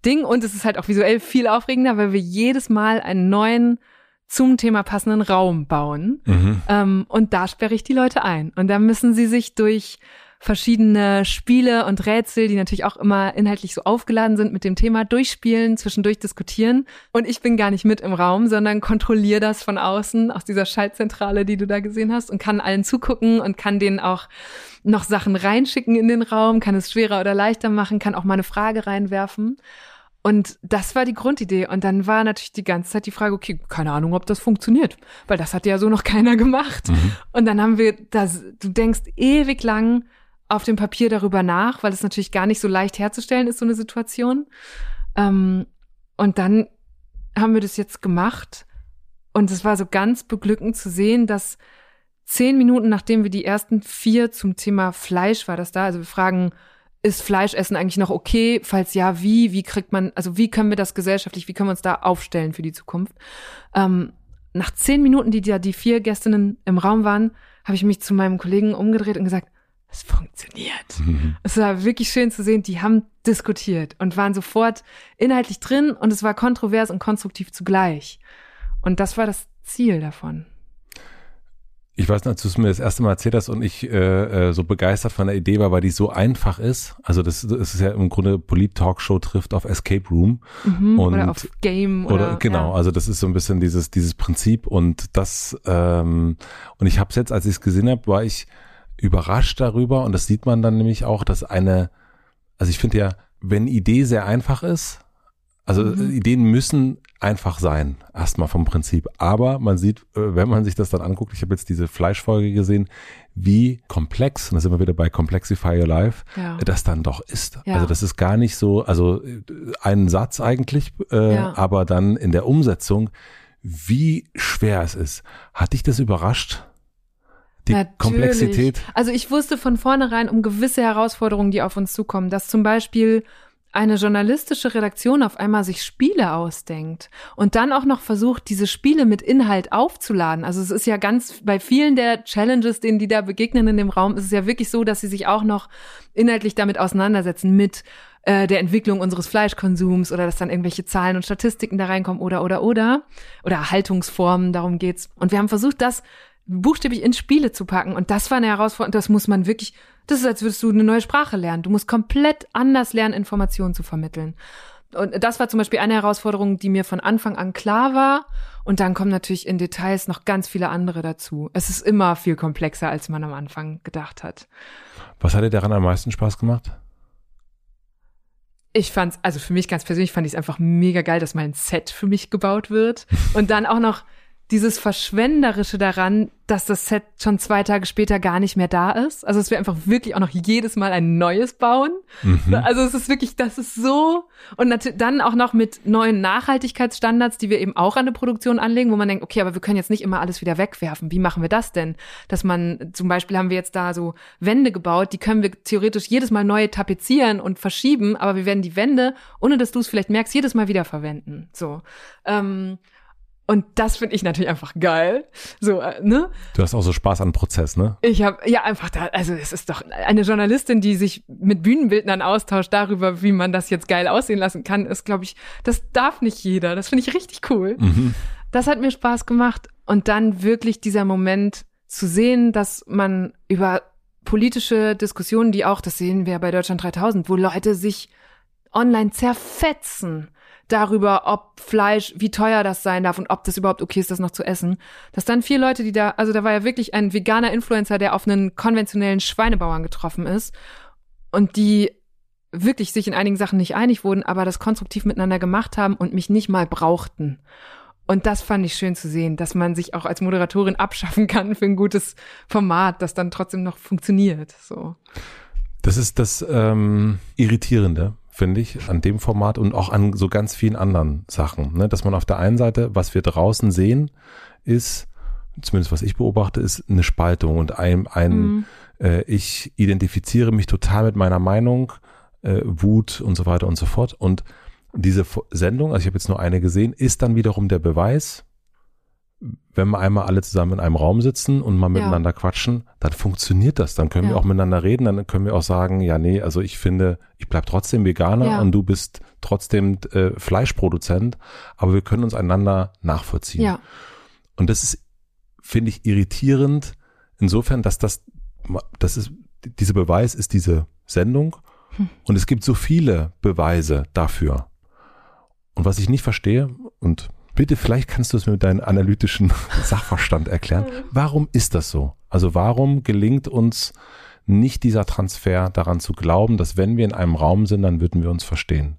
Ding und es ist halt auch visuell viel aufregender, weil wir jedes Mal einen neuen zum Thema passenden Raum bauen. Mhm. Ähm, und da sperre ich die Leute ein. Und da müssen sie sich durch verschiedene Spiele und Rätsel, die natürlich auch immer inhaltlich so aufgeladen sind mit dem Thema, durchspielen, zwischendurch diskutieren. Und ich bin gar nicht mit im Raum, sondern kontrolliere das von außen aus dieser Schaltzentrale, die du da gesehen hast und kann allen zugucken und kann denen auch noch Sachen reinschicken in den Raum, kann es schwerer oder leichter machen, kann auch mal eine Frage reinwerfen. Und das war die Grundidee. Und dann war natürlich die ganze Zeit die Frage, okay, keine Ahnung, ob das funktioniert, weil das hat ja so noch keiner gemacht. Und dann haben wir das, du denkst ewig lang auf dem Papier darüber nach, weil es natürlich gar nicht so leicht herzustellen ist, so eine Situation. Ähm, und dann haben wir das jetzt gemacht. Und es war so ganz beglückend zu sehen, dass zehn Minuten nachdem wir die ersten vier zum Thema Fleisch war das da, also wir fragen, ist Fleischessen eigentlich noch okay? Falls ja, wie? Wie kriegt man, also wie können wir das gesellschaftlich, wie können wir uns da aufstellen für die Zukunft? Ähm, nach zehn Minuten, die da die vier Gästinnen im Raum waren, habe ich mich zu meinem Kollegen umgedreht und gesagt, es funktioniert. Mhm. Es war wirklich schön zu sehen, die haben diskutiert und waren sofort inhaltlich drin und es war kontrovers und konstruktiv zugleich. Und das war das Ziel davon. Ich weiß noch, als du es mir das erste Mal erzählt hast und ich äh, äh, so begeistert von der Idee war, weil die so einfach ist. Also das, das ist ja im Grunde Polit-Talkshow trifft auf Escape Room. Mhm. Und- oder auf Game oder, Oder, genau, ja. also das ist so ein bisschen dieses, dieses Prinzip und das, ähm, und ich habe es jetzt, als ich es gesehen habe, war ich überrascht darüber und das sieht man dann nämlich auch, dass eine, also ich finde ja, wenn Idee sehr einfach ist, Also mhm. Ideen müssen einfach sein, erstmal vom Prinzip. Aber man sieht, äh, wenn man sich das dann anguckt, ich habe jetzt diese Fleischfolge gesehen, wie komplex, und da sind wir wieder bei Complexify Your Life, ja. das dann doch ist. Ja. Also das ist gar nicht so, also äh, ein Satz eigentlich, äh, ja. aber dann in der Umsetzung, wie schwer es ist. Hat dich das überrascht? Die Natürlich. Komplexität? Also ich wusste von vornherein um gewisse Herausforderungen, die auf uns zukommen, dass zum Beispiel eine journalistische Redaktion auf einmal sich Spiele ausdenkt und dann auch noch versucht, diese Spiele mit Inhalt aufzuladen. Also es ist ja ganz bei vielen der Challenges, denen die da begegnen in dem Raum, ist es ja wirklich so, dass sie sich auch noch inhaltlich damit auseinandersetzen mit äh, der Entwicklung unseres Fleischkonsums oder dass dann irgendwelche Zahlen und Statistiken da reinkommen oder oder oder oder Haltungsformen, darum geht's. Und wir haben versucht, das buchstäblich in Spiele zu packen und das war eine Herausforderung, das muss man wirklich das ist, als würdest du eine neue Sprache lernen. Du musst komplett anders lernen, Informationen zu vermitteln. Und das war zum Beispiel eine Herausforderung, die mir von Anfang an klar war. Und dann kommen natürlich in Details noch ganz viele andere dazu. Es ist immer viel komplexer, als man am Anfang gedacht hat. Was hat dir daran am meisten Spaß gemacht? Ich fand's, also für mich ganz persönlich fand ich es einfach mega geil, dass mein Set für mich gebaut wird. Und dann auch noch dieses Verschwenderische daran, dass das Set schon zwei Tage später gar nicht mehr da ist. Also es wir einfach wirklich auch noch jedes Mal ein neues bauen. Mhm. Also es ist wirklich, das ist so. Und dann auch noch mit neuen Nachhaltigkeitsstandards, die wir eben auch an der Produktion anlegen, wo man denkt, okay, aber wir können jetzt nicht immer alles wieder wegwerfen. Wie machen wir das denn? Dass man, zum Beispiel haben wir jetzt da so Wände gebaut, die können wir theoretisch jedes Mal neu tapezieren und verschieben, aber wir werden die Wände, ohne dass du es vielleicht merkst, jedes Mal wieder verwenden. So. Ähm, und das finde ich natürlich einfach geil. So, äh, ne? Du hast auch so Spaß an Prozess, ne? Ich habe ja einfach da, also es ist doch eine Journalistin, die sich mit Bühnenbildnern austauscht darüber, wie man das jetzt geil aussehen lassen kann, ist, glaube ich, das darf nicht jeder. Das finde ich richtig cool. Mhm. Das hat mir Spaß gemacht. Und dann wirklich dieser Moment zu sehen, dass man über politische Diskussionen, die auch, das sehen wir bei Deutschland 3000, wo Leute sich online zerfetzen darüber, ob Fleisch, wie teuer das sein darf und ob das überhaupt okay ist, das noch zu essen. Dass dann vier Leute, die da, also da war ja wirklich ein veganer Influencer, der auf einen konventionellen Schweinebauern getroffen ist und die wirklich sich in einigen Sachen nicht einig wurden, aber das konstruktiv miteinander gemacht haben und mich nicht mal brauchten. Und das fand ich schön zu sehen, dass man sich auch als Moderatorin abschaffen kann für ein gutes Format, das dann trotzdem noch funktioniert. So. Das ist das ähm, Irritierende, finde ich, an dem Format und auch an so ganz vielen anderen Sachen. Ne? Dass man auf der einen Seite, was wir draußen sehen, ist, zumindest was ich beobachte, ist eine Spaltung und ein, ein mhm. äh, ich identifiziere mich total mit meiner Meinung, äh, Wut und so weiter und so fort. Und diese Sendung, also ich habe jetzt nur eine gesehen, ist dann wiederum der Beweis, wenn wir einmal alle zusammen in einem Raum sitzen und mal miteinander ja. quatschen, dann funktioniert das. Dann können ja. wir auch miteinander reden, dann können wir auch sagen, ja, nee, also ich finde, ich bleib trotzdem Veganer ja. und du bist trotzdem äh, Fleischproduzent, aber wir können uns einander nachvollziehen. Ja. Und das ist, finde ich, irritierend, insofern, dass das, das ist, dieser Beweis ist diese Sendung hm. und es gibt so viele Beweise dafür. Und was ich nicht verstehe, und Bitte, vielleicht kannst du es mir mit deinem analytischen Sachverstand erklären. Warum ist das so? Also warum gelingt uns nicht dieser Transfer daran zu glauben, dass wenn wir in einem Raum sind, dann würden wir uns verstehen?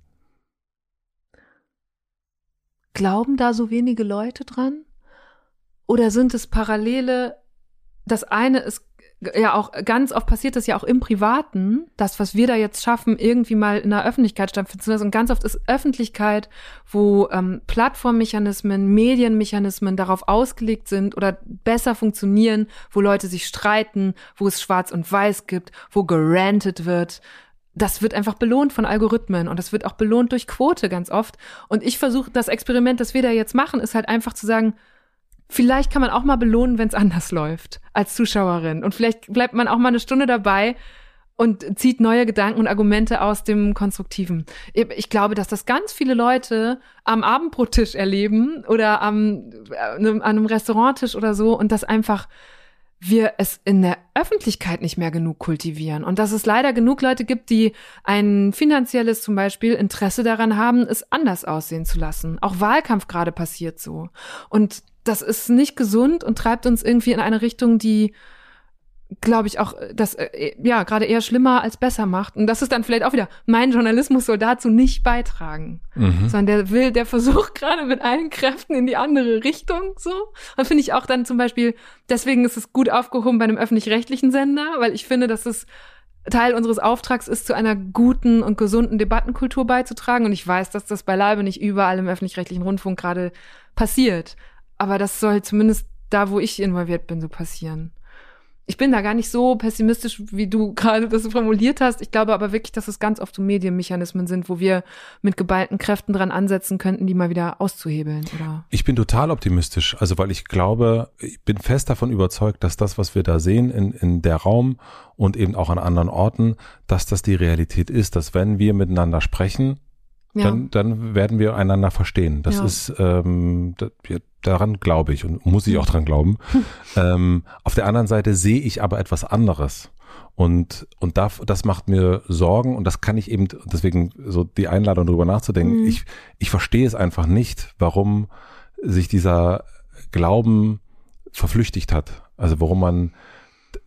Glauben da so wenige Leute dran? Oder sind es Parallele? Das eine ist ja auch ganz oft passiert das ja auch im Privaten, das, was wir da jetzt schaffen, irgendwie mal in der Öffentlichkeit stattfinden zu. Und ganz oft ist Öffentlichkeit, wo ähm, Plattformmechanismen, Medienmechanismen darauf ausgelegt sind oder besser funktionieren, wo Leute sich streiten, wo es Schwarz und Weiß gibt, wo gerantet wird. Das wird einfach belohnt von Algorithmen und das wird auch belohnt durch Quote ganz oft. Und ich versuche, das Experiment, das wir da jetzt machen, ist halt einfach zu sagen, vielleicht kann man auch mal belohnen, wenn es anders läuft als Zuschauerin. Und vielleicht bleibt man auch mal eine Stunde dabei und zieht neue Gedanken und Argumente aus dem Konstruktiven. Ich glaube, dass das ganz viele Leute am Abendbrottisch erleben oder am, äh, an einem Restauranttisch oder so und das einfach wir es in der Öffentlichkeit nicht mehr genug kultivieren und dass es leider genug Leute gibt, die ein finanzielles zum Beispiel Interesse daran haben, es anders aussehen zu lassen. Auch Wahlkampf gerade passiert so. Und das ist nicht gesund und treibt uns irgendwie in eine Richtung, die glaube ich auch, das äh, ja gerade eher schlimmer als besser macht. Und das ist dann vielleicht auch wieder, mein Journalismus soll dazu nicht beitragen, mhm. sondern der will, der versucht gerade mit allen Kräften in die andere Richtung so. Und finde ich auch dann zum Beispiel, deswegen ist es gut aufgehoben bei einem öffentlich-rechtlichen Sender, weil ich finde, dass es Teil unseres Auftrags ist, zu einer guten und gesunden Debattenkultur beizutragen. Und ich weiß, dass das beileibe nicht überall im öffentlich-rechtlichen Rundfunk gerade passiert. Aber das soll zumindest da, wo ich involviert bin, so passieren ich bin da gar nicht so pessimistisch, wie du gerade das formuliert hast. Ich glaube aber wirklich, dass es ganz oft so Medienmechanismen sind, wo wir mit geballten Kräften dran ansetzen könnten, die mal wieder auszuhebeln. Oder? Ich bin total optimistisch. Also weil ich glaube, ich bin fest davon überzeugt, dass das, was wir da sehen in, in der Raum und eben auch an anderen Orten, dass das die Realität ist, dass wenn wir miteinander sprechen, ja. dann, dann werden wir einander verstehen. Das ja. ist, ähm, das, daran glaube ich und muss ich auch dran glauben. ähm, auf der anderen Seite sehe ich aber etwas anderes. Und, und da, das macht mir Sorgen und das kann ich eben, deswegen so die Einladung darüber nachzudenken. Mhm. Ich, ich verstehe es einfach nicht, warum sich dieser Glauben verflüchtigt hat. Also warum man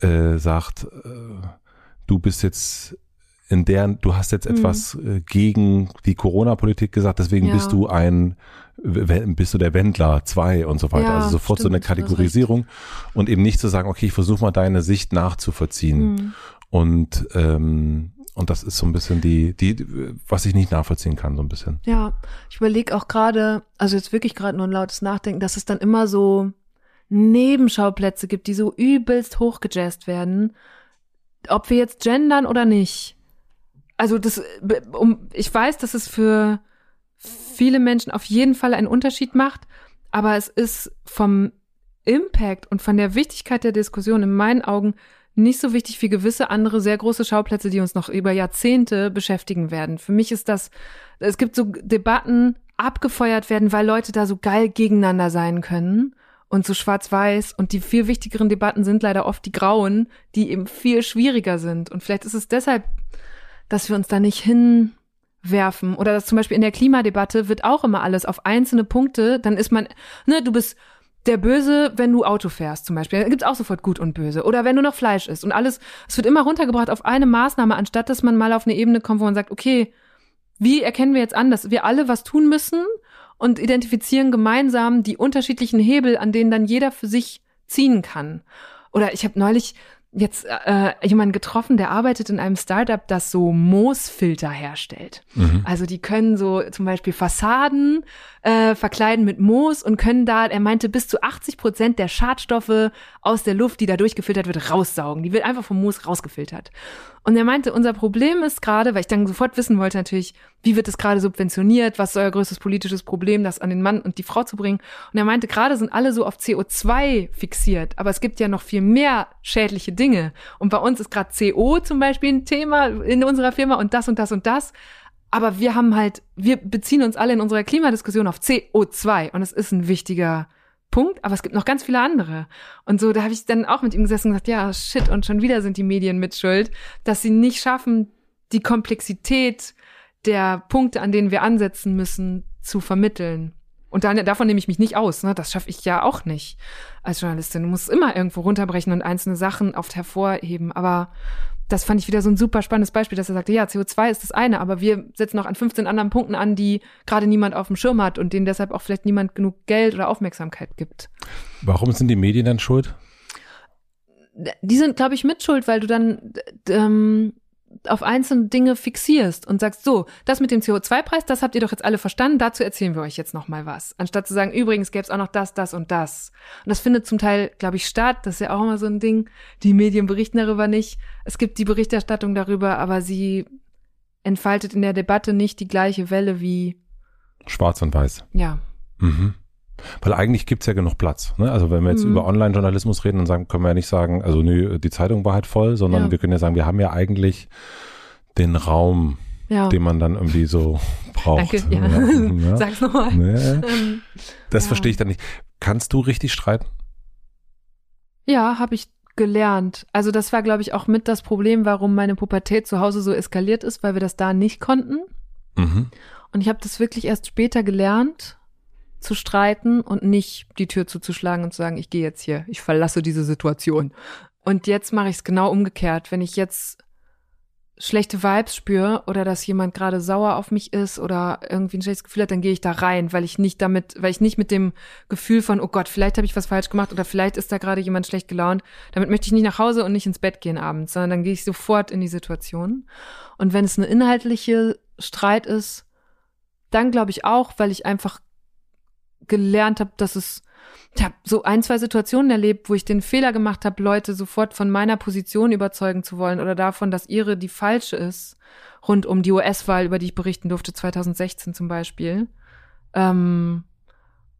äh, sagt, äh, du bist jetzt in der, du hast jetzt mhm. etwas äh, gegen die Corona-Politik gesagt, deswegen ja. bist du ein, bist du der Wendler zwei und so weiter. Ja, also sofort stimmt, so eine Kategorisierung und eben nicht zu sagen, okay, ich versuche mal deine Sicht nachzuvollziehen. Mhm. Und ähm, und das ist so ein bisschen die, die, was ich nicht nachvollziehen kann, so ein bisschen. Ja, ich überlege auch gerade, also jetzt wirklich gerade nur ein lautes Nachdenken, dass es dann immer so Nebenschauplätze gibt, die so übelst hochgejazzt werden, ob wir jetzt gendern oder nicht also das, um, ich weiß, dass es für viele Menschen auf jeden Fall einen Unterschied macht, aber es ist vom Impact und von der Wichtigkeit der Diskussion in meinen Augen nicht so wichtig wie gewisse andere sehr große Schauplätze, die uns noch über Jahrzehnte beschäftigen werden. Für mich ist das, es gibt so Debatten abgefeuert werden, weil Leute da so geil gegeneinander sein können und so schwarz-weiß. Und die viel wichtigeren Debatten sind leider oft die grauen, die eben viel schwieriger sind. Und vielleicht ist es deshalb dass wir uns da nicht hinwerfen. Oder dass zum Beispiel in der Klimadebatte wird auch immer alles auf einzelne Punkte, dann ist man, ne, du bist der Böse, wenn du Auto fährst zum Beispiel. Da gibt's auch sofort gut und böse. Oder wenn du noch Fleisch isst. Und alles, es wird immer runtergebracht auf eine Maßnahme, anstatt dass man mal auf eine Ebene kommt, wo man sagt, okay, wie erkennen wir jetzt an, dass wir alle was tun müssen und identifizieren gemeinsam die unterschiedlichen Hebel, an denen dann jeder für sich ziehen kann. Oder ich habe neulich jetzt äh, jemanden getroffen, der arbeitet in einem Startup, das so Moosfilter herstellt. Mhm. Also die können so zum Beispiel Fassaden äh, verkleiden mit Moos und können da, er meinte, bis zu 80 Prozent der Schadstoffe aus der Luft, die da durchgefiltert wird, raussaugen. Die wird einfach vom Moos rausgefiltert. Und er meinte, unser Problem ist gerade, weil ich dann sofort wissen wollte natürlich, wie wird das gerade subventioniert, was ist euer größtes politisches Problem, das an den Mann und die Frau zu bringen. Und er meinte, gerade sind alle so auf CO2 fixiert, aber es gibt ja noch viel mehr schädliche Dinge. Und bei uns ist gerade CO zum Beispiel ein Thema in unserer Firma und das und das und das. Aber wir haben halt, wir beziehen uns alle in unserer Klimadiskussion auf CO2 und es ist ein wichtiger Punkt, aber es gibt noch ganz viele andere. Und so, da habe ich dann auch mit ihm gesessen und gesagt, ja, shit, und schon wieder sind die Medien mit schuld, dass sie nicht schaffen, die Komplexität der Punkte, an denen wir ansetzen müssen, zu vermitteln. Und dann, davon nehme ich mich nicht aus. Ne? Das schaffe ich ja auch nicht als Journalistin. Du musst immer irgendwo runterbrechen und einzelne Sachen oft hervorheben. Aber das fand ich wieder so ein super spannendes Beispiel, dass er sagte, ja, CO2 ist das eine, aber wir setzen noch an 15 anderen Punkten an, die gerade niemand auf dem Schirm hat und denen deshalb auch vielleicht niemand genug Geld oder Aufmerksamkeit gibt. Warum sind die Medien dann schuld? Die sind, glaube ich, mit schuld, weil du dann ähm, auf einzelne Dinge fixierst und sagst, so, das mit dem CO2-Preis, das habt ihr doch jetzt alle verstanden, dazu erzählen wir euch jetzt noch mal was. Anstatt zu sagen, übrigens gäbe es auch noch das, das und das. Und das findet zum Teil, glaube ich, statt. Das ist ja auch immer so ein Ding. Die Medien berichten darüber nicht. Es gibt die Berichterstattung darüber, aber sie entfaltet in der Debatte nicht die gleiche Welle wie Schwarz und Weiß. Ja. Mhm. Weil eigentlich gibt's ja genug Platz. Ne? Also wenn wir jetzt mhm. über Online-Journalismus reden, dann sagen, können wir ja nicht sagen, also nö, die Zeitung war halt voll, sondern ja. wir können ja sagen, wir haben ja eigentlich den Raum, ja. den man dann irgendwie so braucht. Danke, ja. ja. Sag's nochmal. Nee. Ähm, das verstehe ich dann nicht. Kannst du richtig streiten? Ja, habe ich gelernt. Also das war, glaube ich, auch mit das Problem, warum meine Pubertät zu Hause so eskaliert ist, weil wir das da nicht konnten. Mhm. Und ich habe das wirklich erst später gelernt zu streiten und nicht die Tür zuzuschlagen und zu sagen, ich gehe jetzt hier, ich verlasse diese Situation. Und jetzt mache ich es genau umgekehrt. Wenn ich jetzt schlechte Vibes spüre oder dass jemand gerade sauer auf mich ist oder irgendwie ein schlechtes Gefühl hat, dann gehe ich da rein, weil ich nicht damit, weil ich nicht mit dem Gefühl von, oh Gott, vielleicht habe ich was falsch gemacht oder vielleicht ist da gerade jemand schlecht gelaunt, damit möchte ich nicht nach Hause und nicht ins Bett gehen abends, sondern dann gehe ich sofort in die Situation. Und wenn es eine inhaltliche Streit ist, dann glaube ich auch, weil ich einfach gelernt habe, dass es ich habe so ein, zwei Situationen erlebt, wo ich den Fehler gemacht habe, Leute sofort von meiner Position überzeugen zu wollen oder davon, dass ihre die falsche ist, rund um die US-Wahl, über die ich berichten durfte, 2016 zum Beispiel. Ähm,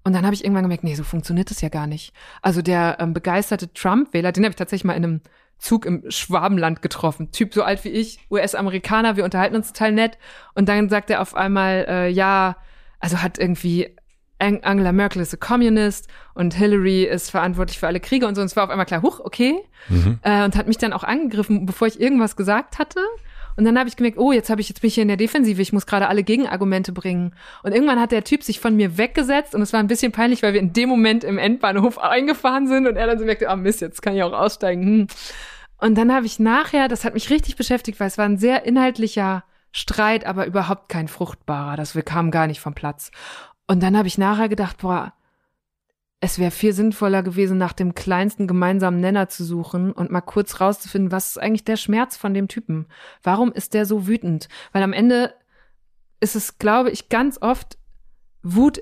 und dann habe ich irgendwann gemerkt, nee, so funktioniert das ja gar nicht. Also der ähm, begeisterte Trump-Wähler, den habe ich tatsächlich mal in einem Zug im Schwabenland getroffen. Typ so alt wie ich, US-Amerikaner, wir unterhalten uns total nett. Und dann sagt er auf einmal, äh, ja, also hat irgendwie Angela Merkel ist a Communist und Hillary ist verantwortlich für alle Kriege und so. Und es war auf einmal klar, huch, okay. Mhm. Äh, und hat mich dann auch angegriffen, bevor ich irgendwas gesagt hatte. Und dann habe ich gemerkt, oh, jetzt habe ich jetzt bin ich hier in der Defensive, ich muss gerade alle Gegenargumente bringen. Und irgendwann hat der Typ sich von mir weggesetzt und es war ein bisschen peinlich, weil wir in dem Moment im Endbahnhof eingefahren sind und er dann so merkte, ah oh Mist, jetzt kann ich auch aussteigen. Hm. Und dann habe ich nachher, das hat mich richtig beschäftigt, weil es war ein sehr inhaltlicher Streit, aber überhaupt kein fruchtbarer. Das wir kamen gar nicht vom Platz. Und dann habe ich nachher gedacht, boah, es wäre viel sinnvoller gewesen, nach dem kleinsten gemeinsamen Nenner zu suchen und mal kurz rauszufinden, was ist eigentlich der Schmerz von dem Typen? Warum ist der so wütend? Weil am Ende ist es, glaube ich, ganz oft Wut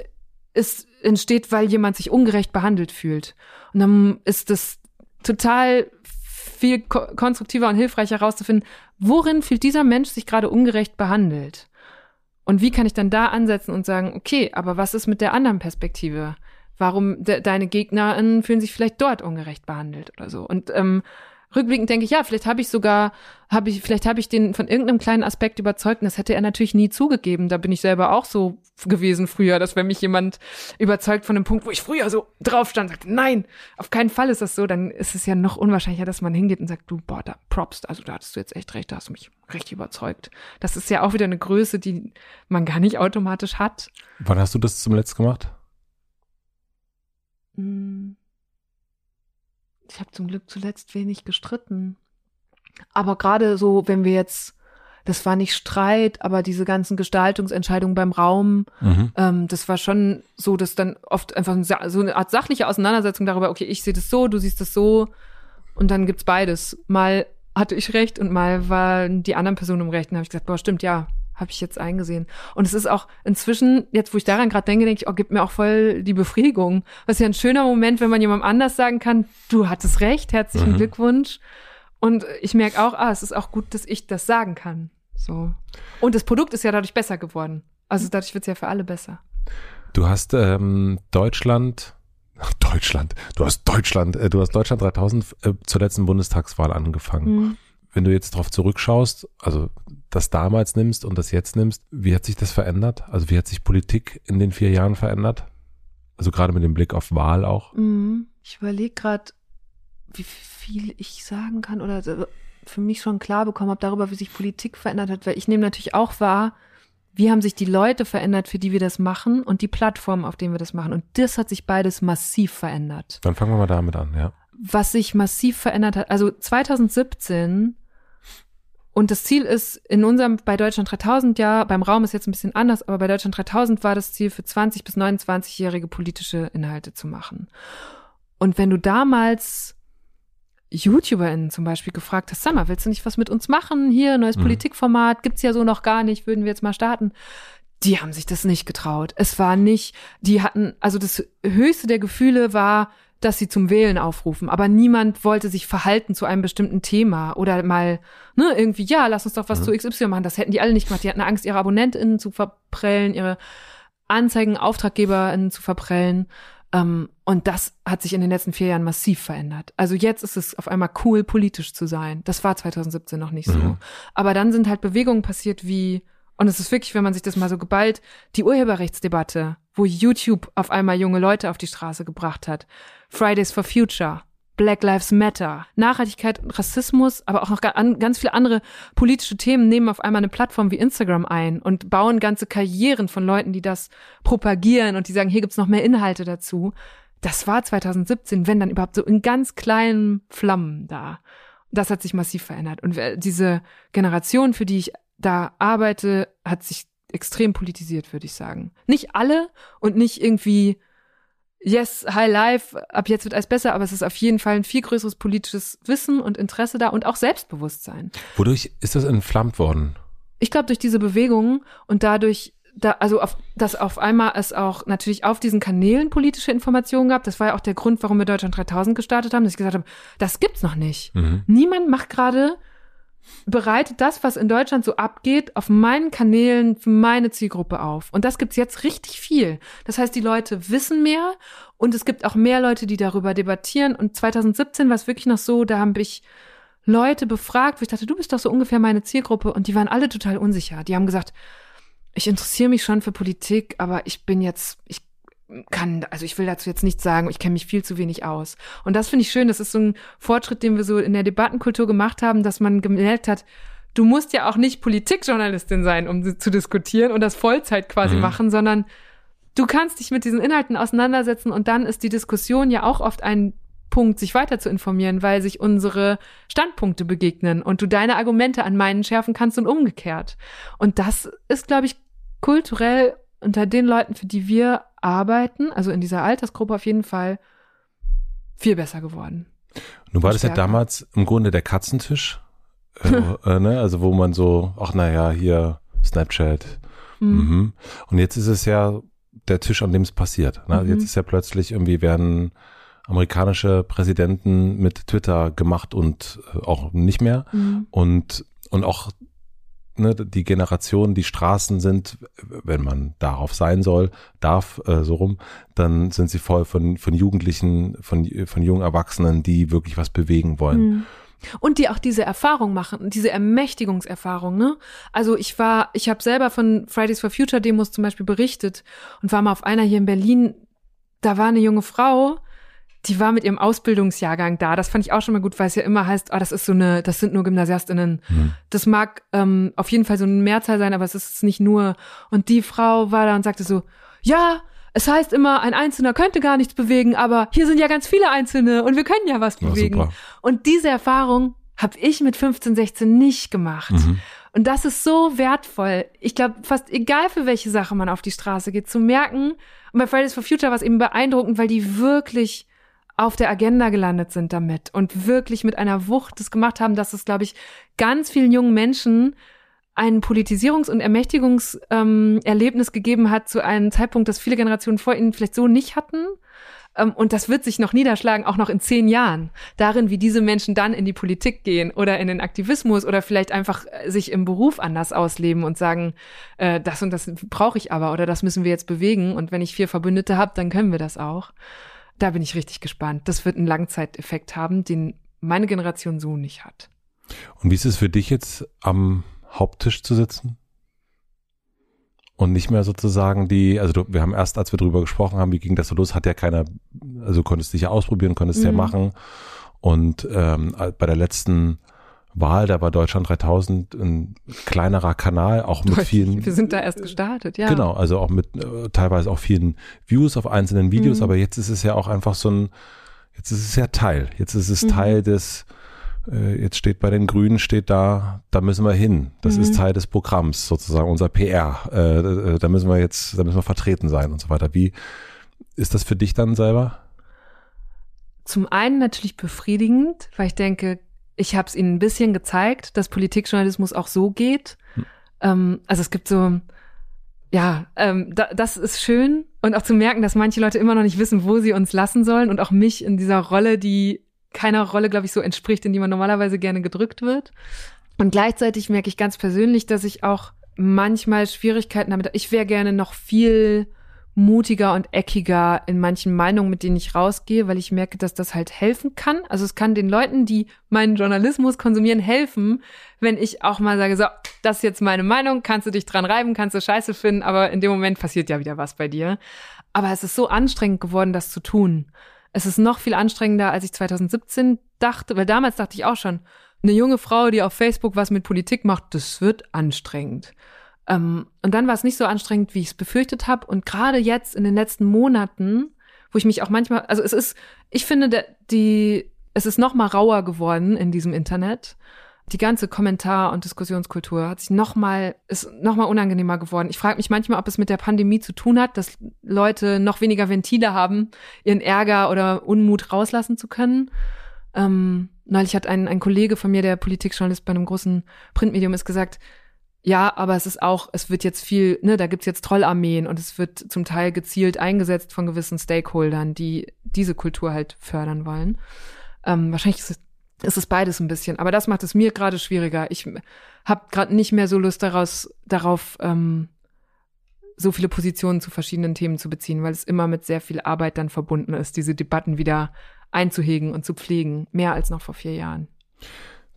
ist, entsteht, weil jemand sich ungerecht behandelt fühlt. Und dann ist es total viel konstruktiver und hilfreicher herauszufinden, worin fühlt dieser Mensch sich gerade ungerecht behandelt? Und wie kann ich dann da ansetzen und sagen, okay, aber was ist mit der anderen Perspektive? Warum de deine GegnerInnen fühlen sich vielleicht dort ungerecht behandelt oder so? Und ähm, rückblickend denke ich, ja, vielleicht habe ich sogar, habe ich, vielleicht habe ich den von irgendeinem kleinen Aspekt überzeugt. Und das hätte er natürlich nie zugegeben. Da bin ich selber auch so gewesen früher, dass wenn mich jemand überzeugt von einem Punkt, wo ich früher so drauf stand, sagte, nein, auf keinen Fall ist das so, dann ist es ja noch unwahrscheinlicher, dass man hingeht und sagt, du, boah, da props, also da hattest du jetzt echt recht, da hast du mich richtig überzeugt. Das ist ja auch wieder eine Größe, die man gar nicht automatisch hat. Wann hast du das zum letzten gemacht? Hm ich habe zum Glück zuletzt wenig gestritten. Aber gerade so, wenn wir jetzt, das war nicht Streit, aber diese ganzen Gestaltungsentscheidungen beim Raum, mhm. ähm, das war schon so, dass dann oft einfach so eine Art sachliche Auseinandersetzung darüber, okay, ich sehe das so, du siehst das so und dann gibt's beides. Mal hatte ich recht und mal waren die anderen Personen im Recht. Und habe ich gesagt, boah, stimmt, ja, habe ich jetzt eingesehen. Und es ist auch inzwischen, jetzt wo ich daran gerade denke, denke ich, oh, gibt mir auch voll die Befriedigung. Das ist ja ein schöner Moment, wenn man jemandem anders sagen kann, du hattest recht, herzlichen mhm. Glückwunsch. Und ich merke auch, ah, es ist auch gut, dass ich das sagen kann. So. Und das Produkt ist ja dadurch besser geworden. Also dadurch wird es ja für alle besser. Du hast ähm, Deutschland, Deutschland, du hast Deutschland, äh, du hast Deutschland 3000 äh, zur letzten Bundestagswahl angefangen. Mhm wenn du jetzt darauf zurückschaust, also das damals nimmst und das jetzt nimmst, wie hat sich das verändert? Also wie hat sich Politik in den vier Jahren verändert? Also gerade mit dem Blick auf Wahl auch. Mhm. Ich überlege gerade, wie viel ich sagen kann oder für mich schon klar bekommen habe darüber, wie sich Politik verändert hat, weil ich nehme natürlich auch wahr, wie haben sich die Leute verändert, für die wir das machen und die Plattformen, auf denen wir das machen. Und das hat sich beides massiv verändert. Dann fangen wir mal damit an, ja. Was sich massiv verändert hat, also 2017 und das Ziel ist in unserem, bei Deutschland 3000 ja, beim Raum ist jetzt ein bisschen anders, aber bei Deutschland 3000 war das Ziel für 20 bis 29-jährige politische Inhalte zu machen. Und wenn du damals YouTuberInnen zum Beispiel gefragt hast, sag mal, willst du nicht was mit uns machen? Hier, neues mhm. Politikformat, gibt's ja so noch gar nicht, würden wir jetzt mal starten. Die haben sich das nicht getraut. Es war nicht, die hatten, also das höchste der Gefühle war, dass sie zum Wählen aufrufen. Aber niemand wollte sich verhalten zu einem bestimmten Thema oder mal, ne, irgendwie, ja, lass uns doch was mhm. zu XY machen. Das hätten die alle nicht gemacht. Die hatten Angst, ihre AbonnentInnen zu verprellen, ihre Anzeigen, AuftraggeberInnen zu verprellen. Ähm, und das hat sich in den letzten vier Jahren massiv verändert. Also jetzt ist es auf einmal cool, politisch zu sein. Das war 2017 noch nicht so. Mhm. Aber dann sind halt Bewegungen passiert wie und es ist wirklich, wenn man sich das mal so geballt, die Urheberrechtsdebatte, wo YouTube auf einmal junge Leute auf die Straße gebracht hat. Fridays for Future, Black Lives Matter, Nachhaltigkeit und Rassismus, aber auch noch ganz viele andere politische Themen nehmen auf einmal eine Plattform wie Instagram ein und bauen ganze Karrieren von Leuten, die das propagieren und die sagen, hier gibt's noch mehr Inhalte dazu. das war 2017, wenn dann überhaupt so in ganz kleinen Flammen da. Das hat sich massiv verändert. Und diese Generation, für die ich da arbeite, hat sich extrem politisiert, würde ich sagen. Nicht alle und nicht irgendwie, yes, high life, ab jetzt wird alles besser, aber es ist auf jeden Fall ein viel größeres politisches Wissen und Interesse da und auch Selbstbewusstsein. Wodurch ist das entflammt worden? Ich glaube, durch diese Bewegungen und dadurch, da, also auf, dass auf einmal es auch natürlich auf diesen Kanälen politische Informationen gab. Das war ja auch der Grund, warum wir Deutschland 3000 gestartet haben, dass ich gesagt habe, das gibt's noch nicht. Mhm. Niemand macht gerade bereitet das, was in Deutschland so abgeht, auf meinen Kanälen für meine Zielgruppe auf. Und das gibt's jetzt richtig viel. Das heißt, die Leute wissen mehr und es gibt auch mehr Leute, die darüber debattieren. Und 2017 war es wirklich noch so, da habe ich Leute befragt, wo ich dachte, du bist doch so ungefähr meine Zielgruppe. Und die waren alle total unsicher. Die haben gesagt, ich interessiere mich schon für Politik, aber ich bin jetzt, ich kann, also ich will dazu jetzt nichts sagen, ich kenne mich viel zu wenig aus. Und das finde ich schön, das ist so ein Fortschritt, den wir so in der Debattenkultur gemacht haben, dass man gemerkt hat, du musst ja auch nicht Politikjournalistin sein, um zu diskutieren und das Vollzeit quasi mhm. machen, sondern du kannst dich mit diesen Inhalten auseinandersetzen und dann ist die Diskussion ja auch oft ein Punkt, sich weiter zu informieren, weil sich unsere Standpunkte begegnen und du deine Argumente an meinen schärfen kannst und umgekehrt. Und das ist, glaube ich, kulturell unter den Leuten, für die wir arbeiten, also in dieser Altersgruppe auf jeden Fall viel besser geworden. Nun war das ja damals im Grunde der Katzentisch, äh, äh, ne? also wo man so, ach naja, hier Snapchat. Mhm. Mhm. Und jetzt ist es ja der Tisch, an dem es passiert. Ne? Mhm. Jetzt ist ja plötzlich irgendwie werden amerikanische Präsidenten mit Twitter gemacht und äh, auch nicht mehr. Mhm. Und, und auch ne, die Generation, die Straßen sind, wenn man darauf sein soll, darf, äh, so rum, dann sind sie voll von, von Jugendlichen, von, von jungen Erwachsenen, die wirklich was bewegen wollen. Mhm. Und die auch diese Erfahrung machen, diese Ermächtigungserfahrung, ne? Also ich war, ich habe selber von Fridays for Future Demos zum Beispiel berichtet und war mal auf einer hier in Berlin, da war eine junge Frau, die war mit ihrem Ausbildungsjahrgang da. Das fand ich auch schon mal gut, weil es ja immer heißt, oh, das ist so eine, das sind nur GymnasiastInnen. Mhm. Das mag ähm, auf jeden Fall so eine Mehrzahl sein, aber es ist nicht nur. Und die Frau war da und sagte so, ja, es heißt immer, ein Einzelner könnte gar nichts bewegen, aber hier sind ja ganz viele Einzelne und wir können ja was bewegen. Ja, und diese Erfahrung habe ich mit 15, 16 nicht gemacht. Mhm. Und das ist so wertvoll. Ich glaube, fast egal für welche Sache man auf die Straße geht, zu merken, und bei Fridays for Future war es eben beeindruckend, weil die wirklich auf der Agenda gelandet sind damit und wirklich mit einer Wucht das gemacht haben, dass es, glaube ich, ganz vielen jungen Menschen ein Politisierungs- und Ermächtigungserlebnis ähm, gegeben hat zu einem Zeitpunkt, das viele Generationen vor ihnen vielleicht so nicht hatten. Ähm, und das wird sich noch niederschlagen, auch noch in zehn Jahren, darin, wie diese Menschen dann in die Politik gehen oder in den Aktivismus oder vielleicht einfach äh, sich im Beruf anders ausleben und sagen, äh, das und das brauche ich aber oder das müssen wir jetzt bewegen. Und wenn ich vier Verbündete habe, dann können wir das auch. Da bin ich richtig gespannt. Das wird einen Langzeiteffekt haben, den meine Generation so nicht hat. Und wie ist es für dich jetzt am Haupttisch zu sitzen? Und nicht mehr sozusagen die, also du, wir haben erst, als wir drüber gesprochen haben, wie ging das so los, hat ja keiner, also konntest dich ja ausprobieren, konntest mhm. ja machen. Und ähm, bei der letzten Wahl, da war Deutschland 3000 ein kleinerer Kanal, auch mit vielen. Wir sind da erst gestartet, ja. Genau, also auch mit äh, teilweise auch vielen Views auf einzelnen Videos, mhm. aber jetzt ist es ja auch einfach so ein, jetzt ist es ja Teil, jetzt ist es mhm. Teil des, äh, jetzt steht bei den Grünen, steht da, da müssen wir hin. Das mhm. ist Teil des Programms, sozusagen unser PR. Äh, äh, da müssen wir jetzt, da müssen wir vertreten sein und so weiter. Wie ist das für dich dann selber? Zum einen natürlich befriedigend, weil ich denke, ich habe es ihnen ein bisschen gezeigt, dass Politikjournalismus auch so geht. Hm. Ähm, also es gibt so, ja, ähm, da, das ist schön und auch zu merken, dass manche Leute immer noch nicht wissen, wo sie uns lassen sollen und auch mich in dieser Rolle, die keiner Rolle, glaube ich, so entspricht, in die man normalerweise gerne gedrückt wird. Und gleichzeitig merke ich ganz persönlich, dass ich auch manchmal Schwierigkeiten damit. Ich wäre gerne noch viel mutiger und eckiger in manchen Meinungen, mit denen ich rausgehe, weil ich merke, dass das halt helfen kann. Also es kann den Leuten, die meinen Journalismus konsumieren, helfen, wenn ich auch mal sage, so, das ist jetzt meine Meinung, kannst du dich dran reiben, kannst du scheiße finden, aber in dem Moment passiert ja wieder was bei dir. Aber es ist so anstrengend geworden, das zu tun. Es ist noch viel anstrengender, als ich 2017 dachte, weil damals dachte ich auch schon, eine junge Frau, die auf Facebook was mit Politik macht, das wird anstrengend. Ähm, und dann war es nicht so anstrengend, wie ich es befürchtet habe. Und gerade jetzt in den letzten Monaten, wo ich mich auch manchmal, also es ist, ich finde, der, die, es ist noch mal rauer geworden in diesem Internet. Die ganze Kommentar- und Diskussionskultur hat sich noch mal, ist noch mal unangenehmer geworden. Ich frage mich manchmal, ob es mit der Pandemie zu tun hat, dass Leute noch weniger Ventile haben, ihren Ärger oder Unmut rauslassen zu können. Ähm, neulich hat ein, ein Kollege von mir, der Politikjournalist bei einem großen Printmedium ist, gesagt, ja, aber es ist auch, es wird jetzt viel, ne, da gibt's jetzt Trollarmeen und es wird zum Teil gezielt eingesetzt von gewissen Stakeholdern, die diese Kultur halt fördern wollen. Ähm, wahrscheinlich ist es, ist es beides ein bisschen, aber das macht es mir gerade schwieriger. Ich habe gerade nicht mehr so Lust daraus, darauf, ähm, so viele Positionen zu verschiedenen Themen zu beziehen, weil es immer mit sehr viel Arbeit dann verbunden ist, diese Debatten wieder einzuhegen und zu pflegen, mehr als noch vor vier Jahren.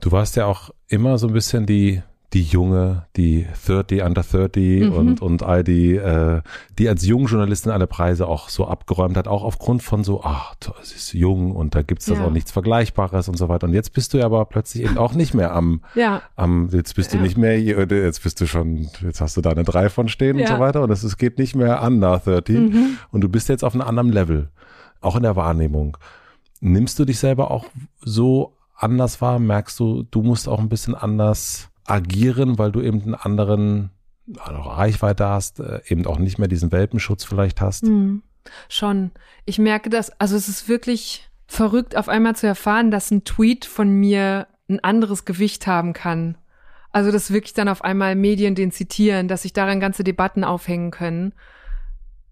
Du warst ja auch immer so ein bisschen die die Junge, die 30, Under 30 mhm. und, und all die, äh, die als Jungjournalistin alle Preise auch so abgeräumt hat, auch aufgrund von so, ach, sie ist jung und da gibt's das ja. auch nichts Vergleichbares und so weiter. Und jetzt bist du ja aber plötzlich eben auch nicht mehr am, ja. am jetzt bist du ja. nicht mehr, jetzt bist du schon, jetzt hast du da eine 3 von stehen und so weiter und es geht nicht mehr Under 30 mhm. und du bist jetzt auf einem anderen Level, auch in der Wahrnehmung. Nimmst du dich selber auch so anders wahr? Merkst du, du musst auch ein bisschen anders agieren, weil du eben einen anderen also Reichweite hast, äh, eben auch nicht mehr diesen Welpenschutz vielleicht hast? Mhm. Schon. Ich merke das, also es ist wirklich verrückt, auf einmal zu erfahren, dass ein Tweet von mir ein anderes Gewicht haben kann. Also, dass wirklich dann auf einmal Medien den zitieren, dass sich daran ganze Debatten aufhängen können.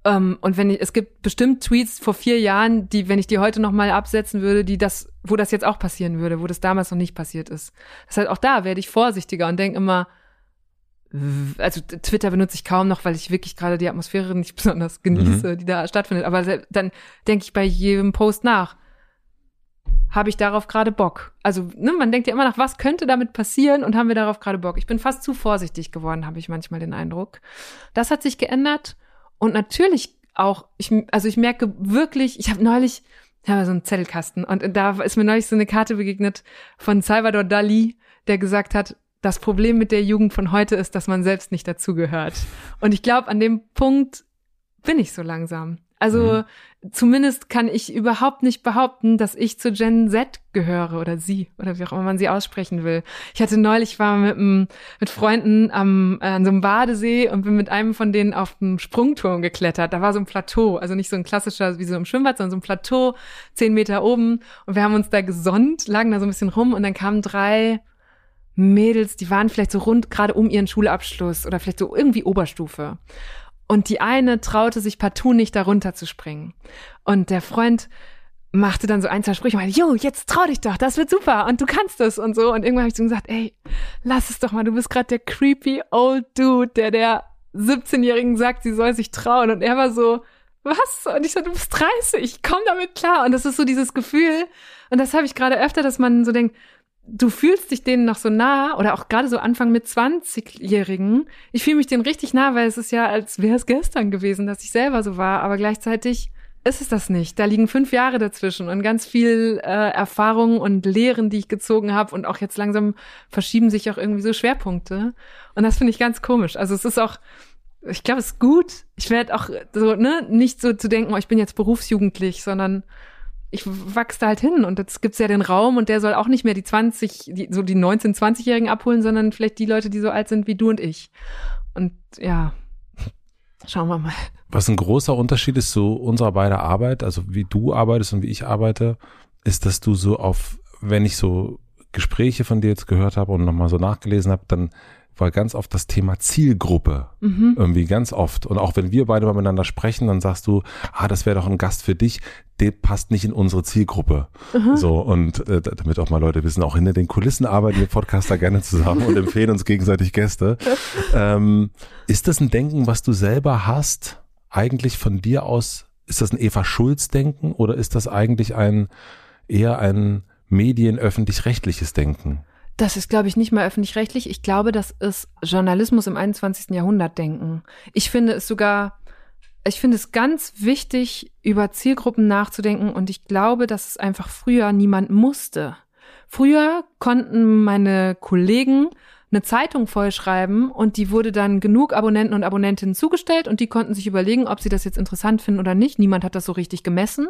Ähm, und wenn ich, es gibt bestimmt Tweets vor vier Jahren, die, wenn ich die heute nochmal absetzen würde, die das, wo das jetzt auch passieren würde, wo das damals noch nicht passiert ist. Das heißt, auch da werde ich vorsichtiger und denke immer, also Twitter benutze ich kaum noch, weil ich wirklich gerade die Atmosphäre nicht besonders genieße, mhm. die da stattfindet. Aber dann denke ich bei jedem Post nach. Habe ich darauf gerade Bock? Also, ne, man denkt ja immer nach, was könnte damit passieren und haben wir darauf gerade Bock? Ich bin fast zu vorsichtig geworden, habe ich manchmal den Eindruck. Das hat sich geändert und natürlich auch, ich, also ich merke wirklich, ich habe neulich, ja, so einen Zettelkasten und da ist mir neulich so eine Karte begegnet von Salvador Dali, der gesagt hat, das Problem mit der Jugend von heute ist, dass man selbst nicht dazugehört. Und ich glaube, an dem Punkt bin ich so langsam. Also mhm. zumindest kann ich überhaupt nicht behaupten, dass ich zu Gen Z gehöre oder sie oder wie auch immer man sie aussprechen will. Ich hatte neulich war mit, mit Freunden am, äh, an so einem Badesee und bin mit einem von denen auf dem Sprungturm geklettert. Da war so ein Plateau, also nicht so ein klassischer wie so im Schwimmbad, sondern so ein Plateau, zehn Meter oben. Und wir haben uns da gesonnt, lagen da so ein bisschen rum und dann kamen drei Mädels, die waren vielleicht so rund gerade um ihren Schulabschluss oder vielleicht so irgendwie Oberstufe. Und die eine traute sich partout nicht darunter zu springen. Und der Freund machte dann so ein, zwei Sprüche und meinte, jo, jetzt trau dich doch, das wird super und du kannst es und so. Und irgendwann habe ich so gesagt, ey, lass es doch mal, du bist gerade der creepy old dude, der der 17-Jährigen sagt, sie soll sich trauen. Und er war so, was? Und ich so, du bist 30, komm damit klar. Und das ist so dieses Gefühl, und das habe ich gerade öfter, dass man so denkt, du fühlst dich denen noch so nah oder auch gerade so Anfang mit 20-Jährigen. Ich fühle mich denen richtig nah, weil es ist ja, als wäre es gestern gewesen, dass ich selber so war, aber gleichzeitig ist es das nicht. Da liegen fünf Jahre dazwischen und ganz viel äh, Erfahrung und Lehren, die ich gezogen habe und auch jetzt langsam verschieben sich auch irgendwie so Schwerpunkte und das finde ich ganz komisch. Also es ist auch ich glaube, es ist gut. Ich werde auch so, ne, nicht so zu denken, oh, ich bin jetzt berufsjugendlich, sondern ich wachse da halt hin und jetzt gibt's ja den Raum und der soll auch nicht mehr die 20, die, so die 19-, 20-Jährigen abholen, sondern vielleicht die Leute, die so alt sind wie du und ich. Und ja, schauen wir mal. Was ein großer Unterschied ist zu unserer beider Arbeit, also wie du arbeitest und wie ich arbeite, ist, dass du so auf, wenn ich so Gespräche von dir jetzt gehört habe und nochmal so nachgelesen habe, dann war ganz oft das Thema Zielgruppe. Mhm. Irgendwie ganz oft. Und auch wenn wir beide mal miteinander sprechen, dann sagst du, ah, das wäre doch ein Gast für dich, der passt nicht in unsere Zielgruppe. Mhm. So, und äh, damit auch mal Leute wissen, auch hinter den Kulissen arbeiten wir Podcaster gerne zusammen und empfehlen uns gegenseitig Gäste. Ähm, ist das ein Denken, was du selber hast, eigentlich von dir aus? Ist das ein Eva Schulz-Denken oder ist das eigentlich ein eher ein medienöffentlich-rechtliches Denken? Das ist, glaube ich, nicht mal öffentlich-rechtlich. Ich glaube, das ist Journalismus im 21. Jahrhundert denken. Ich finde es sogar, ich finde es ganz wichtig, über Zielgruppen nachzudenken und ich glaube, dass es einfach früher niemand musste. Früher konnten meine Kollegen eine Zeitung vollschreiben und die wurde dann genug Abonnenten und Abonnentinnen zugestellt und die konnten sich überlegen, ob sie das jetzt interessant finden oder nicht. Niemand hat das so richtig gemessen.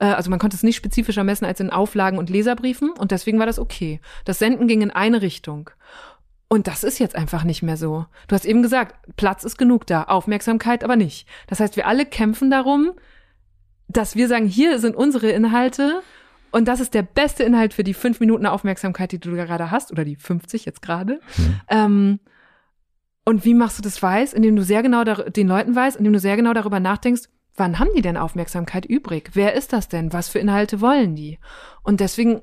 Äh, also man konnte es nicht spezifischer messen als in Auflagen und Leserbriefen und deswegen war das okay. Das Senden ging in eine Richtung. Und das ist jetzt einfach nicht mehr so. Du hast eben gesagt, Platz ist genug da, Aufmerksamkeit aber nicht. Das heißt, wir alle kämpfen darum, dass wir sagen, hier sind unsere Inhalte und das ist der beste Inhalt für die fünf Minuten Aufmerksamkeit, die du gerade hast, oder die 50 jetzt gerade. Mhm. Ähm, und wie machst du das weiß? Indem du sehr genau den Leuten weißt, indem du sehr genau darüber nachdenkst, wann haben die denn Aufmerksamkeit übrig? Wer ist das denn? Was für Inhalte wollen die? Und deswegen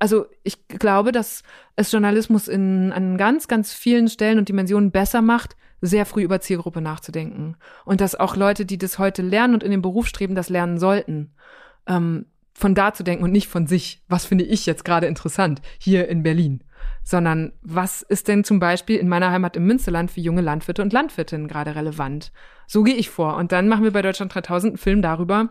also ich glaube, dass es Journalismus in an ganz, ganz vielen Stellen und Dimensionen besser macht, sehr früh über Zielgruppe nachzudenken. Und dass auch Leute, die das heute lernen und in den Beruf streben, das lernen sollten. Ähm, von da zu denken und nicht von sich, was finde ich jetzt gerade interessant hier in Berlin, sondern was ist denn zum Beispiel in meiner Heimat im Münsterland für junge Landwirte und Landwirtinnen gerade relevant? So gehe ich vor. Und dann machen wir bei Deutschland 3000 einen Film darüber,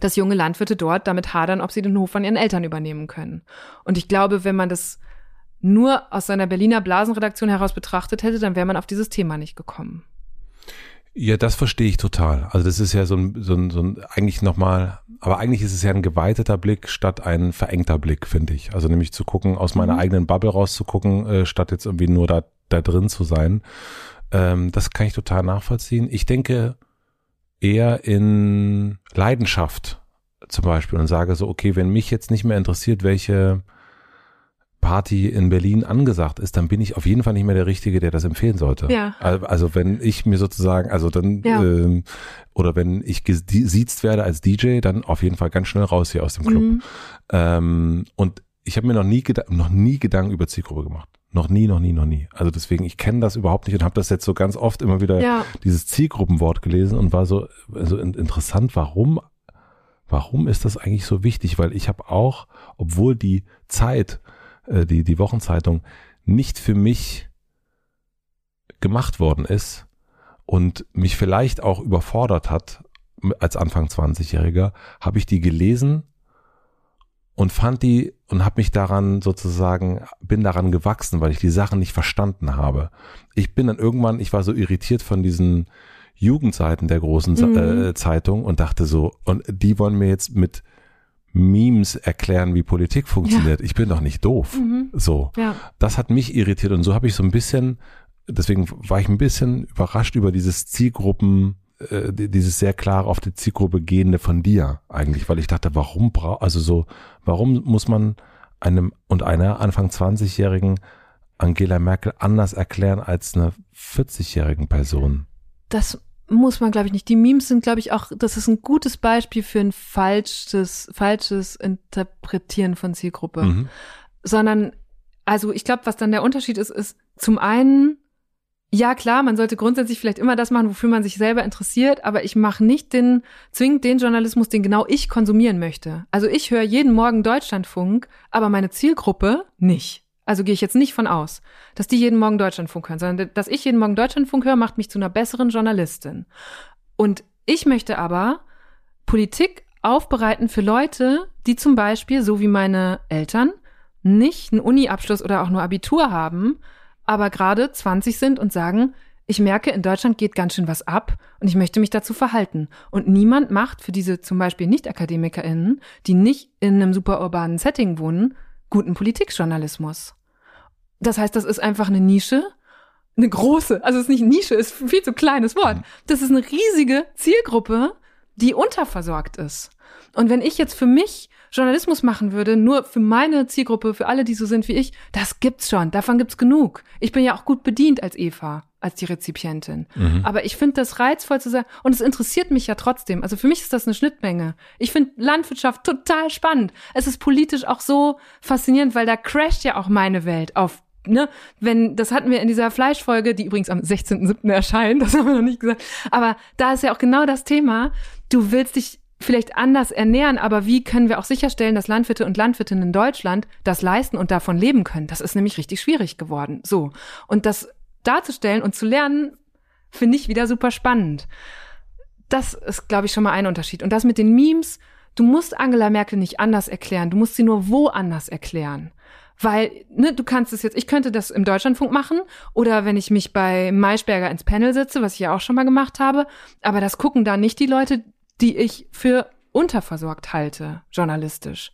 dass junge Landwirte dort damit hadern, ob sie den Hof von ihren Eltern übernehmen können. Und ich glaube, wenn man das nur aus seiner Berliner Blasenredaktion heraus betrachtet hätte, dann wäre man auf dieses Thema nicht gekommen. Ja, das verstehe ich total. Also das ist ja so ein, so ein, so ein eigentlich nochmal, aber eigentlich ist es ja ein geweiteter Blick statt ein verengter Blick, finde ich. Also nämlich zu gucken, aus meiner mhm. eigenen Bubble rauszugucken, äh, statt jetzt irgendwie nur da, da drin zu sein. Ähm, das kann ich total nachvollziehen. Ich denke, eher in Leidenschaft zum Beispiel und sage so, okay, wenn mich jetzt nicht mehr interessiert, welche Party in Berlin angesagt ist, dann bin ich auf jeden Fall nicht mehr der Richtige, der das empfehlen sollte. Ja. Also wenn ich mir sozusagen, also dann, ja. ähm, oder wenn ich gesiezt werde als DJ, dann auf jeden Fall ganz schnell raus hier aus dem Club. Mhm. Ähm, und ich habe mir noch nie, noch nie Gedanken über Zielgruppe gemacht. Noch nie, noch nie, noch nie. Also deswegen, ich kenne das überhaupt nicht und habe das jetzt so ganz oft immer wieder ja. dieses Zielgruppenwort gelesen und war so, so interessant, warum, warum ist das eigentlich so wichtig? Weil ich habe auch, obwohl die Zeit, äh, die, die Wochenzeitung nicht für mich gemacht worden ist und mich vielleicht auch überfordert hat als Anfang 20-Jähriger, habe ich die gelesen und fand die und habe mich daran sozusagen bin daran gewachsen, weil ich die Sachen nicht verstanden habe. Ich bin dann irgendwann, ich war so irritiert von diesen Jugendseiten der großen mhm. äh, Zeitung und dachte so und die wollen mir jetzt mit Memes erklären, wie Politik funktioniert. Ja. Ich bin doch nicht doof. Mhm. So. Ja. Das hat mich irritiert und so habe ich so ein bisschen deswegen war ich ein bisschen überrascht über dieses Zielgruppen äh, dieses sehr klar auf die Zielgruppe gehende von dir eigentlich, weil ich dachte, warum braucht, also so, warum muss man einem und einer Anfang 20-jährigen Angela Merkel anders erklären als eine 40-jährigen Person? Das muss man, glaube ich, nicht. Die Memes sind, glaube ich, auch, das ist ein gutes Beispiel für ein falsches, falsches Interpretieren von Zielgruppe. Mhm. Sondern, also ich glaube, was dann der Unterschied ist, ist zum einen ja, klar, man sollte grundsätzlich vielleicht immer das machen, wofür man sich selber interessiert, aber ich mache nicht den, zwingend den Journalismus, den genau ich konsumieren möchte. Also ich höre jeden Morgen Deutschlandfunk, aber meine Zielgruppe nicht. Also gehe ich jetzt nicht von aus, dass die jeden Morgen Deutschlandfunk hören, sondern dass ich jeden Morgen Deutschlandfunk höre, macht mich zu einer besseren Journalistin. Und ich möchte aber Politik aufbereiten für Leute, die zum Beispiel, so wie meine Eltern, nicht einen Uni-Abschluss oder auch nur Abitur haben, aber gerade 20 sind und sagen, ich merke, in Deutschland geht ganz schön was ab und ich möchte mich dazu verhalten. Und niemand macht für diese zum Beispiel Nicht-AkademikerInnen, die nicht in einem super urbanen Setting wohnen, guten Politikjournalismus. Das heißt, das ist einfach eine Nische, eine große, also es ist nicht Nische, ist ein viel zu kleines Wort. Das ist eine riesige Zielgruppe, die unterversorgt ist. Und wenn ich jetzt für mich Journalismus machen würde, nur für meine Zielgruppe, für alle, die so sind wie ich, das gibt's schon. Davon gibt's genug. Ich bin ja auch gut bedient als Eva, als die Rezipientin. Mhm. Aber ich finde das reizvoll zu sagen, und es interessiert mich ja trotzdem. Also für mich ist das eine Schnittmenge. Ich finde Landwirtschaft total spannend. Es ist politisch auch so faszinierend, weil da crasht ja auch meine Welt auf ne, wenn, das hatten wir in dieser Fleischfolge, die übrigens am 16.07. erscheint, das haben wir noch nicht gesagt, aber da ist ja auch genau das Thema, du willst dich vielleicht anders ernähren, aber wie können wir auch sicherstellen, dass Landwirte und Landwirtinnen in Deutschland das leisten und davon leben können? Das ist nämlich richtig schwierig geworden. So. Und das darzustellen und zu lernen, finde ich wieder super spannend. Das ist, glaube ich, schon mal ein Unterschied. Und das mit den Memes, du musst Angela Merkel nicht anders erklären, du musst sie nur woanders erklären. Weil, ne, du kannst es jetzt, ich könnte das im Deutschlandfunk machen oder wenn ich mich bei Maischberger ins Panel setze, was ich ja auch schon mal gemacht habe, aber das gucken da nicht die Leute, die ich für unterversorgt halte, journalistisch.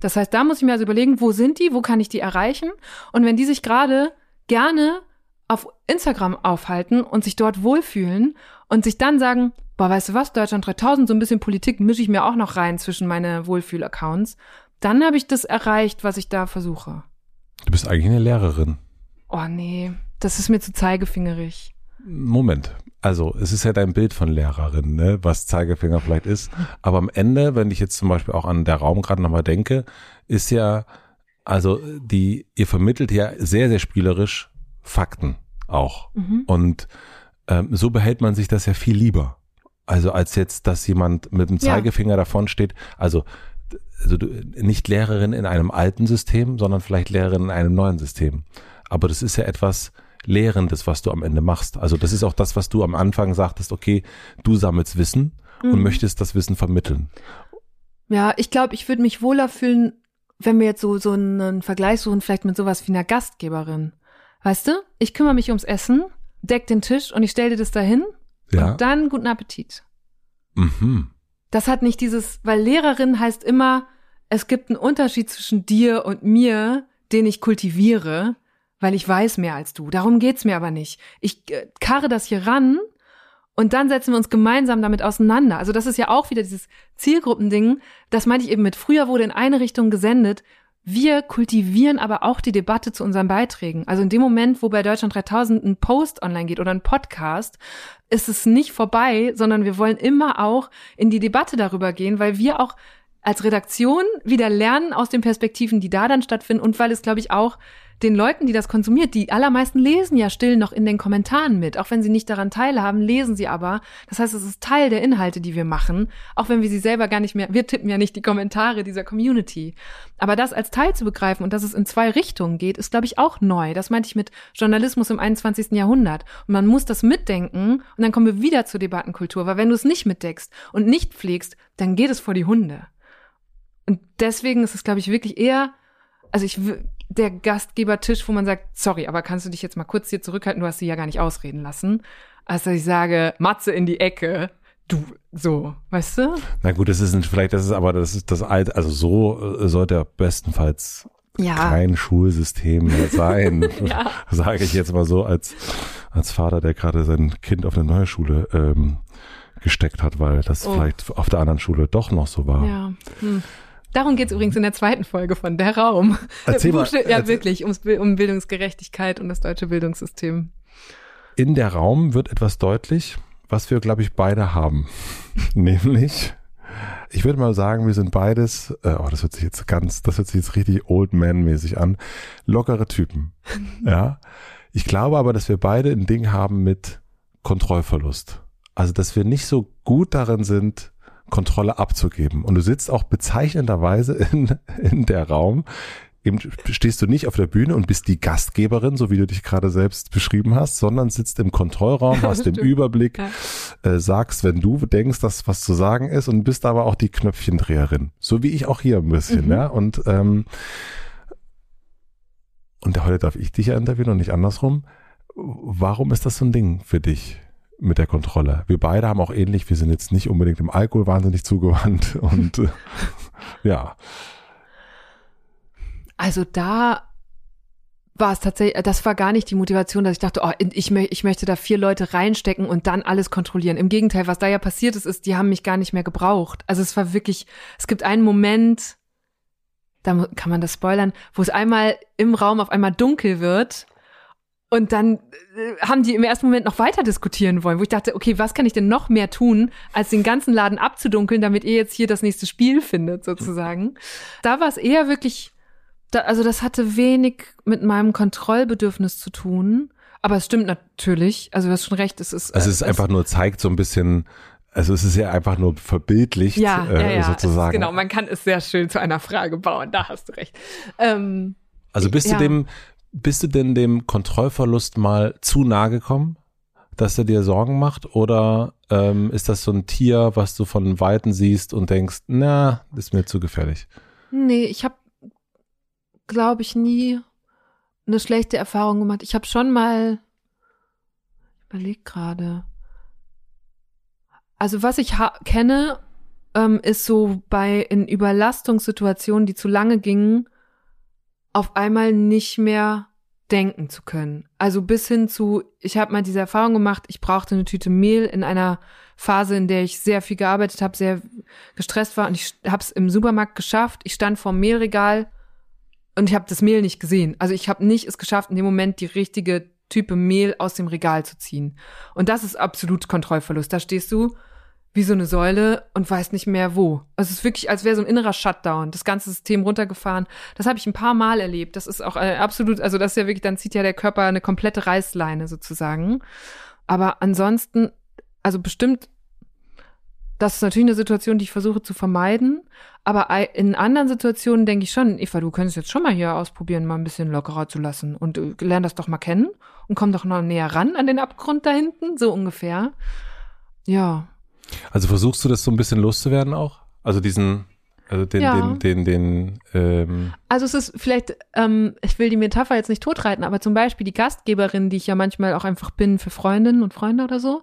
Das heißt, da muss ich mir also überlegen, wo sind die, wo kann ich die erreichen? Und wenn die sich gerade gerne auf Instagram aufhalten und sich dort wohlfühlen und sich dann sagen, boah, weißt du was, Deutschland 3000, so ein bisschen Politik mische ich mir auch noch rein zwischen meine Wohlfühl-Accounts, dann habe ich das erreicht, was ich da versuche. Du bist eigentlich eine Lehrerin. Oh nee, das ist mir zu zeigefingerig. Moment. Also, es ist ja dein Bild von Lehrerin, ne, was Zeigefinger vielleicht ist. Aber am Ende, wenn ich jetzt zum Beispiel auch an der Raum gerade nochmal denke, ist ja, also die, ihr vermittelt ja sehr, sehr spielerisch Fakten auch. Mhm. Und ähm, so behält man sich das ja viel lieber. Also als jetzt, dass jemand mit dem Zeigefinger ja. davon steht. Also also du, nicht Lehrerin in einem alten System, sondern vielleicht Lehrerin in einem neuen System. Aber das ist ja etwas Lehrendes, was du am Ende machst. Also das ist auch das, was du am Anfang sagtest, okay, du sammelst Wissen mhm. und möchtest das Wissen vermitteln. Ja, ich glaube, ich würde mich wohler fühlen, wenn wir jetzt so, so einen Vergleich suchen, vielleicht mit sowas wie einer Gastgeberin. Weißt du, ich kümmere mich ums Essen, deck den Tisch und ich stelle dir das dahin ja. und dann guten Appetit. Mhm. Das hat nicht dieses, weil Lehrerin heißt immer, es gibt einen Unterschied zwischen dir und mir, den ich kultiviere, weil ich weiß mehr als du. Darum geht's mir aber nicht. Ich äh, karre das hier ran und dann setzen wir uns gemeinsam damit auseinander. Also das ist ja auch wieder dieses Zielgruppending. Das meinte ich eben mit, früher wurde in eine Richtung gesendet. Wir kultivieren aber auch die Debatte zu unseren Beiträgen. Also in dem Moment, wo bei Deutschland 3000 ein Post online geht oder ein Podcast, ist es nicht vorbei, sondern wir wollen immer auch in die Debatte darüber gehen, weil wir auch als Redaktion wieder lernen aus den Perspektiven, die da dann stattfinden und weil es, glaube ich, auch den Leuten, die das konsumiert, die allermeisten lesen ja still noch in den Kommentaren mit. Auch wenn sie nicht daran teilhaben, lesen sie aber. Das heißt, es ist Teil der Inhalte, die wir machen, auch wenn wir sie selber gar nicht mehr, wir tippen ja nicht die Kommentare dieser Community. Aber das als Teil zu begreifen und dass es in zwei Richtungen geht, ist, glaube ich, auch neu. Das meinte ich mit Journalismus im 21. Jahrhundert. Und man muss das mitdenken und dann kommen wir wieder zur Debattenkultur, weil wenn du es nicht mitdeckst und nicht pflegst, dann geht es vor die Hunde. Und deswegen ist es, glaube ich, wirklich eher, also ich der Gastgebertisch, wo man sagt, sorry, aber kannst du dich jetzt mal kurz hier zurückhalten, du hast sie ja gar nicht ausreden lassen. Also ich sage, Matze in die Ecke, du, so, weißt du? Na gut, das ist nicht, vielleicht, das ist aber, das ist das alte, also so äh, sollte er bestenfalls ja. kein Schulsystem mehr sein. ja. Sage ich jetzt mal so als, als Vater, der gerade sein Kind auf eine neue Schule ähm, gesteckt hat, weil das oh. vielleicht auf der anderen Schule doch noch so war. Ja. Hm. Darum geht es übrigens in der zweiten Folge von Der Raum. Erzähl mal, ja, erzähl. wirklich, ums, um Bildungsgerechtigkeit und das deutsche Bildungssystem. In Der Raum wird etwas deutlich, was wir, glaube ich, beide haben. Nämlich, ich würde mal sagen, wir sind beides, äh, oh, das hört sich jetzt ganz, das hört sich jetzt richtig Old Man-mäßig an, lockere Typen. ja. Ich glaube aber, dass wir beide ein Ding haben mit Kontrollverlust. Also, dass wir nicht so gut darin sind, Kontrolle abzugeben. Und du sitzt auch bezeichnenderweise in, in der Raum, eben stehst du nicht auf der Bühne und bist die Gastgeberin, so wie du dich gerade selbst beschrieben hast, sondern sitzt im Kontrollraum, hast den Überblick, äh, sagst, wenn du denkst, dass was zu sagen ist und bist aber auch die Knöpfchendreherin. So wie ich auch hier ein bisschen, mhm. ja. Und, ähm, und heute darf ich dich ja interviewen und nicht andersrum. Warum ist das so ein Ding für dich? Mit der Kontrolle. Wir beide haben auch ähnlich, wir sind jetzt nicht unbedingt im Alkohol wahnsinnig zugewandt und äh, ja. Also da war es tatsächlich, das war gar nicht die Motivation, dass ich dachte, oh, ich, ich möchte da vier Leute reinstecken und dann alles kontrollieren. Im Gegenteil, was da ja passiert ist, ist, die haben mich gar nicht mehr gebraucht. Also es war wirklich, es gibt einen Moment, da kann man das spoilern, wo es einmal im Raum auf einmal dunkel wird und dann äh, haben die im ersten Moment noch weiter diskutieren wollen, wo ich dachte, okay, was kann ich denn noch mehr tun, als den ganzen Laden abzudunkeln, damit ihr jetzt hier das nächste Spiel findet, sozusagen. Da war es eher wirklich, da, also das hatte wenig mit meinem Kontrollbedürfnis zu tun. Aber es stimmt natürlich, also du hast schon recht, es ist. Also es ist äh, einfach nur zeigt so ein bisschen, also es ist ja einfach nur verbildlicht, ja, äh, ja, ja, sozusagen. genau, man kann es sehr schön zu einer Frage bauen, da hast du recht. Ähm, also bist ja. du dem, bist du denn dem Kontrollverlust mal zu nahe gekommen, dass er dir Sorgen macht? Oder ähm, ist das so ein Tier, was du von Weitem siehst und denkst, na, ist mir zu gefährlich? Nee, ich habe glaube ich, nie eine schlechte Erfahrung gemacht. Ich habe schon mal, ich überleg gerade. Also was ich kenne, ähm, ist so bei in Überlastungssituationen, die zu lange gingen, auf einmal nicht mehr denken zu können. Also bis hin zu, ich habe mal diese Erfahrung gemacht, ich brauchte eine Tüte Mehl in einer Phase, in der ich sehr viel gearbeitet habe, sehr gestresst war und ich habe es im Supermarkt geschafft. Ich stand vor dem Mehlregal und ich habe das Mehl nicht gesehen. Also ich habe nicht es geschafft, in dem Moment die richtige Type Mehl aus dem Regal zu ziehen. Und das ist absolut Kontrollverlust. Da stehst du wie so eine Säule und weiß nicht mehr wo. Also es ist wirklich, als wäre so ein innerer Shutdown, das ganze System runtergefahren. Das habe ich ein paar Mal erlebt. Das ist auch äh, absolut, also das ist ja wirklich, dann zieht ja der Körper eine komplette Reißleine sozusagen. Aber ansonsten, also bestimmt, das ist natürlich eine Situation, die ich versuche zu vermeiden. Aber in anderen Situationen denke ich schon, Eva, du könntest jetzt schon mal hier ausprobieren, mal ein bisschen lockerer zu lassen und äh, lern das doch mal kennen und komm doch noch näher ran an den Abgrund da hinten, so ungefähr. Ja, also versuchst du das so ein bisschen loszuwerden auch? Also diesen, also den, ja. den, den, den, ähm Also es ist vielleicht, ähm, ich will die Metapher jetzt nicht totreiten, aber zum Beispiel die Gastgeberin, die ich ja manchmal auch einfach bin für Freundinnen und Freunde oder so,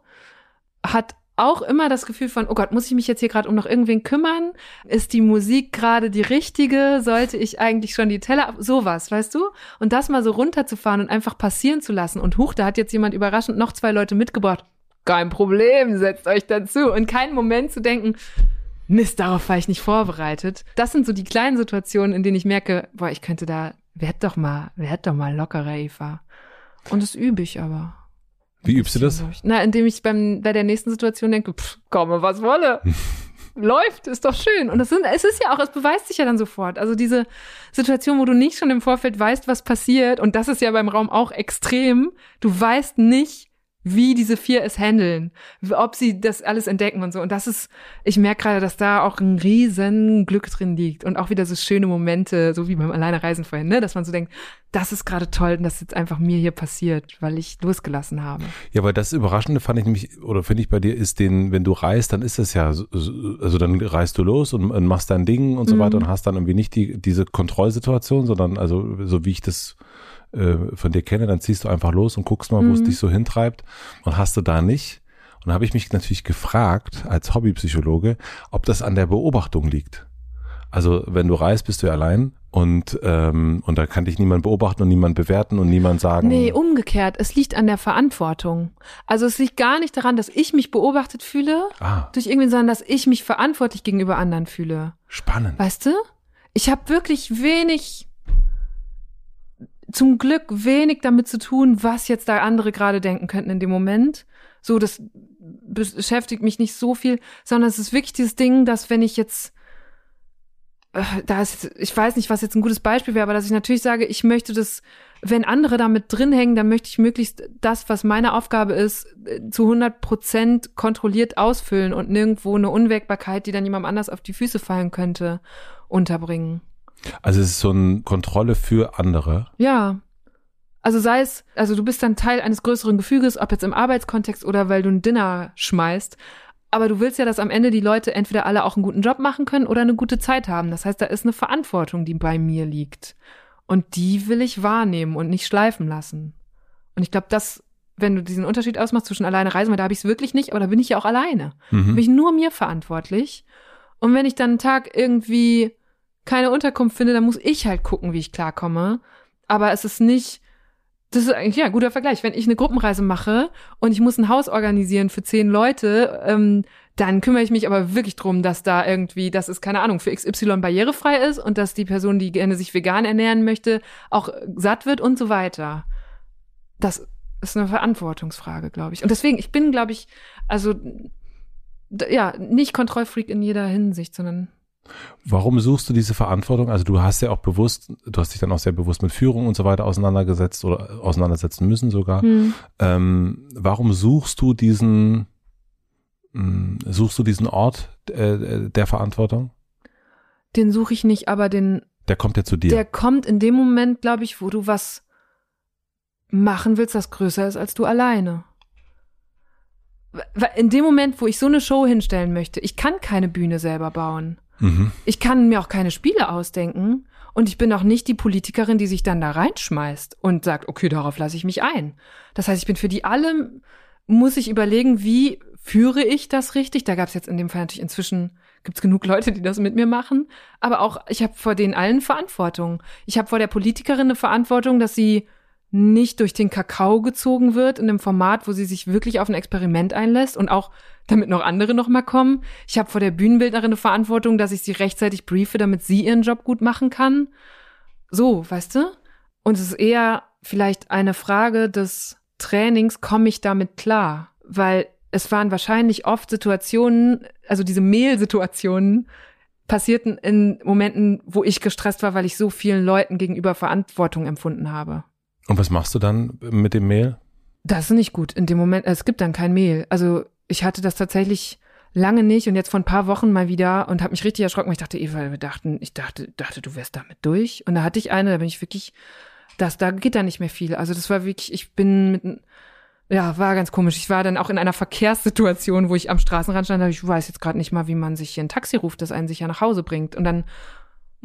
hat auch immer das Gefühl von, oh Gott, muss ich mich jetzt hier gerade um noch irgendwen kümmern? Ist die Musik gerade die richtige? Sollte ich eigentlich schon die Teller, sowas, weißt du? Und das mal so runterzufahren und einfach passieren zu lassen. Und huch, da hat jetzt jemand überraschend noch zwei Leute mitgebracht kein Problem, setzt euch dazu. Und keinen Moment zu denken, Mist, darauf war ich nicht vorbereitet. Das sind so die kleinen Situationen, in denen ich merke, boah, ich könnte da, werd doch mal, werd doch mal lockerer, Eva. Und das übe ich aber. Wie übst du das? Na, indem ich beim, bei der nächsten Situation denke, pff, komme, was wolle. Läuft, ist doch schön. Und das sind, es ist ja auch, es beweist sich ja dann sofort. Also diese Situation, wo du nicht schon im Vorfeld weißt, was passiert, und das ist ja beim Raum auch extrem, du weißt nicht, wie diese vier es handeln, ob sie das alles entdecken und so. Und das ist, ich merke gerade, dass da auch ein riesen Glück drin liegt und auch wieder so schöne Momente, so wie beim Alleinereisen vorhin, ne, dass man so denkt, das ist gerade toll und das ist jetzt einfach mir hier passiert, weil ich losgelassen habe. Ja, weil das Überraschende fand ich nämlich, oder finde ich bei dir, ist den, wenn du reist, dann ist es ja, also dann reist du los und, und machst dein Ding und so mhm. weiter und hast dann irgendwie nicht die, diese Kontrollsituation, sondern also so wie ich das äh, von dir kenne, dann ziehst du einfach los und guckst mal, wo mhm. es dich so hintreibt und hast du da nicht. Und da habe ich mich natürlich gefragt, als Hobbypsychologe, ob das an der Beobachtung liegt. Also wenn du reist, bist du allein und, ähm, und da kann dich niemand beobachten und niemand bewerten und niemand sagen. Nee, umgekehrt. Es liegt an der Verantwortung. Also es liegt gar nicht daran, dass ich mich beobachtet fühle, ah. durch irgendwie, sondern dass ich mich verantwortlich gegenüber anderen fühle. Spannend. Weißt du? Ich habe wirklich wenig zum Glück wenig damit zu tun, was jetzt da andere gerade denken könnten in dem Moment. So, das beschäftigt mich nicht so viel, sondern es ist wirklich dieses Ding, dass wenn ich jetzt äh, da ist, ich weiß nicht, was jetzt ein gutes Beispiel wäre, aber dass ich natürlich sage, ich möchte das, wenn andere damit drin hängen, dann möchte ich möglichst das, was meine Aufgabe ist, äh, zu 100 Prozent kontrolliert ausfüllen und nirgendwo eine Unwägbarkeit, die dann jemandem anders auf die Füße fallen könnte, unterbringen. Also es ist so eine Kontrolle für andere. Ja. Also sei es, also du bist dann Teil eines größeren Gefüges, ob jetzt im Arbeitskontext oder weil du ein Dinner schmeißt. Aber du willst ja, dass am Ende die Leute entweder alle auch einen guten Job machen können oder eine gute Zeit haben. Das heißt, da ist eine Verantwortung, die bei mir liegt. Und die will ich wahrnehmen und nicht schleifen lassen. Und ich glaube, das, wenn du diesen Unterschied ausmachst zwischen alleine reisen, weil da habe ich es wirklich nicht, aber da bin ich ja auch alleine. Mhm. Bin ich nur mir verantwortlich. Und wenn ich dann einen Tag irgendwie keine Unterkunft finde, dann muss ich halt gucken, wie ich klarkomme. Aber es ist nicht, das ist eigentlich ja guter Vergleich. Wenn ich eine Gruppenreise mache und ich muss ein Haus organisieren für zehn Leute, ähm, dann kümmere ich mich aber wirklich drum, dass da irgendwie, dass es keine Ahnung für XY barrierefrei ist und dass die Person, die gerne sich vegan ernähren möchte, auch satt wird und so weiter. Das ist eine Verantwortungsfrage, glaube ich. Und deswegen, ich bin, glaube ich, also ja, nicht Kontrollfreak in jeder Hinsicht, sondern Warum suchst du diese Verantwortung? Also du hast ja auch bewusst, du hast dich dann auch sehr bewusst mit Führung und so weiter auseinandergesetzt oder auseinandersetzen müssen sogar. Hm. Ähm, warum suchst du diesen, mh, hm, suchst du diesen Ort äh, der Verantwortung? Den suche ich nicht, aber den. Der kommt ja zu dir. Der kommt in dem Moment, glaube ich, wo du was machen willst, das größer ist als du alleine. In dem Moment, wo ich so eine Show hinstellen möchte, ich kann keine Bühne selber bauen. Mhm. Ich kann mir auch keine Spiele ausdenken. Und ich bin auch nicht die Politikerin, die sich dann da reinschmeißt und sagt, okay, darauf lasse ich mich ein. Das heißt, ich bin für die alle, muss ich überlegen, wie führe ich das richtig? Da gab es jetzt in dem Fall natürlich inzwischen gibt's genug Leute, die das mit mir machen. Aber auch, ich habe vor denen allen Verantwortung. Ich habe vor der Politikerin eine Verantwortung, dass sie nicht durch den Kakao gezogen wird in einem Format, wo sie sich wirklich auf ein Experiment einlässt und auch damit noch andere noch mal kommen. Ich habe vor der Bühnenbildnerin eine Verantwortung, dass ich sie rechtzeitig briefe, damit sie ihren Job gut machen kann. So, weißt du? Und es ist eher vielleicht eine Frage des Trainings, komme ich damit klar? Weil es waren wahrscheinlich oft Situationen, also diese Mehlsituationen, passierten in Momenten, wo ich gestresst war, weil ich so vielen Leuten gegenüber Verantwortung empfunden habe. Und was machst du dann mit dem Mehl? Das ist nicht gut. In dem Moment, es gibt dann kein Mehl. Also ich hatte das tatsächlich lange nicht und jetzt vor ein paar Wochen mal wieder und habe mich richtig erschrocken. Ich dachte, Eva, wir dachten, ich dachte, dachte, du wärst damit durch. Und da hatte ich eine, da bin ich wirklich, das, da geht da nicht mehr viel. Also das war wirklich, ich bin mit, ja, war ganz komisch. Ich war dann auch in einer Verkehrssituation, wo ich am Straßenrand stand, ich weiß jetzt gerade nicht mal, wie man sich hier ein Taxi ruft, das einen sicher nach Hause bringt. Und dann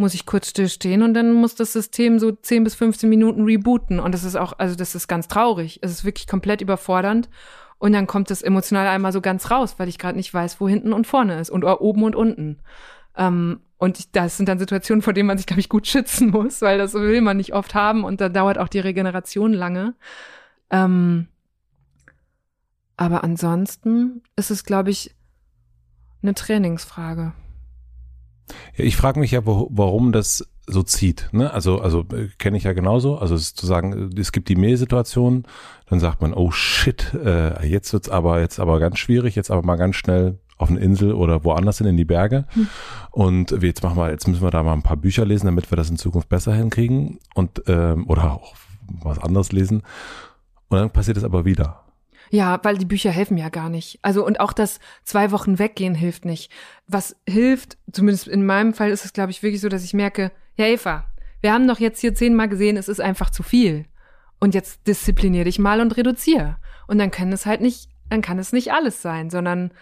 muss ich kurz stillstehen und dann muss das System so 10 bis 15 Minuten rebooten. Und das ist auch, also das ist ganz traurig. Es ist wirklich komplett überfordernd. Und dann kommt das emotional einmal so ganz raus, weil ich gerade nicht weiß, wo hinten und vorne ist und oben und unten. Ähm, und das sind dann Situationen, vor denen man sich, glaube ich, gut schützen muss, weil das will man nicht oft haben und da dauert auch die Regeneration lange. Ähm, aber ansonsten ist es, glaube ich, eine Trainingsfrage. Ja, ich frage mich ja, wo, warum das so zieht. Ne? Also, also äh, kenne ich ja genauso. Also es ist zu sagen, es gibt die Mehlsituation, dann sagt man, oh shit, äh, jetzt wird's aber jetzt aber ganz schwierig, jetzt aber mal ganz schnell auf eine Insel oder woanders hin in die Berge. Hm. Und jetzt machen wir, jetzt müssen wir da mal ein paar Bücher lesen, damit wir das in Zukunft besser hinkriegen und ähm, oder auch was anderes lesen. Und dann passiert es aber wieder. Ja, weil die Bücher helfen ja gar nicht. Also und auch das zwei Wochen weggehen hilft nicht. Was hilft, zumindest in meinem Fall ist es, glaube ich, wirklich so, dass ich merke, ja Eva, wir haben doch jetzt hier zehnmal gesehen, es ist einfach zu viel. Und jetzt disziplinier dich mal und reduzier. Und dann kann es halt nicht, dann kann es nicht alles sein, sondern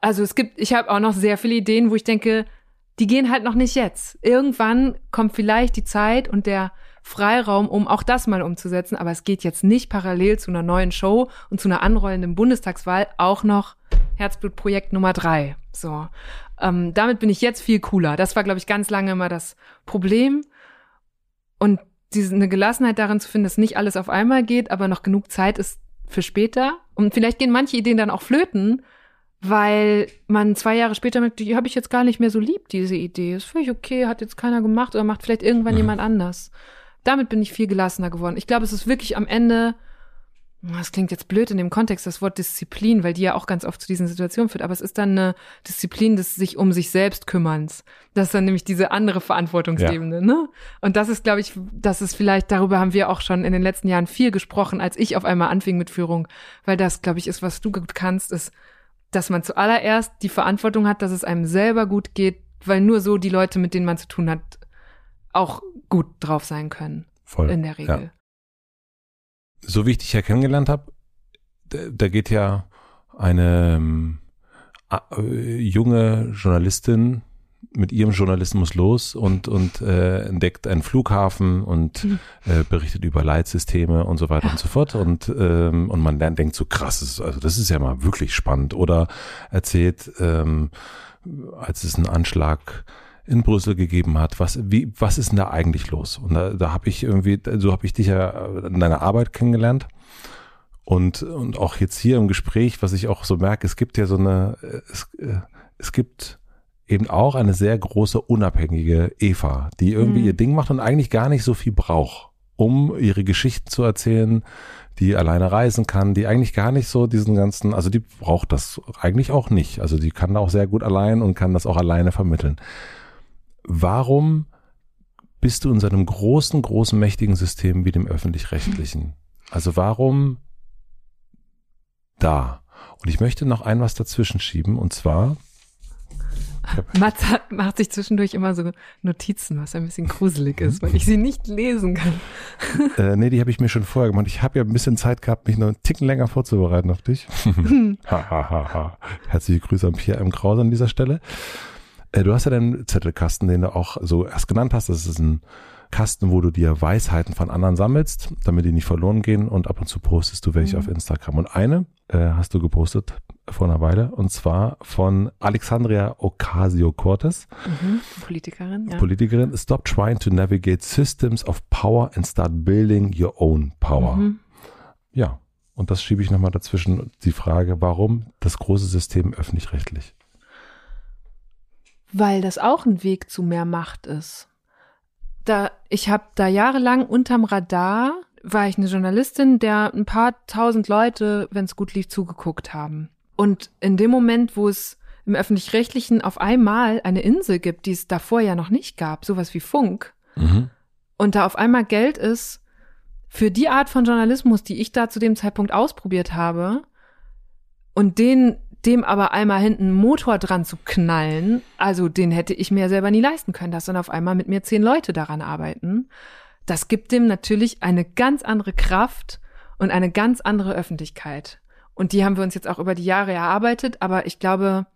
also es gibt, ich habe auch noch sehr viele Ideen, wo ich denke, die gehen halt noch nicht jetzt. Irgendwann kommt vielleicht die Zeit und der Freiraum, um auch das mal umzusetzen. Aber es geht jetzt nicht parallel zu einer neuen Show und zu einer anrollenden Bundestagswahl auch noch Herzblutprojekt Nummer drei. So, ähm, damit bin ich jetzt viel cooler. Das war, glaube ich, ganz lange immer das Problem. Und diese eine Gelassenheit darin zu finden, dass nicht alles auf einmal geht, aber noch genug Zeit ist für später. Und vielleicht gehen manche Ideen dann auch flöten, weil man zwei Jahre später merkt, die habe ich jetzt gar nicht mehr so lieb, diese Idee. Ist völlig okay, hat jetzt keiner gemacht oder macht vielleicht irgendwann mhm. jemand anders damit bin ich viel gelassener geworden. Ich glaube, es ist wirklich am Ende, das klingt jetzt blöd in dem Kontext, das Wort Disziplin, weil die ja auch ganz oft zu diesen Situationen führt, aber es ist dann eine Disziplin des sich um sich selbst kümmerns. Das ist dann nämlich diese andere Verantwortungsebene, ja. ne? Und das ist, glaube ich, das ist vielleicht, darüber haben wir auch schon in den letzten Jahren viel gesprochen, als ich auf einmal anfing mit Führung, weil das, glaube ich, ist, was du gut kannst, ist, dass man zuallererst die Verantwortung hat, dass es einem selber gut geht, weil nur so die Leute, mit denen man zu tun hat, auch gut drauf sein können. Voll. In der Regel. Ja. So wie ich dich ja kennengelernt habe, da, da, geht ja eine ähm, äh, junge Journalistin mit ihrem Journalismus los und, und äh, entdeckt einen Flughafen und mhm. äh, berichtet über Leitsysteme und so weiter ja. und so fort. Und, ähm, und man lernt, denkt so krass, ist, also das ist ja mal wirklich spannend. Oder erzählt, ähm, als es einen Anschlag in Brüssel gegeben hat. Was, wie, was ist denn da eigentlich los? Und da, da habe ich irgendwie, so habe ich dich ja in deiner Arbeit kennengelernt. Und, und auch jetzt hier im Gespräch, was ich auch so merke, es gibt ja so eine, es, es gibt eben auch eine sehr große unabhängige Eva, die irgendwie mhm. ihr Ding macht und eigentlich gar nicht so viel braucht, um ihre Geschichten zu erzählen, die alleine reisen kann, die eigentlich gar nicht so diesen ganzen, also die braucht das eigentlich auch nicht. Also die kann auch sehr gut allein und kann das auch alleine vermitteln warum bist du in so einem großen, großen, mächtigen System wie dem öffentlich-rechtlichen? Also warum da? Und ich möchte noch ein was dazwischen schieben, und zwar. Mats hat, macht sich zwischendurch immer so Notizen, was ein bisschen gruselig ist, weil ich sie nicht lesen kann. Äh, nee, die habe ich mir schon vorher gemacht. Ich habe ja ein bisschen Zeit gehabt, mich noch einen Ticken länger vorzubereiten auf dich. Herzliche Grüße an Pierre M. Krause an dieser Stelle. Äh, du hast ja deinen Zettelkasten, den du auch so erst genannt hast. Das ist ein Kasten, wo du dir Weisheiten von anderen sammelst, damit die nicht verloren gehen und ab und zu postest du welche mhm. auf Instagram. Und eine äh, hast du gepostet vor einer Weile und zwar von Alexandria Ocasio-Cortez. Mhm. Politikerin, ja. Politikerin. Stop trying to navigate systems of power and start building your own power. Mhm. Ja, und das schiebe ich nochmal dazwischen, die Frage, warum das große System öffentlich-rechtlich? Weil das auch ein Weg zu mehr Macht ist. Da, ich habe da jahrelang unterm Radar, war ich eine Journalistin, der ein paar tausend Leute, wenn es gut lief, zugeguckt haben. Und in dem Moment, wo es im öffentlich-rechtlichen auf einmal eine Insel gibt, die es davor ja noch nicht gab, sowas wie Funk, mhm. und da auf einmal Geld ist für die Art von Journalismus, die ich da zu dem Zeitpunkt ausprobiert habe, und den dem aber einmal hinten einen Motor dran zu knallen, also den hätte ich mir selber nie leisten können, dass dann auf einmal mit mir zehn Leute daran arbeiten. Das gibt dem natürlich eine ganz andere Kraft und eine ganz andere Öffentlichkeit. Und die haben wir uns jetzt auch über die Jahre erarbeitet, aber ich glaube,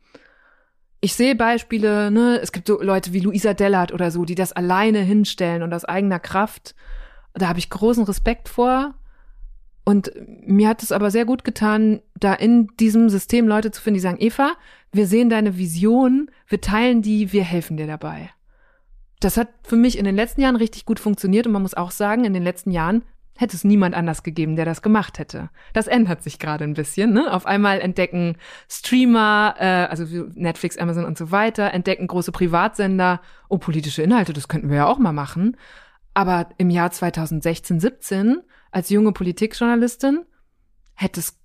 ich sehe Beispiele, ne, es gibt so Leute wie Luisa Dellert oder so, die das alleine hinstellen und aus eigener Kraft. Da habe ich großen Respekt vor. Und mir hat es aber sehr gut getan, da in diesem System Leute zu finden, die sagen, Eva, wir sehen deine Vision, wir teilen die, wir helfen dir dabei. Das hat für mich in den letzten Jahren richtig gut funktioniert und man muss auch sagen, in den letzten Jahren hätte es niemand anders gegeben, der das gemacht hätte. Das ändert sich gerade ein bisschen. Ne? Auf einmal entdecken Streamer, äh, also Netflix, Amazon und so weiter, entdecken große Privatsender, oh, politische Inhalte, das könnten wir ja auch mal machen. Aber im Jahr 2016, 17, als junge Politikjournalistin, hätte es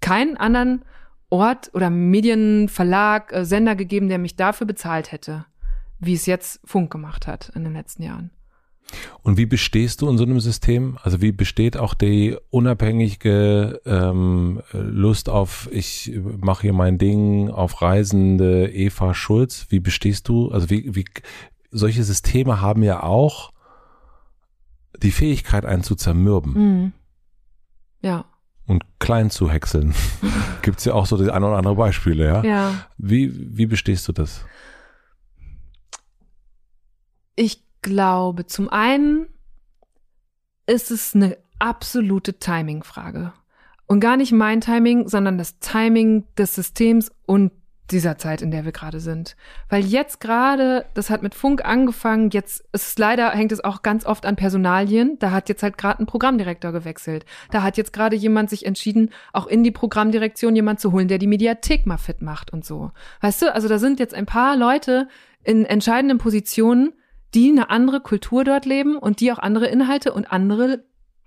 keinen anderen Ort oder Medienverlag, äh, Sender gegeben, der mich dafür bezahlt hätte, wie es jetzt Funk gemacht hat in den letzten Jahren. Und wie bestehst du in so einem System? Also wie besteht auch die unabhängige ähm, Lust auf, ich mache hier mein Ding, auf Reisende Eva Schulz? Wie bestehst du? Also wie, wie solche Systeme haben ja auch die Fähigkeit, einen zu zermürben. Mhm. Ja. Und klein zu häckseln. Gibt's ja auch so die ein oder andere Beispiele, ja? Ja. Wie, wie bestehst du das? Ich glaube, zum einen ist es eine absolute Timing-Frage. Und gar nicht mein Timing, sondern das Timing des Systems und dieser Zeit, in der wir gerade sind. Weil jetzt gerade, das hat mit Funk angefangen, jetzt ist leider, hängt es auch ganz oft an Personalien. Da hat jetzt halt gerade ein Programmdirektor gewechselt. Da hat jetzt gerade jemand sich entschieden, auch in die Programmdirektion jemand zu holen, der die Mediathek mal fit macht und so. Weißt du, also da sind jetzt ein paar Leute in entscheidenden Positionen, die eine andere Kultur dort leben und die auch andere Inhalte und andere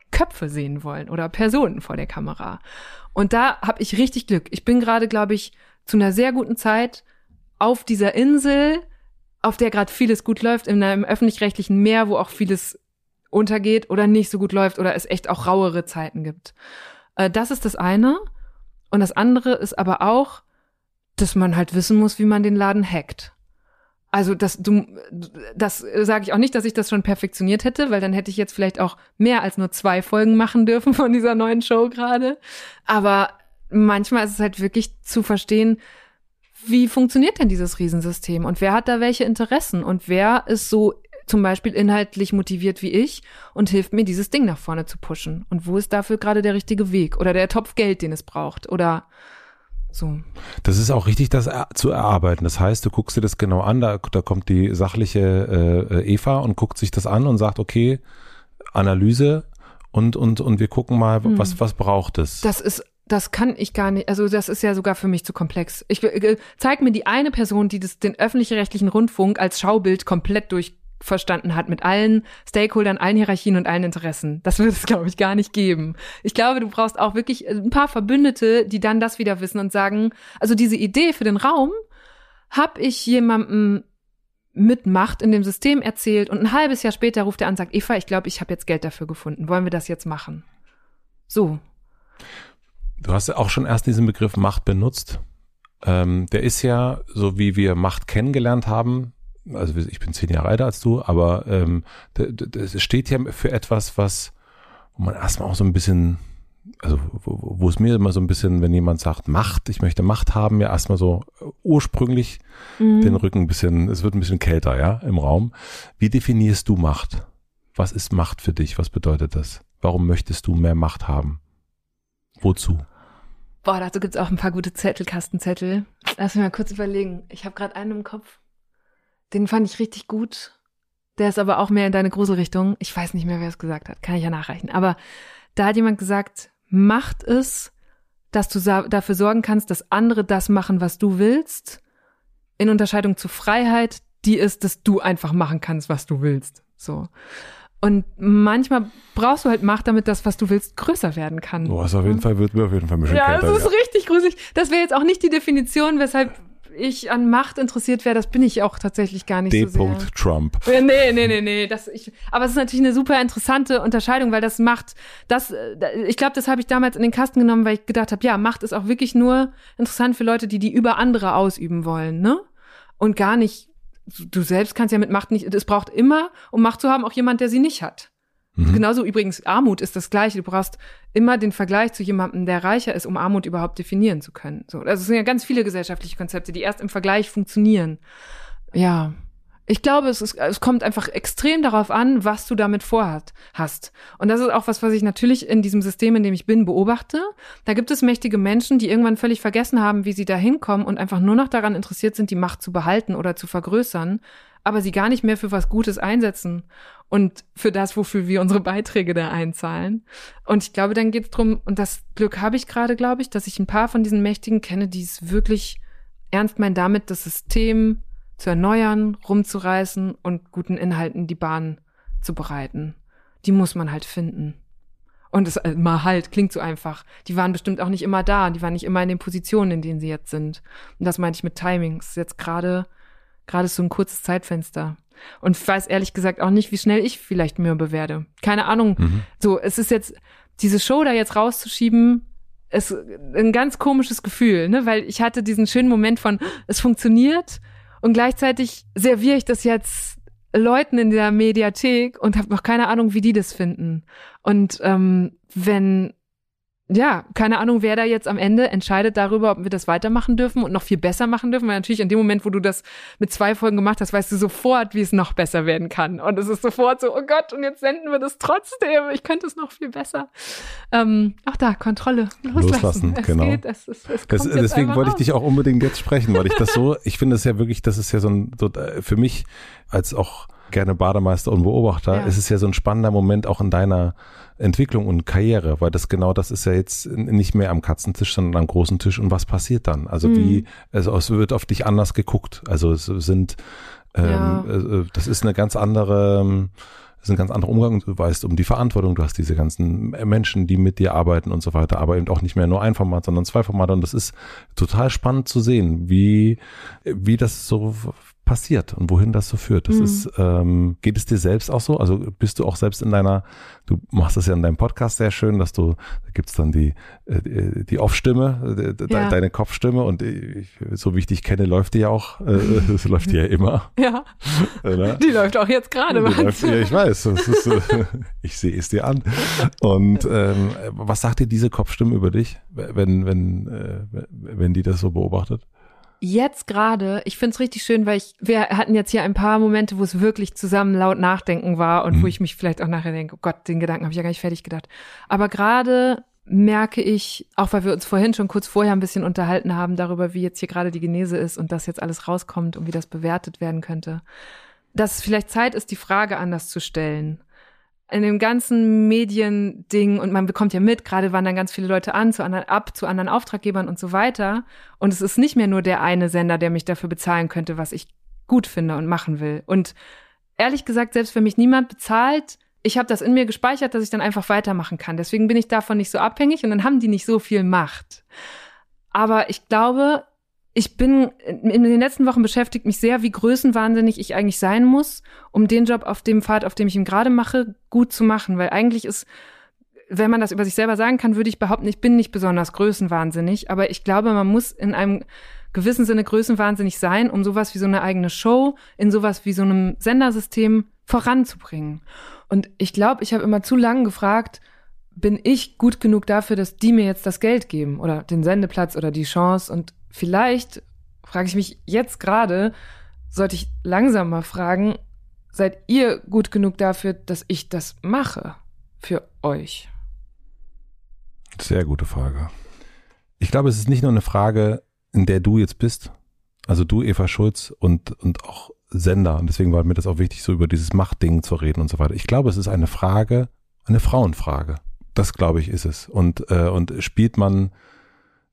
Köpfe sehen wollen oder Personen vor der Kamera. Und da habe ich richtig Glück. Ich bin gerade, glaube ich, zu einer sehr guten Zeit auf dieser Insel, auf der gerade vieles gut läuft, in einem öffentlich-rechtlichen Meer, wo auch vieles untergeht oder nicht so gut läuft oder es echt auch rauere Zeiten gibt. Äh, das ist das eine. Und das andere ist aber auch, dass man halt wissen muss, wie man den Laden hackt. Also das, du, das sage ich auch nicht, dass ich das schon perfektioniert hätte, weil dann hätte ich jetzt vielleicht auch mehr als nur zwei Folgen machen dürfen von dieser neuen Show gerade. Aber manchmal ist es halt wirklich zu verstehen, wie funktioniert denn dieses Riesensystem und wer hat da welche Interessen und wer ist so zum Beispiel inhaltlich motiviert wie ich und hilft mir, dieses Ding nach vorne zu pushen. Und wo ist dafür gerade der richtige Weg oder der Topf Geld, den es braucht oder so. Das ist auch richtig, das zu erarbeiten. Das heißt, du guckst dir das genau an, da, da kommt die sachliche äh, Eva und guckt sich das an und sagt, okay, Analyse und, und, und wir gucken mal, hm. was, was braucht es. Das ist das kann ich gar nicht, also das ist ja sogar für mich zu komplex. Ich äh, zeig mir die eine Person, die das, den öffentlich-rechtlichen Rundfunk als Schaubild komplett durch verstanden hat mit allen Stakeholdern, allen Hierarchien und allen Interessen. Das wird es, glaube ich, gar nicht geben. Ich glaube, du brauchst auch wirklich ein paar Verbündete, die dann das wieder wissen und sagen, also diese Idee für den Raum habe ich jemandem mit Macht in dem System erzählt und ein halbes Jahr später ruft er an und sagt, Eva, ich glaube, ich habe jetzt Geld dafür gefunden. Wollen wir das jetzt machen? So. Du hast ja auch schon erst diesen Begriff Macht benutzt. Ähm, der ist ja, so wie wir Macht kennengelernt haben, also ich bin zehn Jahre älter als du, aber ähm, das steht ja für etwas, was, wo man erstmal auch so ein bisschen, also wo, wo es mir immer so ein bisschen, wenn jemand sagt Macht, ich möchte Macht haben, ja erstmal so ursprünglich mhm. den Rücken ein bisschen, es wird ein bisschen kälter, ja, im Raum. Wie definierst du Macht? Was ist Macht für dich? Was bedeutet das? Warum möchtest du mehr Macht haben? Wozu? Boah, dazu gibt's auch ein paar gute Zettelkastenzettel. Lass mich mal kurz überlegen. Ich habe gerade einen im Kopf. Den fand ich richtig gut. Der ist aber auch mehr in deine Gruselrichtung. Ich weiß nicht mehr, wer es gesagt hat. Kann ich ja nachreichen. Aber da hat jemand gesagt, macht es, dass du dafür sorgen kannst, dass andere das machen, was du willst. In Unterscheidung zu Freiheit, die ist, dass du einfach machen kannst, was du willst. So. Und manchmal brauchst du halt Macht, damit das, was du willst, größer werden kann. Boah, ist auf jeden Fall, wird mir auf jeden Fall ein bisschen Ja, kälter, das ist ja. richtig gruselig. Das wäre jetzt auch nicht die Definition, weshalb ich an Macht interessiert wäre. Das bin ich auch tatsächlich gar nicht D. so sehr. Trump. Ja, Nee, nee, nee, nee. Das, ich, aber es ist natürlich eine super interessante Unterscheidung, weil das macht, das, äh, ich glaube, das habe ich damals in den Kasten genommen, weil ich gedacht habe, ja, Macht ist auch wirklich nur interessant für Leute, die die über andere ausüben wollen, ne? Und gar nicht, du selbst kannst ja mit Macht nicht, es braucht immer, um Macht zu haben, auch jemand, der sie nicht hat. Mhm. Genauso übrigens Armut ist das Gleiche. Du brauchst immer den Vergleich zu jemandem, der reicher ist, um Armut überhaupt definieren zu können. So, also es sind ja ganz viele gesellschaftliche Konzepte, die erst im Vergleich funktionieren. Ja. Ich glaube, es, ist, es kommt einfach extrem darauf an, was du damit vorhat, hast. Und das ist auch was, was ich natürlich in diesem System, in dem ich bin, beobachte. Da gibt es mächtige Menschen, die irgendwann völlig vergessen haben, wie sie da hinkommen und einfach nur noch daran interessiert sind, die Macht zu behalten oder zu vergrößern, aber sie gar nicht mehr für was Gutes einsetzen und für das, wofür wir unsere Beiträge da einzahlen. Und ich glaube, dann geht es drum, und das Glück habe ich gerade, glaube ich, dass ich ein paar von diesen Mächtigen kenne, die es wirklich ernst meinen, damit das System zu erneuern, rumzureißen und guten Inhalten die Bahn zu bereiten. Die muss man halt finden. Und es äh, mal halt klingt so einfach. Die waren bestimmt auch nicht immer da, die waren nicht immer in den Positionen, in denen sie jetzt sind. Und das meinte ich mit Timings. Jetzt gerade gerade so ein kurzes Zeitfenster. Und ich weiß ehrlich gesagt auch nicht, wie schnell ich vielleicht mürbe werde. Keine Ahnung. Mhm. So, es ist jetzt diese Show da jetzt rauszuschieben, ist ein ganz komisches Gefühl, ne, weil ich hatte diesen schönen Moment von es funktioniert und gleichzeitig serviere ich das jetzt Leuten in der Mediathek und habe noch keine Ahnung, wie die das finden. Und ähm, wenn ja, keine Ahnung, wer da jetzt am Ende entscheidet darüber, ob wir das weitermachen dürfen und noch viel besser machen dürfen. Weil natürlich in dem Moment, wo du das mit zwei Folgen gemacht hast, weißt du sofort, wie es noch besser werden kann. Und es ist sofort so, oh Gott, und jetzt senden wir das trotzdem. Ich könnte es noch viel besser. Ähm, ach da, Kontrolle. Loslassen. Loslassen, es genau. Geht, es, es, es Das, deswegen wollte ich dich auch unbedingt jetzt sprechen, weil ich das so, ich finde es ja wirklich, das ist ja so ein, so, äh, für mich als auch gerne Bademeister und Beobachter, Ja. ist es ja so ein spannender Moment auch in deiner Entwicklung und Karriere, weil das genau das ist ja jetzt nicht mehr am Katzentisch, sondern am großen Tisch und was passiert dann? Also Mhm. wie, also es wird auf dich anders geguckt. Also es sind, ähm, Ja. äh, das ist eine ganz andere, ähm, das ist ein ganz anderer Umgang. Du weißt um die Verantwortung, du hast diese ganzen Menschen, die mit dir arbeiten und so weiter, aber eben auch nicht mehr nur ein Format, sondern zwei Formate. Und das ist total spannend zu sehen, wie, wie das so passiert und wohin das so führt. Das Mhm. ist, ähm, geht es dir selbst auch so? Also bist du auch selbst in deiner, du machst das ja in deinem Podcast sehr schön, dass du, da gibt's dann die, äh, die Off-Stimme, de- Ja. deine Kopfstimme und ich, so wie ich dich kenne, läuft die ja auch, äh, es läuft die ja immer. Ja, die läuft auch jetzt gerade. Läuft, ja, ich weiß. Das ist, äh, ich sehe es dir an. Und ähm, was sagt dir diese Kopfstimme über dich, wenn, wenn, äh, wenn die das so beobachtet? Jetzt gerade, ich find's richtig schön, weil ich, wir hatten jetzt hier ein paar Momente, wo es wirklich zusammen laut nachdenken war und Mhm. wo ich mich vielleicht auch nachher denke, oh Gott, den Gedanken habe ich ja gar nicht fertig gedacht. Aber gerade merke ich, auch weil wir uns vorhin schon kurz vorher ein bisschen unterhalten haben darüber, wie jetzt hier gerade die Genese ist und dass jetzt alles rauskommt und wie das bewertet werden könnte, dass es vielleicht Zeit ist, die Frage anders zu stellen. In dem ganzen Mediending und man bekommt ja mit, gerade wandern ganz viele Leute an, zu anderen ab, zu anderen Auftraggebern und so weiter. Und es ist nicht mehr nur der eine Sender, der mich dafür bezahlen könnte, was ich gut finde und machen will. Und ehrlich gesagt, selbst wenn mich niemand bezahlt, ich habe das in mir gespeichert, dass ich dann einfach weitermachen kann. Deswegen bin ich davon nicht so abhängig und dann haben die nicht so viel Macht. Aber ich glaube, ich bin in den letzten Wochen beschäftigt mich sehr, wie größenwahnsinnig ich eigentlich sein muss, um den Job auf dem Pfad, auf dem ich ihn gerade mache, gut zu machen. Weil eigentlich ist, wenn man das über sich selber sagen kann, würde ich behaupten, ich bin nicht besonders größenwahnsinnig. Aber ich glaube, man muss in einem gewissen Sinne größenwahnsinnig sein, um sowas wie so eine eigene Show in sowas wie so einem Sendersystem voranzubringen. Und ich glaube, ich habe immer zu lange gefragt, bin ich gut genug dafür, dass die mir jetzt das Geld geben oder den Sendeplatz oder die Chance und vielleicht frage ich mich jetzt gerade, sollte ich langsam mal fragen, seid ihr gut genug dafür, dass ich das mache für euch? Sehr gute Frage. Ich glaube, es ist nicht nur eine Frage, in der du jetzt bist, also du, Eva Schulz und, und auch Sender. Und deswegen war mir das auch wichtig, so über dieses Machtding zu reden und so weiter. Ich glaube, es ist eine Frage, eine Frauenfrage. Das glaube ich ist es. Und, äh, und spielt man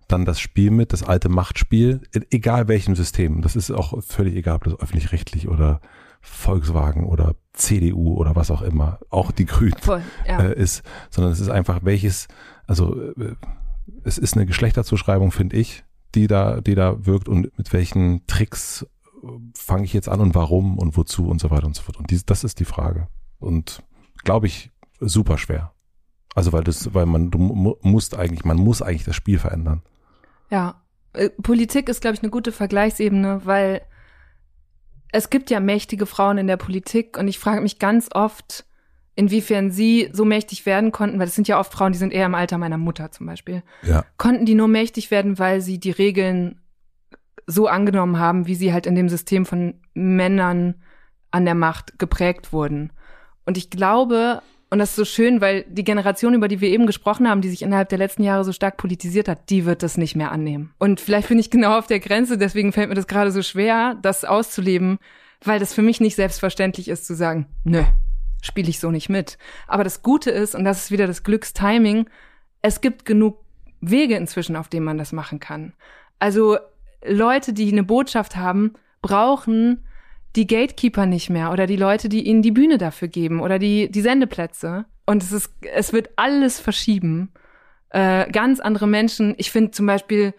dann das Spiel mit, das alte Machtspiel, egal welchem System. Das ist auch völlig egal, ob das öffentlich-rechtlich oder Volkswagen oder CDU oder was auch immer, auch die Grünen Voll, ja. äh, ist, sondern es ist einfach welches, also äh, es ist eine Geschlechterzuschreibung, finde ich, die da, die da wirkt und mit welchen Tricks äh, fange ich jetzt an und warum und wozu und so weiter und so fort. Und dies, das ist die Frage. Und glaube ich, super schwer. Also weil das, weil man, du musst eigentlich, man muss eigentlich das Spiel verändern. Ja, äh, Politik ist, glaube ich, eine gute Vergleichsebene, weil es gibt ja mächtige Frauen in der Politik und ich frage mich ganz oft, inwiefern sie so mächtig werden konnten, weil es sind ja oft Frauen, die sind eher im Alter meiner Mutter zum Beispiel. Ja. Konnten die nur mächtig werden, weil sie die Regeln so angenommen haben, wie sie halt in dem System von Männern an der Macht geprägt wurden. Und ich glaube, und das ist so schön, weil die Generation, über die wir eben gesprochen haben, die sich innerhalb der letzten Jahre so stark politisiert hat, die wird das nicht mehr annehmen. Und vielleicht bin ich genau auf der Grenze, deswegen fällt mir das gerade so schwer, das auszuleben, weil das für mich nicht selbstverständlich ist zu sagen, nö, spiele ich so nicht mit. Aber das Gute ist, und das ist wieder das Glückstiming, es gibt genug Wege inzwischen, auf denen man das machen kann. Also Leute, die eine Botschaft haben, brauchen die Gatekeeper nicht mehr oder die Leute, die ihnen die Bühne dafür geben oder die, die Sendeplätze. Und es ist, es wird alles verschieben. Äh, ganz andere Menschen. Ich finde zum Beispiel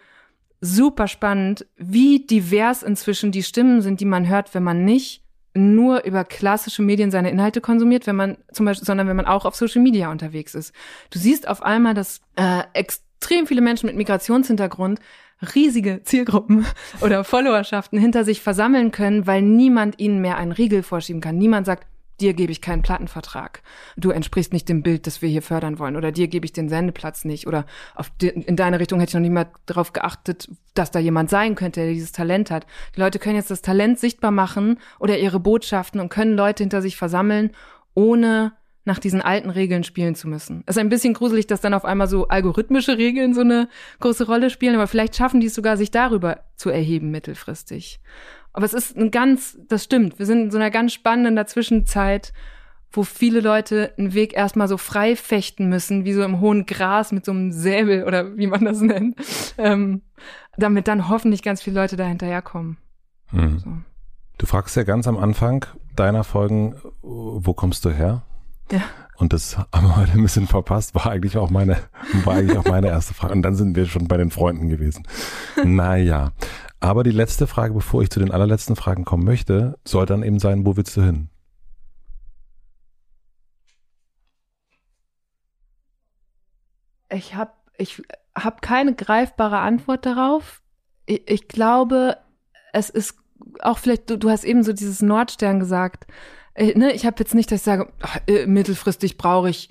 super spannend, wie divers inzwischen die Stimmen sind, die man hört, wenn man nicht nur über klassische Medien seine Inhalte konsumiert, wenn man zum Beispiel, sondern wenn man auch auf Social Media unterwegs ist. Du siehst auf einmal, dass äh, extrem viele Menschen mit Migrationshintergrund riesige Zielgruppen oder Followerschaften hinter sich versammeln können, weil niemand ihnen mehr einen Riegel vorschieben kann. Niemand sagt, dir gebe ich keinen Plattenvertrag. Du entsprichst nicht dem Bild, das wir hier fördern wollen. Oder dir gebe ich den Sendeplatz nicht. Oder auf die, in deine Richtung hätte ich noch nie mal darauf geachtet, dass da jemand sein könnte, der dieses Talent hat. Die Leute können jetzt das Talent sichtbar machen oder ihre Botschaften und können Leute hinter sich versammeln, ohne nach diesen alten Regeln spielen zu müssen. Es ist ein bisschen gruselig, dass dann auf einmal so algorithmische Regeln so eine große Rolle spielen, aber vielleicht schaffen die es sogar, sich darüber zu erheben mittelfristig. Aber es ist ein ganz, das stimmt, wir sind in so einer ganz spannenden Dazwischenzeit, wo viele Leute einen Weg erstmal so frei fechten müssen, wie so im hohen Gras mit so einem Säbel oder wie man das nennt, ähm, damit dann hoffentlich ganz viele Leute da hinterherkommen. Hm. So. Du fragst ja ganz am Anfang deiner Folgen, wo kommst du her? Ja. Und das haben wir heute ein bisschen verpasst, war eigentlich auch meine, war eigentlich auch meine erste Frage. Und dann sind wir schon bei den Freunden gewesen. Naja. Aber die letzte Frage, bevor ich zu den allerletzten Fragen kommen möchte, soll dann eben sein, wo willst du hin? Ich habe ich hab keine greifbare Antwort darauf. Ich, ich glaube, es ist auch vielleicht, du, du hast eben so dieses Nordstern gesagt. Ich, äh, ne, ich habe jetzt nicht, dass ich sage, ach, äh, mittelfristig brauche ich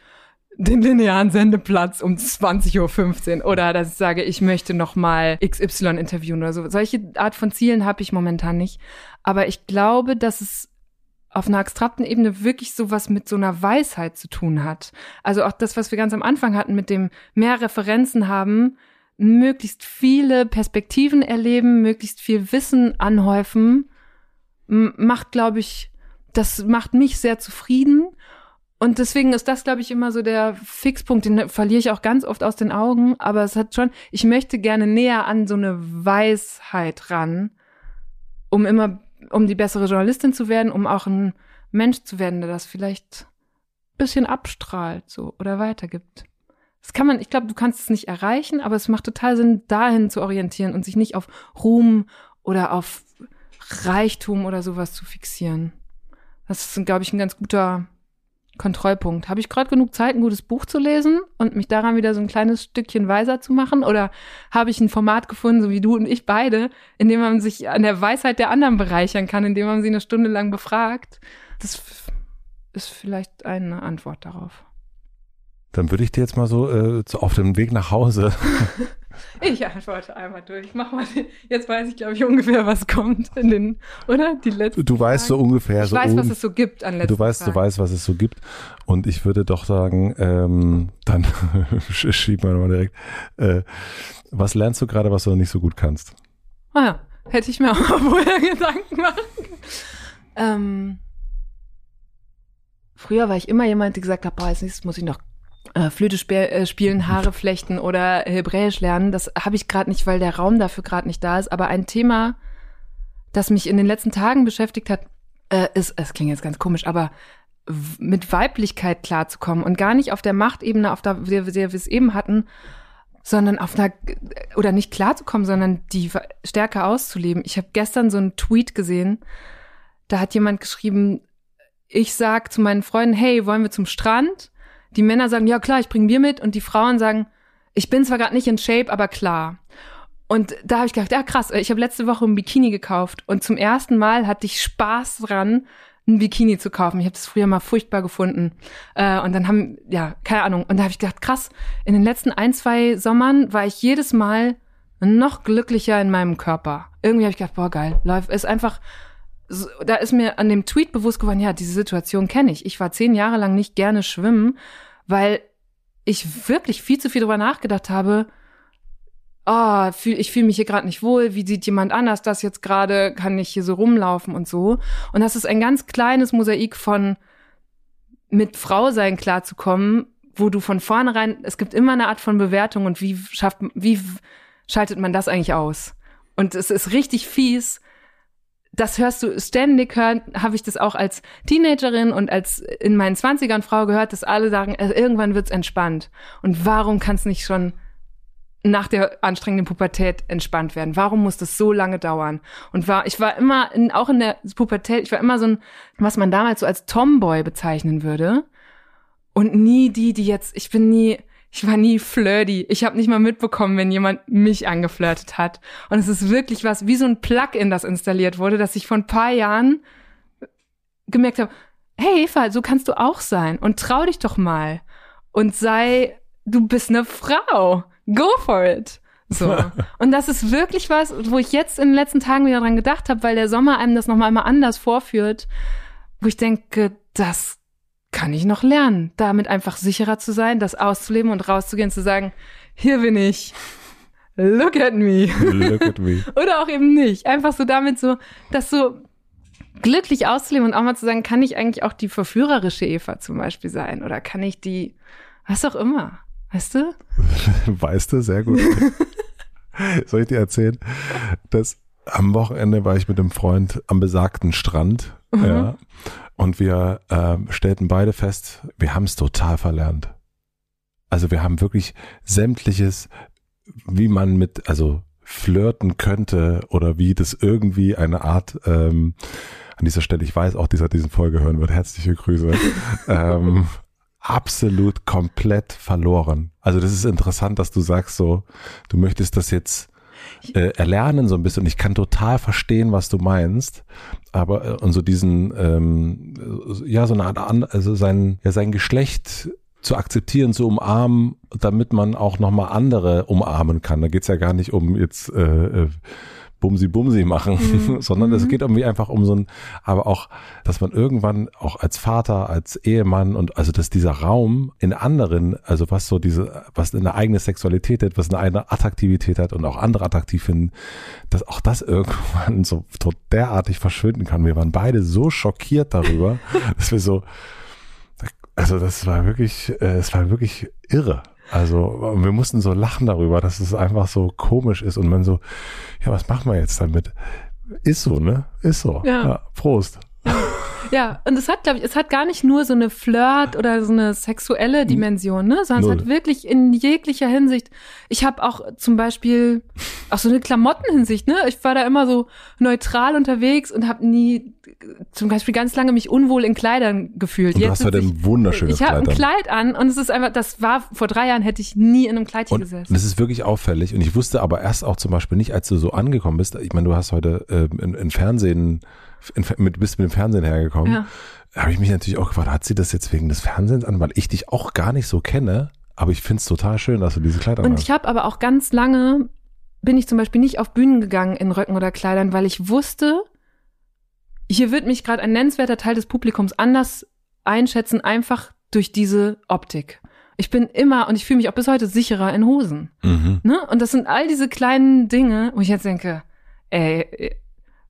den linearen Sendeplatz um 20.15 Uhr oder dass ich sage, ich möchte noch mal XY interviewen oder so. Solche Art von Zielen habe ich momentan nicht. Aber ich glaube, dass es auf einer abstrakten Ebene wirklich sowas mit so einer Weisheit zu tun hat. Also auch das, was wir ganz am Anfang hatten, mit dem mehr Referenzen haben, möglichst viele Perspektiven erleben, möglichst viel Wissen anhäufen, macht, glaube ich, das macht mich sehr zufrieden. Und deswegen ist das, glaube ich, immer so der Fixpunkt, den verliere ich auch ganz oft aus den Augen. Aber es hat schon, ich möchte gerne näher an so eine Weisheit ran, um immer, um die bessere Journalistin zu werden, um auch ein Mensch zu werden, der das vielleicht ein bisschen abstrahlt, so, oder weitergibt. Das kann man, ich glaube, du kannst es nicht erreichen, aber es macht total Sinn, dahin zu orientieren und sich nicht auf Ruhm oder auf Reichtum oder sowas zu fixieren. Das ist, glaube ich, ein ganz guter Kontrollpunkt. Habe ich gerade genug Zeit, ein gutes Buch zu lesen und mich daran wieder so ein kleines Stückchen weiser zu machen? Oder habe ich ein Format gefunden, so wie du und ich beide, in dem man sich an der Weisheit der anderen bereichern kann, indem man sie eine Stunde lang befragt? Das ist vielleicht eine Antwort darauf. Dann würde ich dir jetzt mal so äh, auf dem Weg nach Hause Ich antworte einmal durch. Mach mal. Jetzt weiß ich, glaube ich, ungefähr, was kommt in den, oder? Die letzten. Du weißt so ungefähr. Ich so weiß, was es so gibt an letzten Du weißt, Fragen. du weißt, was es so gibt. Und ich würde doch sagen, ähm, dann schieb mal nochmal direkt. Äh, was lernst du gerade, was du noch nicht so gut kannst? Ah ja, hätte ich mir auch mal vorher Gedanken machen können. Ähm, früher war ich immer jemand, der gesagt hat, boah, als nächstes muss ich noch Flöte sp äh, spielen, Haare flechten oder Hebräisch lernen. Das habe ich gerade nicht, weil der Raum dafür gerade nicht da ist. Aber ein Thema, das mich in den letzten Tagen beschäftigt hat, äh, ist, es klingt jetzt ganz komisch, aber mit Weiblichkeit klarzukommen und gar nicht auf der Machtebene, auf der wir, wir es eben hatten, sondern auf einer oder nicht klarzukommen, sondern die stärker auszuleben. Ich habe gestern so einen Tweet gesehen, da hat jemand geschrieben, ich sag zu meinen Freunden, hey, wollen wir zum Strand? Die Männer sagen, ja klar, ich bring Bier mit und die Frauen sagen, ich bin zwar gerade nicht in Shape, aber klar. Und da habe ich gedacht, ja krass, ich habe letzte Woche ein Bikini gekauft und zum ersten Mal hatte ich Spaß dran, ein Bikini zu kaufen. Ich habe das früher mal furchtbar gefunden. Äh, und dann haben, ja, keine Ahnung. Und da habe ich gedacht, krass, in den letzten ein, zwei Sommern war ich jedes Mal noch glücklicher in meinem Körper. Irgendwie habe ich gedacht, boah, geil, läuft, ist einfach, da ist mir an dem Tweet bewusst geworden, ja, diese Situation kenne ich. Ich war zehn Jahre lang nicht gerne schwimmen, weil ich wirklich viel zu viel drüber nachgedacht habe, oh, fühl, ich fühle mich hier gerade nicht wohl, wie sieht jemand anders das jetzt gerade, kann ich hier so rumlaufen und so. Und das ist ein ganz kleines Mosaik von mit Frau sein klarzukommen, wo du von vornherein, es gibt immer eine Art von Bewertung und wie schafft, wie schaltet man das eigentlich aus? Und es ist richtig fies, das hörst du ständig hören, habe ich das auch als Teenagerin und als in meinen Zwanzigern Frau gehört, dass alle sagen, äh, irgendwann wird's entspannt. Und warum kann es nicht schon nach der anstrengenden Pubertät entspannt werden? Warum muss das so lange dauern? Und war, ich war immer, in, auch in der Pubertät, ich war immer so ein, was man damals so als Tomboy bezeichnen würde. Und nie die, die jetzt, ich bin nie, ich war nie flirty. Ich habe nicht mal mitbekommen, wenn jemand mich angeflirtet hat. Und es ist wirklich was, wie so ein Plugin, das installiert wurde, dass ich vor ein paar Jahren gemerkt habe, hey Eva, so kannst du auch sein und trau dich doch mal und sei, du bist eine Frau. Go for it. So. Und das ist wirklich was, wo ich jetzt in den letzten Tagen wieder dran gedacht habe, weil der Sommer einem das nochmal mal anders vorführt, wo ich denke, das kann ich noch lernen, damit einfach sicherer zu sein, das auszuleben und rauszugehen, zu sagen, hier bin ich. Look at me. Look at me. Oder auch eben nicht. Einfach so damit so, das so glücklich auszuleben und auch mal zu sagen, kann ich eigentlich auch die verführerische Eva zum Beispiel sein? Oder kann ich die, was auch immer. Weißt du? Weißt du, sehr gut. Soll ich dir erzählen, dass am Wochenende war ich mit einem Freund am besagten Strand, Mhm. ja, und wir ähm, stellten beide fest, wir haben es total verlernt. Also wir haben wirklich sämtliches, wie man mit, also flirten könnte oder wie das irgendwie eine Art, ähm, an dieser Stelle, ich weiß auch, dieser diesen Folge hören wird, herzliche Grüße, ähm, absolut komplett verloren. Also das ist interessant, dass du sagst so, du möchtest das jetzt äh, erlernen so ein bisschen. Ich kann total verstehen, was du meinst. Aber äh, und so diesen, ähm, äh, ja, so eine Art, also sein, ja, sein Geschlecht zu akzeptieren, zu umarmen, damit man auch nochmal andere umarmen kann. Da geht's ja gar nicht um jetzt äh, äh, Bumsi Bumsi machen, Mhm. sondern es Mhm. geht irgendwie einfach um so ein, aber auch, dass man irgendwann auch als Vater, als Ehemann und also dass dieser Raum in anderen, also was so diese, was eine eigene Sexualität hat, was eine eigene Attraktivität hat und auch andere attraktiv finden, dass auch das irgendwann so, derartig verschwinden kann. Wir waren beide so schockiert darüber, dass wir so, also das war wirklich, äh, es war wirklich irre. Also wir mussten so lachen darüber, dass es einfach so komisch ist und man so, ja, was machen wir jetzt damit? Ist so, ne? Ist so. Ja. Prost. Ja, und es hat, glaube ich, es hat gar nicht nur so eine Flirt oder so eine sexuelle Dimension, ne? Sondern Null. es hat wirklich in jeglicher Hinsicht. Ich habe auch zum Beispiel auch so eine Klamottenhinsicht, ne? Ich war da immer so neutral unterwegs und habe nie zum Beispiel ganz lange mich unwohl in Kleidern gefühlt. Und du Jetzt hast heute sitze ein wunderschönes ich, ich habe ein Kleid an. Kleid und es ist einfach, das war vor drei Jahren hätte ich nie in einem Kleidchen Und gesessen. das ist wirklich auffällig. Und ich wusste aber erst auch zum Beispiel nicht, als du so angekommen bist, ich meine, du hast heute ähm, in, Fernsehen, mit, bist mit dem Fernsehen hergekommen, Ja. habe ich mich natürlich auch gefragt, hat sie das jetzt wegen des Fernsehens an, weil ich dich auch gar nicht so kenne. Aber ich finde es total schön, dass du diese Kleider Und hast. ich habe aber auch ganz lange, bin ich zum Beispiel nicht auf Bühnen gegangen in Röcken oder Kleidern, weil ich wusste, hier wird mich gerade ein nennenswerter Teil des Publikums anders einschätzen, einfach durch diese Optik. Ich bin immer und ich fühle mich auch bis heute sicherer in Hosen. Mhm. Ne? Und das sind all diese kleinen Dinge, wo ich jetzt denke, ey,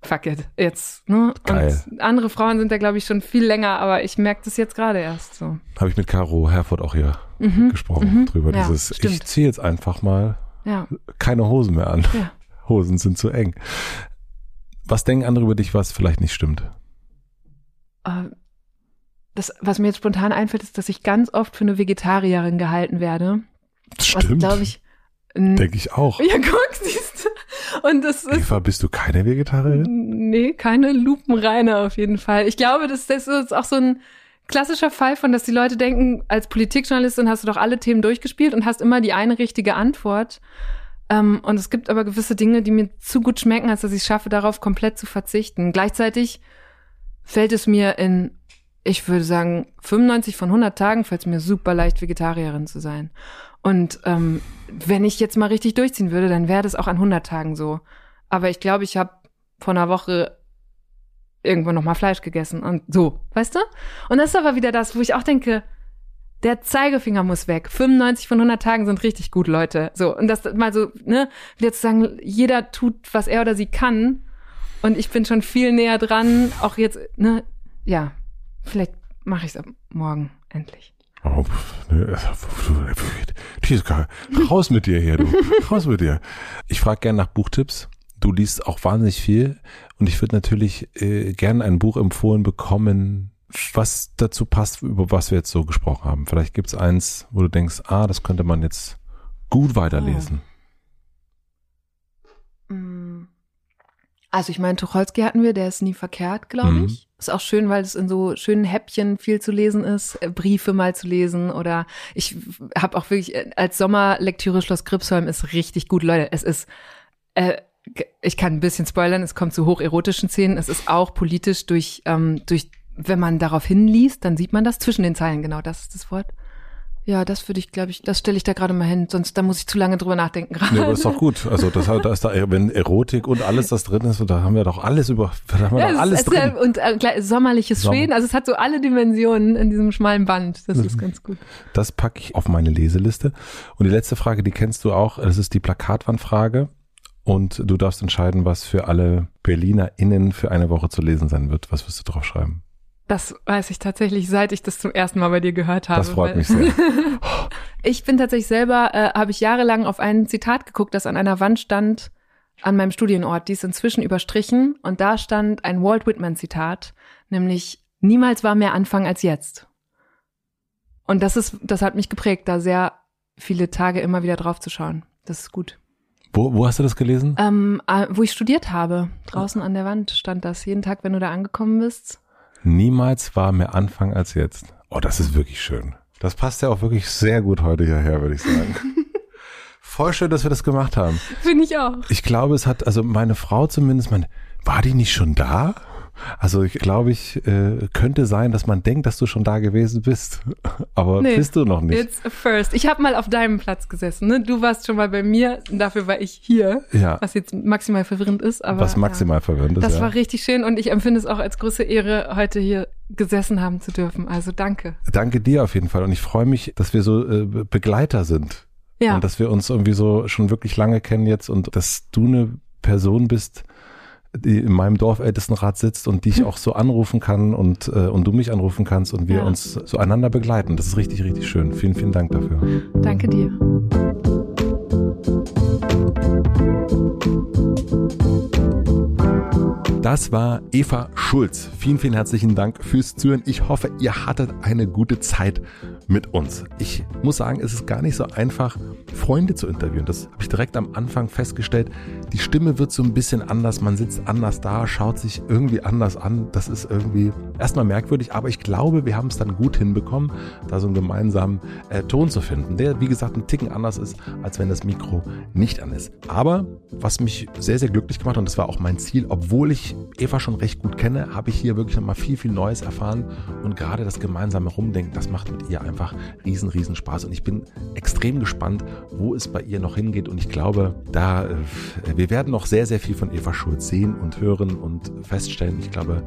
fuck it, jetzt. Ne? Geil. Und andere Frauen sind da, glaube ich, schon viel länger, aber ich merke das jetzt gerade erst so. Habe ich mit Caro Herford auch hier Mhm. gesprochen Mhm. drüber. Ja, dieses, ich stimmt. ziehe jetzt einfach mal Ja, keine Hosen mehr an. Ja. Hosen sind zu eng. Was denken andere über dich, was vielleicht nicht stimmt? äh, das, was mir jetzt spontan einfällt, ist, dass ich ganz oft für eine Vegetarierin gehalten werde. Das stimmt. glaube ich. Denke ich auch. Ja, guck, siehst. Und das ist. Eva, bist du keine Vegetarierin? Nee, keine Lupenreine auf jeden Fall. Ich glaube, das, das ist auch so ein klassischer Fall von, dass die Leute denken, als Politikjournalistin hast du doch alle Themen durchgespielt und hast immer die eine richtige Antwort. Ähm, und es gibt aber gewisse Dinge, die mir zu gut schmecken, als dass ich es schaffe, darauf komplett zu verzichten. Gleichzeitig fällt es mir in, ich würde sagen, 95 von 100 Tagen fällt es mir super leicht, Vegetarierin zu sein. Und ähm, wenn ich jetzt mal richtig durchziehen würde, dann wäre das auch an 100 Tagen so. Aber ich glaube, ich habe vor einer Woche irgendwo noch mal Fleisch gegessen und so, weißt du? Und das ist aber wieder das, wo ich auch denke, der Zeigefinger muss weg. 95 von 100 Tagen sind richtig gut, Leute. So, und das mal so, ne, wieder zu sagen, jeder tut, was er oder sie kann. Und ich bin schon viel näher dran, auch jetzt, ne, ja, vielleicht mache ich es ab morgen endlich. Oh, ne, Tiska, raus mit dir hier, du. Raus mit dir. Ich frage gerne nach Buchtipps. Du liest auch wahnsinnig viel und ich würde natürlich äh, gerne ein Buch empfohlen bekommen, was dazu passt, über was wir jetzt so gesprochen haben. Vielleicht gibt's eins, wo du denkst, ah, das könnte man jetzt gut weiterlesen. Mm. Also ich meine, Tucholsky hatten wir, der ist nie verkehrt, glaube Mhm. ich. Ist auch schön, weil es in so schönen Häppchen viel zu lesen ist, äh, Briefe mal zu lesen oder ich habe auch wirklich äh, als Sommerlektüre Schloss Gripsholm ist richtig gut, Leute. Es ist äh, ich kann ein bisschen spoilern, es kommt zu hocherotischen Szenen. Es ist auch politisch durch ähm, durch wenn man darauf hinliest, dann sieht man das zwischen den Zeilen. Genau, das ist das Wort. Ja, das würde ich, glaube ich, das stelle ich da gerade mal hin. Sonst da muss ich zu lange drüber nachdenken gerade. Ja, aber ist doch gut. Also das, da ist da, wenn Erotik und alles das drin ist, da haben wir doch alles über, da haben wir Ja, doch es alles ist, drin. und äh, sommerliches Sommer. Schweden. Also es hat so alle Dimensionen in diesem schmalen Band. Das Mhm. ist ganz gut. Das packe ich auf meine Leseliste. Und die letzte Frage, die kennst du auch, das ist die Plakatwandfrage. Und du darfst entscheiden, was für alle BerlinerInnen für eine Woche zu lesen sein wird. Was wirst du drauf schreiben? Das weiß ich tatsächlich, seit ich das zum ersten Mal bei dir gehört habe. Das freut mich sehr. Ich bin tatsächlich selber, äh, habe ich jahrelang auf ein Zitat geguckt, das an einer Wand stand an meinem Studienort. Die ist inzwischen überstrichen und da stand ein Walt Whitman Zitat, nämlich niemals war mehr Anfang als jetzt. Und das ist, das hat mich geprägt, da sehr viele Tage immer wieder drauf zu schauen. Das ist gut. Wo, wo hast du das gelesen? Ähm, äh, wo ich studiert habe, draußen an der Wand stand das. Jeden Tag, wenn du da angekommen bist. Niemals war mehr Anfang als jetzt. Oh, das ist wirklich schön. Das passt ja auch wirklich sehr gut heute hierher, würde ich sagen. Voll schön, dass wir das gemacht haben. Finde ich auch. Ich glaube, es hat, also meine Frau zumindest, meine, war die nicht schon da? Also ich glaube, ich äh, könnte sein, dass man denkt, dass du schon da gewesen bist, aber Nee, bist du noch nicht. It's a first. Ich habe mal auf deinem Platz gesessen. Ne? Du warst schon mal bei mir, dafür war ich hier. Ja. Was jetzt maximal verwirrend ist, aber was maximal verwirrend ja. ist. Das ja. war richtig schön und ich empfinde es auch als große Ehre, heute hier gesessen haben zu dürfen. Also danke. Danke dir auf jeden Fall und ich freue mich, dass wir so äh, Be- Begleiter sind Ja. und dass wir uns irgendwie so schon wirklich lange kennen jetzt und dass du eine Person bist, die in meinem Dorfältestenrat sitzt und die ich auch so anrufen kann und und äh, und du mich anrufen kannst und wir Ja. uns so einander begleiten. Das ist richtig richtig schön. Vielen vielen Dank dafür. Danke dir. Das war Eva Schulz. Vielen, vielen herzlichen Dank fürs Zuhören. Ich hoffe, ihr hattet eine gute Zeit mit uns. Ich muss sagen, es ist gar nicht so einfach, Freunde zu interviewen. Das habe ich direkt am Anfang festgestellt. Die Stimme wird so ein bisschen anders. Man sitzt anders da, schaut sich irgendwie anders an. Das ist irgendwie erstmal merkwürdig, aber ich glaube, wir haben es dann gut hinbekommen, da so einen gemeinsamen äh, Ton zu finden, der, wie gesagt, ein Ticken anders ist, als wenn das Mikro nicht an ist. Aber was mich sehr, sehr glücklich gemacht hat, und das war auch mein Ziel, obwohl ich Eva schon recht gut kenne, habe ich hier wirklich nochmal viel, viel Neues erfahren und gerade das gemeinsame Rumdenken, das macht mit ihr einfach einfach riesen, riesen Spaß und ich bin extrem gespannt, wo es bei ihr noch hingeht und ich glaube, da, äh, wir werden noch sehr, sehr viel von Eva Schulz sehen und hören und feststellen. Ich glaube,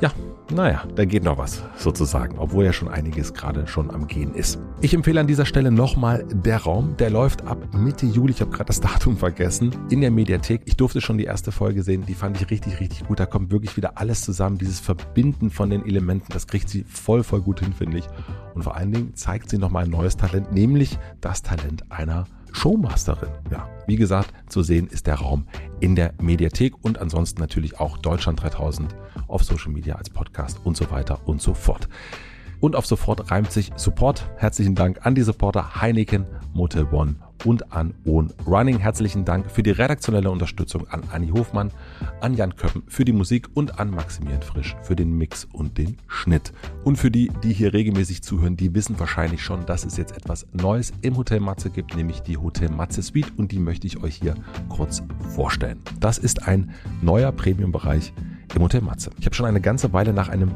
ja, naja, da geht noch was sozusagen, obwohl ja schon einiges gerade schon am Gehen ist. Ich empfehle an dieser Stelle nochmal der Raum, der läuft ab Mitte Juli, ich habe gerade das Datum vergessen, in der Mediathek. Ich durfte schon die erste Folge sehen, die fand ich richtig, richtig gut. Da kommt wirklich wieder alles zusammen, dieses Verbinden von den Elementen, das kriegt sie voll, voll gut hin, finde ich. Und vor allen Dingen zeigt sie nochmal ein neues Talent, nämlich das Talent einer Showmasterin. Ja, wie gesagt, zu sehen ist der Raum in der Mediathek und ansonsten natürlich auch Deutschland 3000 auf Social Media als Podcast und so weiter und so fort. Und auf sofort reimt sich Support. Herzlichen Dank an die Supporter Heineken, Motel One und an Own Running. Herzlichen Dank für die redaktionelle Unterstützung an Anni Hofmann, an Jan Köppen für die Musik und an Maximilian Frisch für den Mix und den Schnitt. Und für die, die hier regelmäßig zuhören, die wissen wahrscheinlich schon, dass es jetzt etwas Neues im Hotel Matze gibt, nämlich die Hotel Matze Suite und die möchte ich euch hier kurz vorstellen. Das ist ein neuer Premium-Bereich im Hotel Matze. Ich habe schon eine ganze Weile nach einem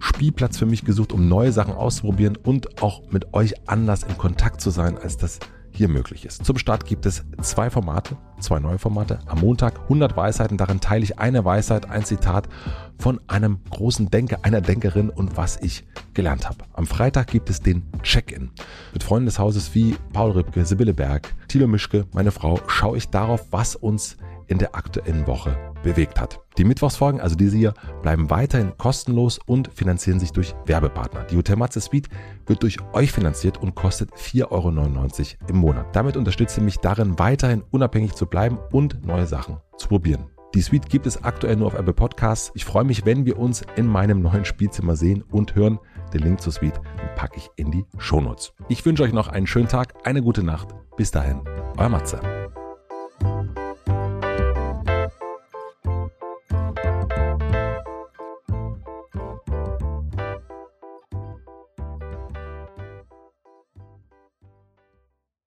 Spielplatz für mich gesucht, um neue Sachen auszuprobieren und auch mit euch anders in Kontakt zu sein, als das hier möglich ist. Zum Start gibt es zwei Formate, zwei neue Formate. Am Montag 100 Weisheiten, darin teile ich eine Weisheit, ein Zitat von einem großen Denker, einer Denkerin und was ich gelernt habe. Am Freitag gibt es den Check-in. Mit Freunden des Hauses wie Paul Rübke, Sibylle Berg, Thilo Mischke, meine Frau, schaue ich darauf, was uns in der aktuellen Woche bewegt hat. Die Mittwochsfolgen, also diese hier, bleiben weiterhin kostenlos und finanzieren sich durch Werbepartner. Die Hotel Matze Suite wird durch euch finanziert und kostet 4,99 Euro im Monat. Damit unterstützt ihr mich darin, weiterhin unabhängig zu bleiben und neue Sachen zu probieren. Die Suite gibt es aktuell nur auf Apple Podcasts. Ich freue mich, wenn wir uns in meinem neuen Spielzimmer sehen und hören. Den Link zur Suite packe ich in die Shownotes. Ich wünsche euch noch einen schönen Tag, eine gute Nacht. Bis dahin, euer Matze.